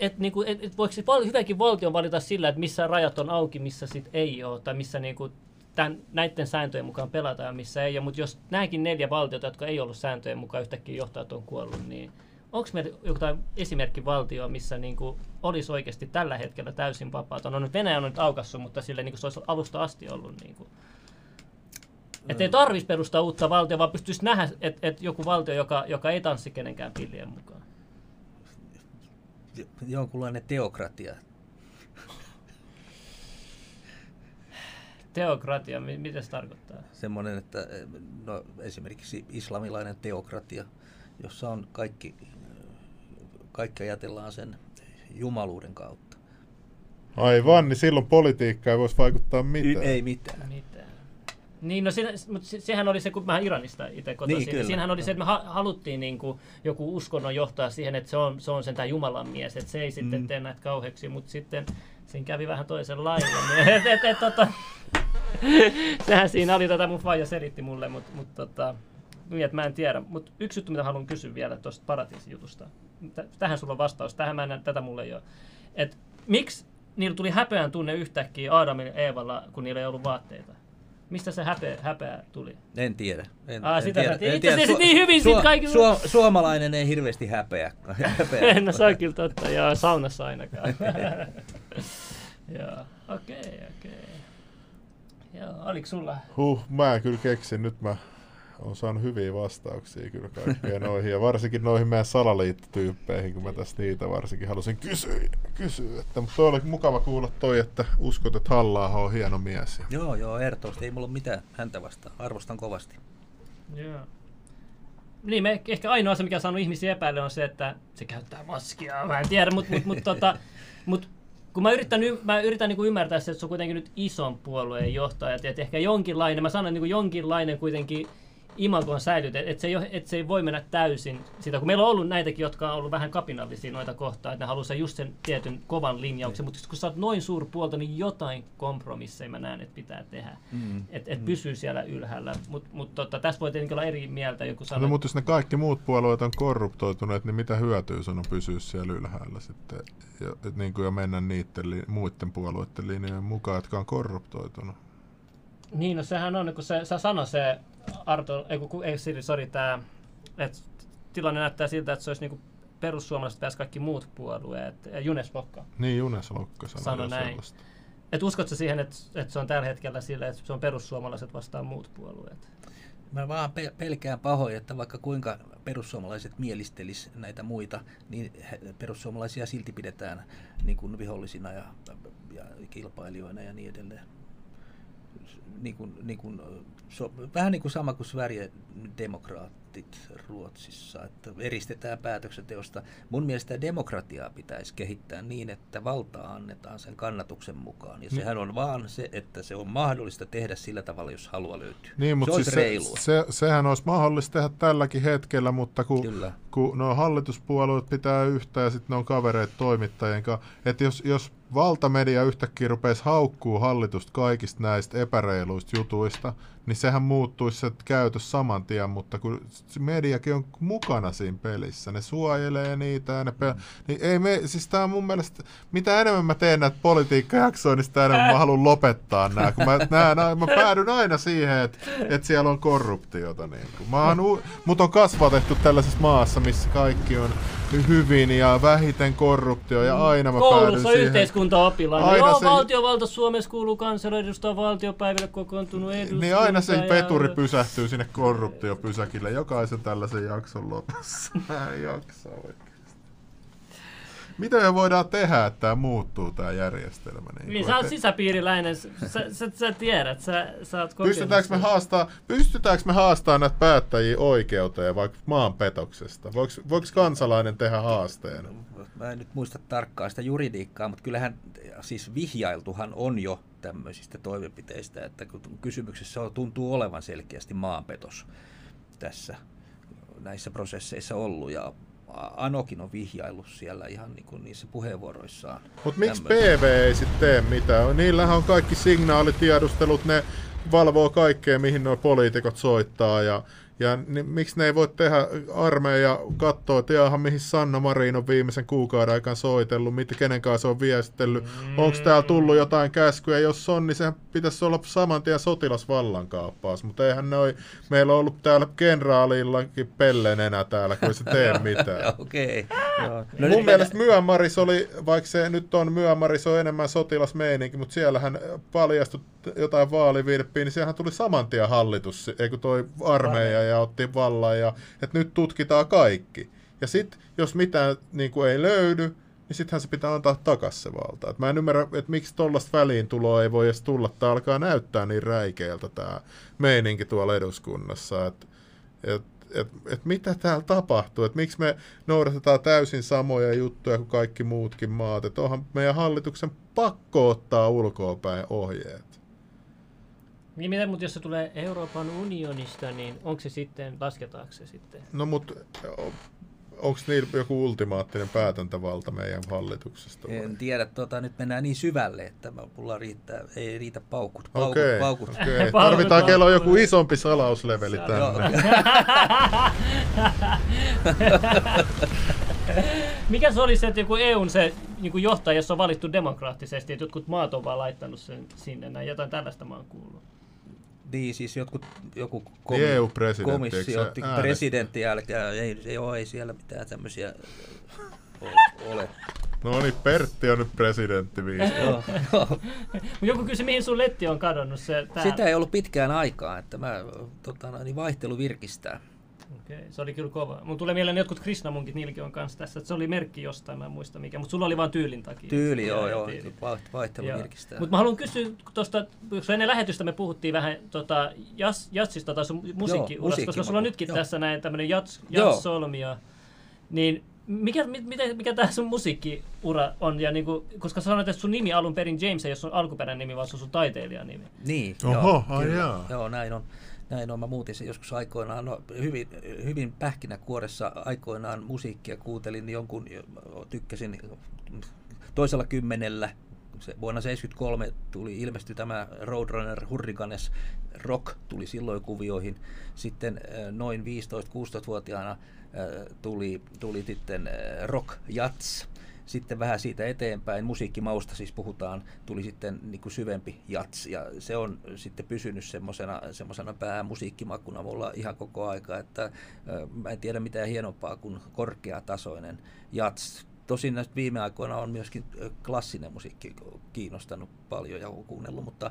et, niinku, et, et voiko se val, hyväkin valtion valita sillä, että missä rajat on auki, missä sit ei ole, tai missä niinku, tämän, näiden sääntöjen mukaan pelataan ja missä ei ole. Mutta jos nämäkin neljä valtiota, jotka ei ollut sääntöjen mukaan yhtäkkiä johtajat on kuollut, niin onko meillä jotain esimerkkivaltioa, missä niinku olisi oikeasti tällä hetkellä täysin vapaata? No nyt Venäjä on nyt aukassu, mutta sille niinku se olisi alusta asti ollut. Niinku. Että ei tarvitsisi perustaa uutta valtiota, vaan pystyisi nähdä, että et joku valtio, joka, joka ei tanssi kenenkään pillien mukaan. Jonkunlainen teokratia. Teokratia, mi- mitä se tarkoittaa? Semmoinen, että no, esimerkiksi islamilainen teokratia, jossa on kaikki, kaikki ajatellaan sen jumaluuden kautta. Aivan, niin silloin politiikka ei voisi vaikuttaa mitään. Ei mitään. Mitään. Niin, no siinä, mutta se, sehän oli se, kun mä Iranista itse kotoisin, Niin, kyllä. niin, siinähän oli se, että me ha- haluttiin niin kuin, joku uskonnon johtaa siihen, että se on, se on sentään Jumalan mies, että se ei sitten Mm. tee näitä kauheaksi, mutta sitten siinä kävi vähän toisen lailla. Et, et, et, tota, sehän siinä oli, tätä mun faija selitti mulle, mutta mut, tota, niin, että mä en tiedä. Mutta yksi juttu, mitä haluan kysyä vielä tuosta paratiisin jutusta. Tä- Tähän sulla on vastaus, tähän mä en, tätä mulle ei ole. Et, miksi niillä tuli häpeän tunne yhtäkkiä Aadamin ja Eevalla, kun niillä ei ollut vaatteita? Mistä se häpeä, häpeä tuli? En tiedä. En, Aa, en sitä tiedä. En Itse asiassa tiedä. niin hyvin sit kaikilla- Suo, suomalainen ei hirveästi häpeä. häpeä. no se on kyllä totta, joo, saunassa ainakaan. joo, okei, okay, okei. Okay. Joo, oliko sulla? Huh, mä en kyllä keksin. Nyt mä oon saanut hyviä vastauksia kyllä kaikkeen noihin. Ja varsinkin noihin meidän salaliittotyyppeihin, kun mä tästä niitä varsinkin halusin kysyä. kysyä että, mutta toi oli mukava kuulla toi, että uskot, että halla on hieno mies. Ja joo, joo, ehdottomasti. Ei mulla ole mitään häntä vastaan. Arvostan kovasti. Joo. Niin, me, ehkä ainoa asia, mikä on saanut ihmisiä epäillä, on se, että se käyttää maskia. Mä en tiedä, mutta mut, mut, tota, mut, kun mä yritän, mä yritän niin ymmärtää se, että se on kuitenkin nyt ison puolueen johtaja, että ehkä jonkinlainen, mä sanon niin jonkinlainen kuitenkin imago on säilytetty, että se, ei ole, että se ei voi mennä täysin sitä, kun meillä on ollut näitäkin, jotka on ollut vähän kapinallisia noita kohtaa, että ne haluaa just sen tietyn kovan linjauksen, mutta kun sä oot noin suuri puolta, niin jotain kompromisseja mä näen, että pitää tehdä, mm. että et pysyy siellä ylhäällä, mutta mut, tota, tässä voi tietenkin olla eri mieltä, joku sanoo. No, mutta jos ne kaikki muut puolueet on korruptoituneet, niin mitä hyötyä sun on pysyä siellä ylhäällä sitten ja, et niin kuin jo mennä niiden li, muiden puolueiden linjojen mukaan, jotka on korruptoitunut? Niin, no sehän on, kun se, sä sano se, Arto, ei, kun, ei Siri, sorry, tämä, että tilanne näyttää siltä, että se olisi niinku perussuomalaiset pääsi kaikki muut puolueet, ja Junes Lokka. Niin, Junes Lokka sanoi Sano jo näin. sellaista. Et uskotko siihen, että, että se on tällä hetkellä sille, että se on perussuomalaiset vastaan muut puolueet? Mä vaan pe- pelkään pahoin, että vaikka kuinka perussuomalaiset mielistelis näitä muita, niin perussuomalaisia silti pidetään niin kuin vihollisina ja, ja kilpailijoina ja niin edelleen. Niin kuin, niin kuin, so, vähän niin kuin sama kuin Sverigedemokraatit Ruotsissa, että eristetään päätöksenteosta. Mun mielestä demokratiaa pitäisi kehittää niin, että valtaa annetaan sen kannatuksen mukaan. Ja sehän on vaan se, että se on mahdollista tehdä sillä tavalla, jos halua löytyy. Niin, mutta se siis reilua. se, se, sehän olisi mahdollista tehdä tälläkin hetkellä, mutta kun, Kyllä. kun no hallituspuolueet pitää yhtä ja sitten ne on kavereita toimittajien kanssa, että jos, jos valtamedia yhtäkkiä rupeisi haukkuu hallitusta kaikista näistä epäreiluista jutuista, niin sehän muuttuisi se käytös saman tien, mutta kun mediakin on mukana siinä pelissä, ne suojelee niitä ja ne pe- niin ei me, siis tää on mun mielestä, mitä enemmän mä teen näitä politiikkajaksoja, niin sitä enemmän mä haluan lopettaa nämä, kun mä, nää, nää, mä päädyn aina siihen, että, että siellä on korruptiota. Niin kuin. Mä oon, mut on kasvatettu tällaisessa maassa, missä kaikki on hyvin ja vähiten korruptio ja aina mä päädyn Koulussa siihen. yhteiskuntaoppilaana. Aina Joo, se- valtiovalta Suomessa kuuluu kansanedustaa valtiopäiville kokoontunut eduskunta. Niin aina se ja- peturi pysähtyy sinne korruptiopysäkille jokaisen tällaisen jakson lopussa. Mä en jaksa oikeasti. Mitä me voidaan tehdä, että tämä muuttuu tämä järjestelmä? Niin, Niin, kuin, sä oot että- sisäpiiriläinen, sä, sä, sä tiedät, sä, sä oot Pystytäänkö me, haastaa, pystytäänkö me haastaa näitä päättäjiä oikeuteen vaikka maanpetoksesta? Voiko, voiko kansalainen tehdä haasteen? Mä en nyt muista tarkkaan sitä juridiikkaa, mutta kyllähän siis vihjailtuhan on jo tämmöisistä toimenpiteistä, että kun kysymyksessä on, tuntuu olevan selkeästi maanpetos tässä näissä prosesseissa ollut ja Anokin on vihjaillut siellä ihan niin kuin niissä puheenvuoroissaan. Mutta miksi. PV ei sitten tee mitään? Niillähän on kaikki signaalitiedustelut, ne valvoo kaikkea, mihin nuo poliitikot soittaa. Ja, ja ni, miksi ne ei voi tehdä armeija katsoa, että jaha, mihin Sanna Marin on viimeisen kuukauden aikana soitellut, mitä, kenen kanssa on viestellyt, mm. onko täällä tullut jotain käskyjä, jos on, niin sehän pitäisi olla saman tien sotilasvallankaappaus, mutta eihän noi, meillä on ollut täällä kenraalillakin pellenenä täällä, kun ei se tee mitään. Okei. Joo. No No Mun nyt mielestä Myanmaris oli, vaikka se nyt on Myanmaris on enemmän sotilasmeininki, mutta siellähän paljastui jotain vaalivirppiä, niin siellähän tuli saman tien hallitus, eikö toi armeija ja otti vallan, ja että nyt tutkitaan kaikki. Ja sitten, jos mitään niin kuin ei löydy, niin sittenhän se pitää antaa takas se valta. Et mä en ymmärrä, että miksi tuollaista väliintuloa ei voi edes tulla. Tämä alkaa näyttää niin räikeältä tämä meininki tuolla eduskunnassa. Että et, et, et mitä täällä tapahtuu, että miksi me noudatetaan täysin samoja juttuja kuin kaikki muutkin maat, että onhan meidän hallituksen pakko ottaa ulkoapäin ohjeet. Niin miten, mutta jos se tulee Euroopan unionista, niin onko se sitten, lasketaanko se sitten? No mutta onko niillä joku ultimaattinen päätäntävalta meidän hallituksesta? vai? En tiedä, tota, nyt mennään niin syvälle, että mulla riittää, ei riitä paukut. paukut, Okei, paukut. Paukut, Tarvitaan kello joku isompi salausleveli tänne. Mikä se olisi, että joku EUn se niin kuin johtaja, jos on valittu demokraattisesti, että jotkut maat on vaan laittanut sen sinne, näin jotain tällaista mä oon kuullut. Niin, siis jotkut, joku Niin EU-presidentti, komissio otti äänestä? presidentti älkää, ei, ei, ole, ei siellä mitään tämmöisiä ole. ole. No niin, Pertti on nyt presidentti viisi. Joo, joo. Mut joku kysyi, mihin sun letti on kadonnut se tää. Sitä ei ollut pitkään aikaa, että mä, tota, niin vaihtelu virkistää. Okei, se oli kyllä kova. Mun tulee mieleen jotkut Krishnamunkit, niilläkin on kanssa tässä. että Se oli merkki jostain, mä en muista mikä. Mutta sulla oli vaan tyylin takia. Tyyli, joo, joo, vaihtelu virkistää. Mutta mä haluan kysyä tuosta, koska ennen lähetystä me puhuttiin vähän tota, jas, jatsista tai sun musiikkiurasta, koska sulla on nytkin joo. tässä näin tämmöinen jats, Joo. jats-solmia. Niin mikä, mi, miten, mikä tämä sun musiikkiura on? Ja niinku, koska sanoit, että sun nimi alun perin James ei ole sun alkuperäinen nimi, vaan se on sun taiteilijan nimi. Niin, Oho, joo, ai jaa. Joo, näin on. Näin on. Mä muutin sen joskus aikoinaan, no, hyvin, hyvin pähkinäkuoressa aikoinaan musiikkia kuuntelin jonkun, tykkäsin toisella kymmenellä se, vuonna 1973 tuli, ilmestyi tämä Roadrunner Hurricanes Rock tuli silloin kuvioihin. Sitten äh, noin 15-16-vuotiaana äh, tuli, tuli sitten äh, Rock Jats. Sitten vähän siitä eteenpäin, musiikkimausta siis puhutaan, tuli sitten niin kuin syvempi jats. Ja se on sitten pysynyt semmoisena, semmoisena päämusiikkimakuna mulla ihan koko aika, että mä en tiedä mitään hienompaa kuin korkeatasoinen jats Tosin näistä viime aikoina on myöskin klassinen musiikki kiinnostanut paljon ja kuunnellut, mutta,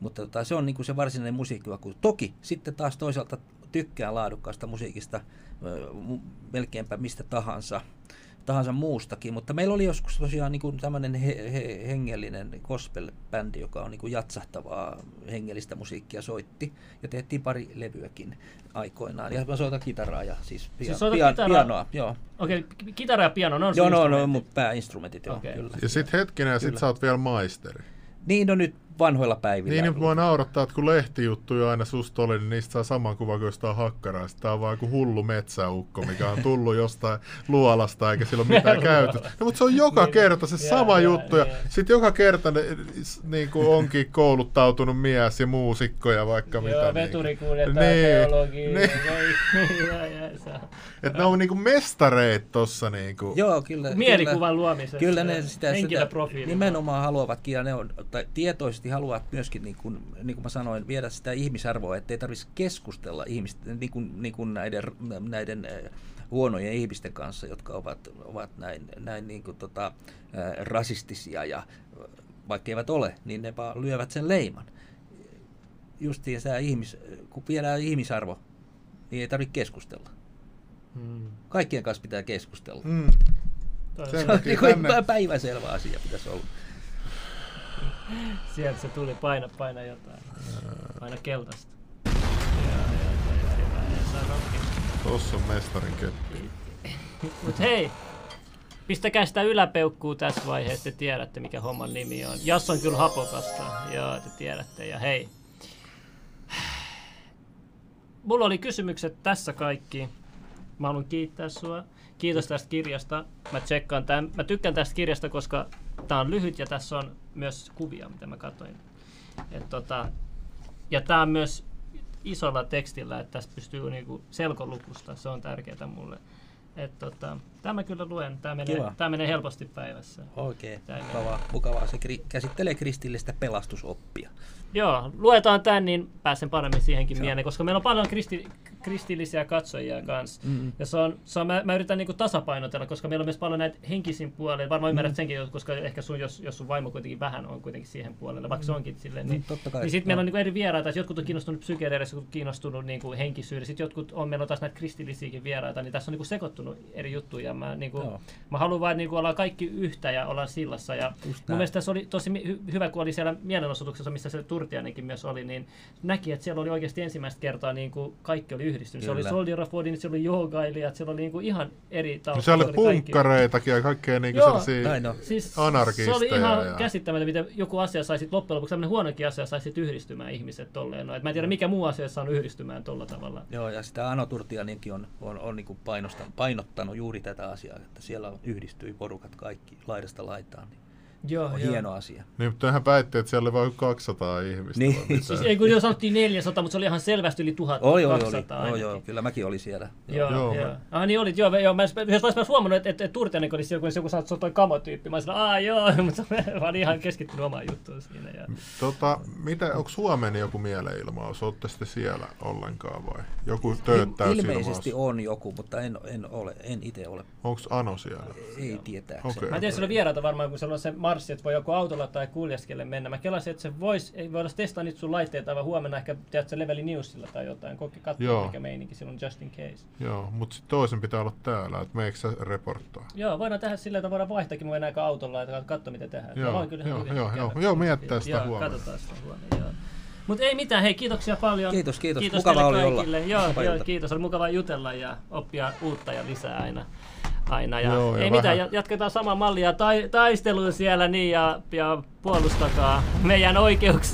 mutta tota, se on niin kuin se varsinainen musiikki. Toki sitten taas toisaalta tykkään laadukkaasta musiikista melkeinpä mistä tahansa tahansa muustakin, mutta meillä oli joskus tosiaan niin tämmöinen he, he, hengellinen gospel-bändi, joka on niin kuin jatsahtavaa hengellistä musiikkia soitti, ja tehtiin pari levyäkin aikoinaan, ja mä soitan kitaraa ja siis, pia, siis pia, kitaraa, pianoa. Joo. Okei, okay, kitara ja piano, ne on Joo, no, no, mun pääinstrumentit, joo, okay. kyllä. Ja sitten hetkinen, ja sitten sä oot vielä maisteri. Niin, no nyt vanhoilla päivillä. Niin, niin mua naurattaa, että kun lehtijuttuja aina susta oli, niin niistä saa saman kuvan kuin jostain hakkaraa. Tämä on vaan joku hullu metsäukko, mikä on tullut jostain luolasta, eikä sillä ole mitään käytöstä. No, mutta se on joka niin, kerta se niin, sama ja, juttu. Ja niin. sitten joka kerta ne, niin kuin onkin kouluttautunut mies ja muusikko ja vaikka Joo, mitä. Joo, veturikuljettaja, niin, teologia. Niin. Että ne on niinku mestareet tuossa. Niinku. Joo, kyllä. Mielikuvan luomisessa. Kyllä ne sitä, sitä nimenomaan haluavatkin ja ne on tai tietoisesti haluavat myöskin, niin kuin, niin kuin mä sanoin, viedä sitä ihmisarvoa, ettei tarvitsisi keskustella ihmisten, niin kuin, niin kuin näiden, näiden äh, huonojen ihmisten kanssa, jotka ovat, ovat näin, näin niin kuin, tota, äh, rasistisia ja vaikka eivät ole, niin ne vaan lyövät sen leiman. Justiin se ihmis, kun viedään ihmisarvo, niin ei tarvitse keskustella. Hmm. Kaikkien kanssa pitää keskustella. Hmm. Se on niin kuin päiväselvä asia pitäisi olla. Sieltä se tuli, paina, paina jotain. Paina keltaista. Tossa on mestarin keppi. Mut hei, pistäkää sitä yläpeukkuu tässä vaiheessa, te tiedätte mikä homman nimi on. Jas on kyllä hapokasta, joo te tiedätte. Ja hei, mulla oli kysymykset tässä kaikki. Mä haluan kiittää sua. Kiitos tästä kirjasta. Mä tsekkaan tämän. Mä tykkään tästä kirjasta, koska tää on lyhyt ja tässä on myös kuvia, mitä mä katsoin. Et tota, ja tää on myös isolla tekstillä, että tässä pystyy niinku selkolukusta. Se on tärkeää mulle. Et tota, tämä kyllä luen. Tämä menee, tämä menee helposti päivässä. Oikein, mukavaa, mukavaa. Se kri- käsittelee kristillistä pelastusoppia. Joo, luetaan tämän, niin pääsen paremmin siihenkin mieleen, koska meillä on paljon kristi- kristillisiä katsojia kanssa. Mm-hmm. Ja se on, se on, mä, mä yritän niinku tasapainotella, koska meillä on myös paljon näitä henkisin puolia. Varmaan ymmärrät mm-hmm. senkin, koska ehkä sun, jos, jos sun vaimo kuitenkin vähän on kuitenkin siihen puolelle, vaikka se onkin silleen. Niin, mm, totta kai. niin sitten meillä on niinku eri vieraita. Jotkut on kiinnostunut psykedeerissä, jotkut kiinnostunut niinku henkisyydestä. Sitten jotkut on, meillä on taas näitä kristillisiäkin vieraita, niin tässä on niinku sekoittunut eri juttuja. Mä, niinku, mä haluan vain niinku olla kaikki yhtä ja olla sillassa. Ja mun mielestä tässä oli tosi hy- hyvä, kun oli siellä mielenosoituksessa, missä se Turtianenkin myös oli, niin näki, että siellä oli oikeasti ensimmäistä kertaa niin kuin kaikki oli yhdistynyt. Kyllä. Se oli Soldier of Odin, se oli joogailijat, siellä oli niin kuin ihan eri taustat. No siellä oli punkkareitakin ja kaikkea niin kuin sellaisia no. siis anarkisteja. Se oli ihan ja... käsittämätöntä, miten joku asia sai sitten loppujen lopuksi, tämmöinen huonokin asia sai sitten yhdistymään ihmiset tolleen. No, et mä en tiedä, mikä muu asia saanut yhdistymään tolla tavalla. Joo, ja sitä Ano Turtianinkin on, on, on niin kuin painottanut juuri tätä asiaa, että siellä yhdistyi porukat kaikki laidasta laitaan. Niin Joo, on joo. hieno asia. Niin, mutta hän väitti, että siellä oli vain 200 ihmistä. Niin. siis ei kun jo sanottiin 400, mutta se oli ihan selvästi yli 1200 oli, oli, oli. Joo, kyllä mäkin olin siellä. Joo, joo. joo. Ah, niin olit, joo. joo mä, jos olisin huomannut, että, että, että Turtianen olisi joku, joku sanoo, että kamotyyppi. Mä olisin, aah joo, mutta mä olin ihan keskittynyt omaan juttuun siinä. Ja... Tota, mitä, onko Suomen joku mieleilmaus? Olette sitten siellä ollenkaan vai? Joku tööttäys Ilmeisesti on joku, mutta en, en, ole, en itse ole. Onko Ano siellä? Ei tietää. Okay. Mä en tiedä, se on vieraita varmaan, kun se on se marssi, että voi joku autolla tai kuljeskelle mennä. Mä kelasin, että se vois, ei voida testaa niitä sun laitteita, vaan huomenna ehkä teet se Leveli Newsilla tai jotain. Kokki katsoa, mikä meininki silloin just in case. Joo, mutta sitten toisen pitää olla täällä, että meikö sä reporttaa? Joo, voidaan tehdä sillä, että voidaan vaihtakin mun enää autolla ja katsoa, mitä tehdään. Joo, joo, kyllä joo, joo, joo, joo, miettää sitä huomenna. Joo, katsotaan sitä huomenna, joo. Mutta ei mitään, hei kiitoksia paljon. Kiitos, kiitos. kiitos mukava oli kaikille. olla. Joo, joo, kiitos. Oli mukava jutella ja oppia uutta ja lisää aina aina. Ja Joo, ja ei vähän. mitään, jatketaan samaa mallia tai, taistelua siellä niin ja, ja puolustakaa meidän oikeuksia.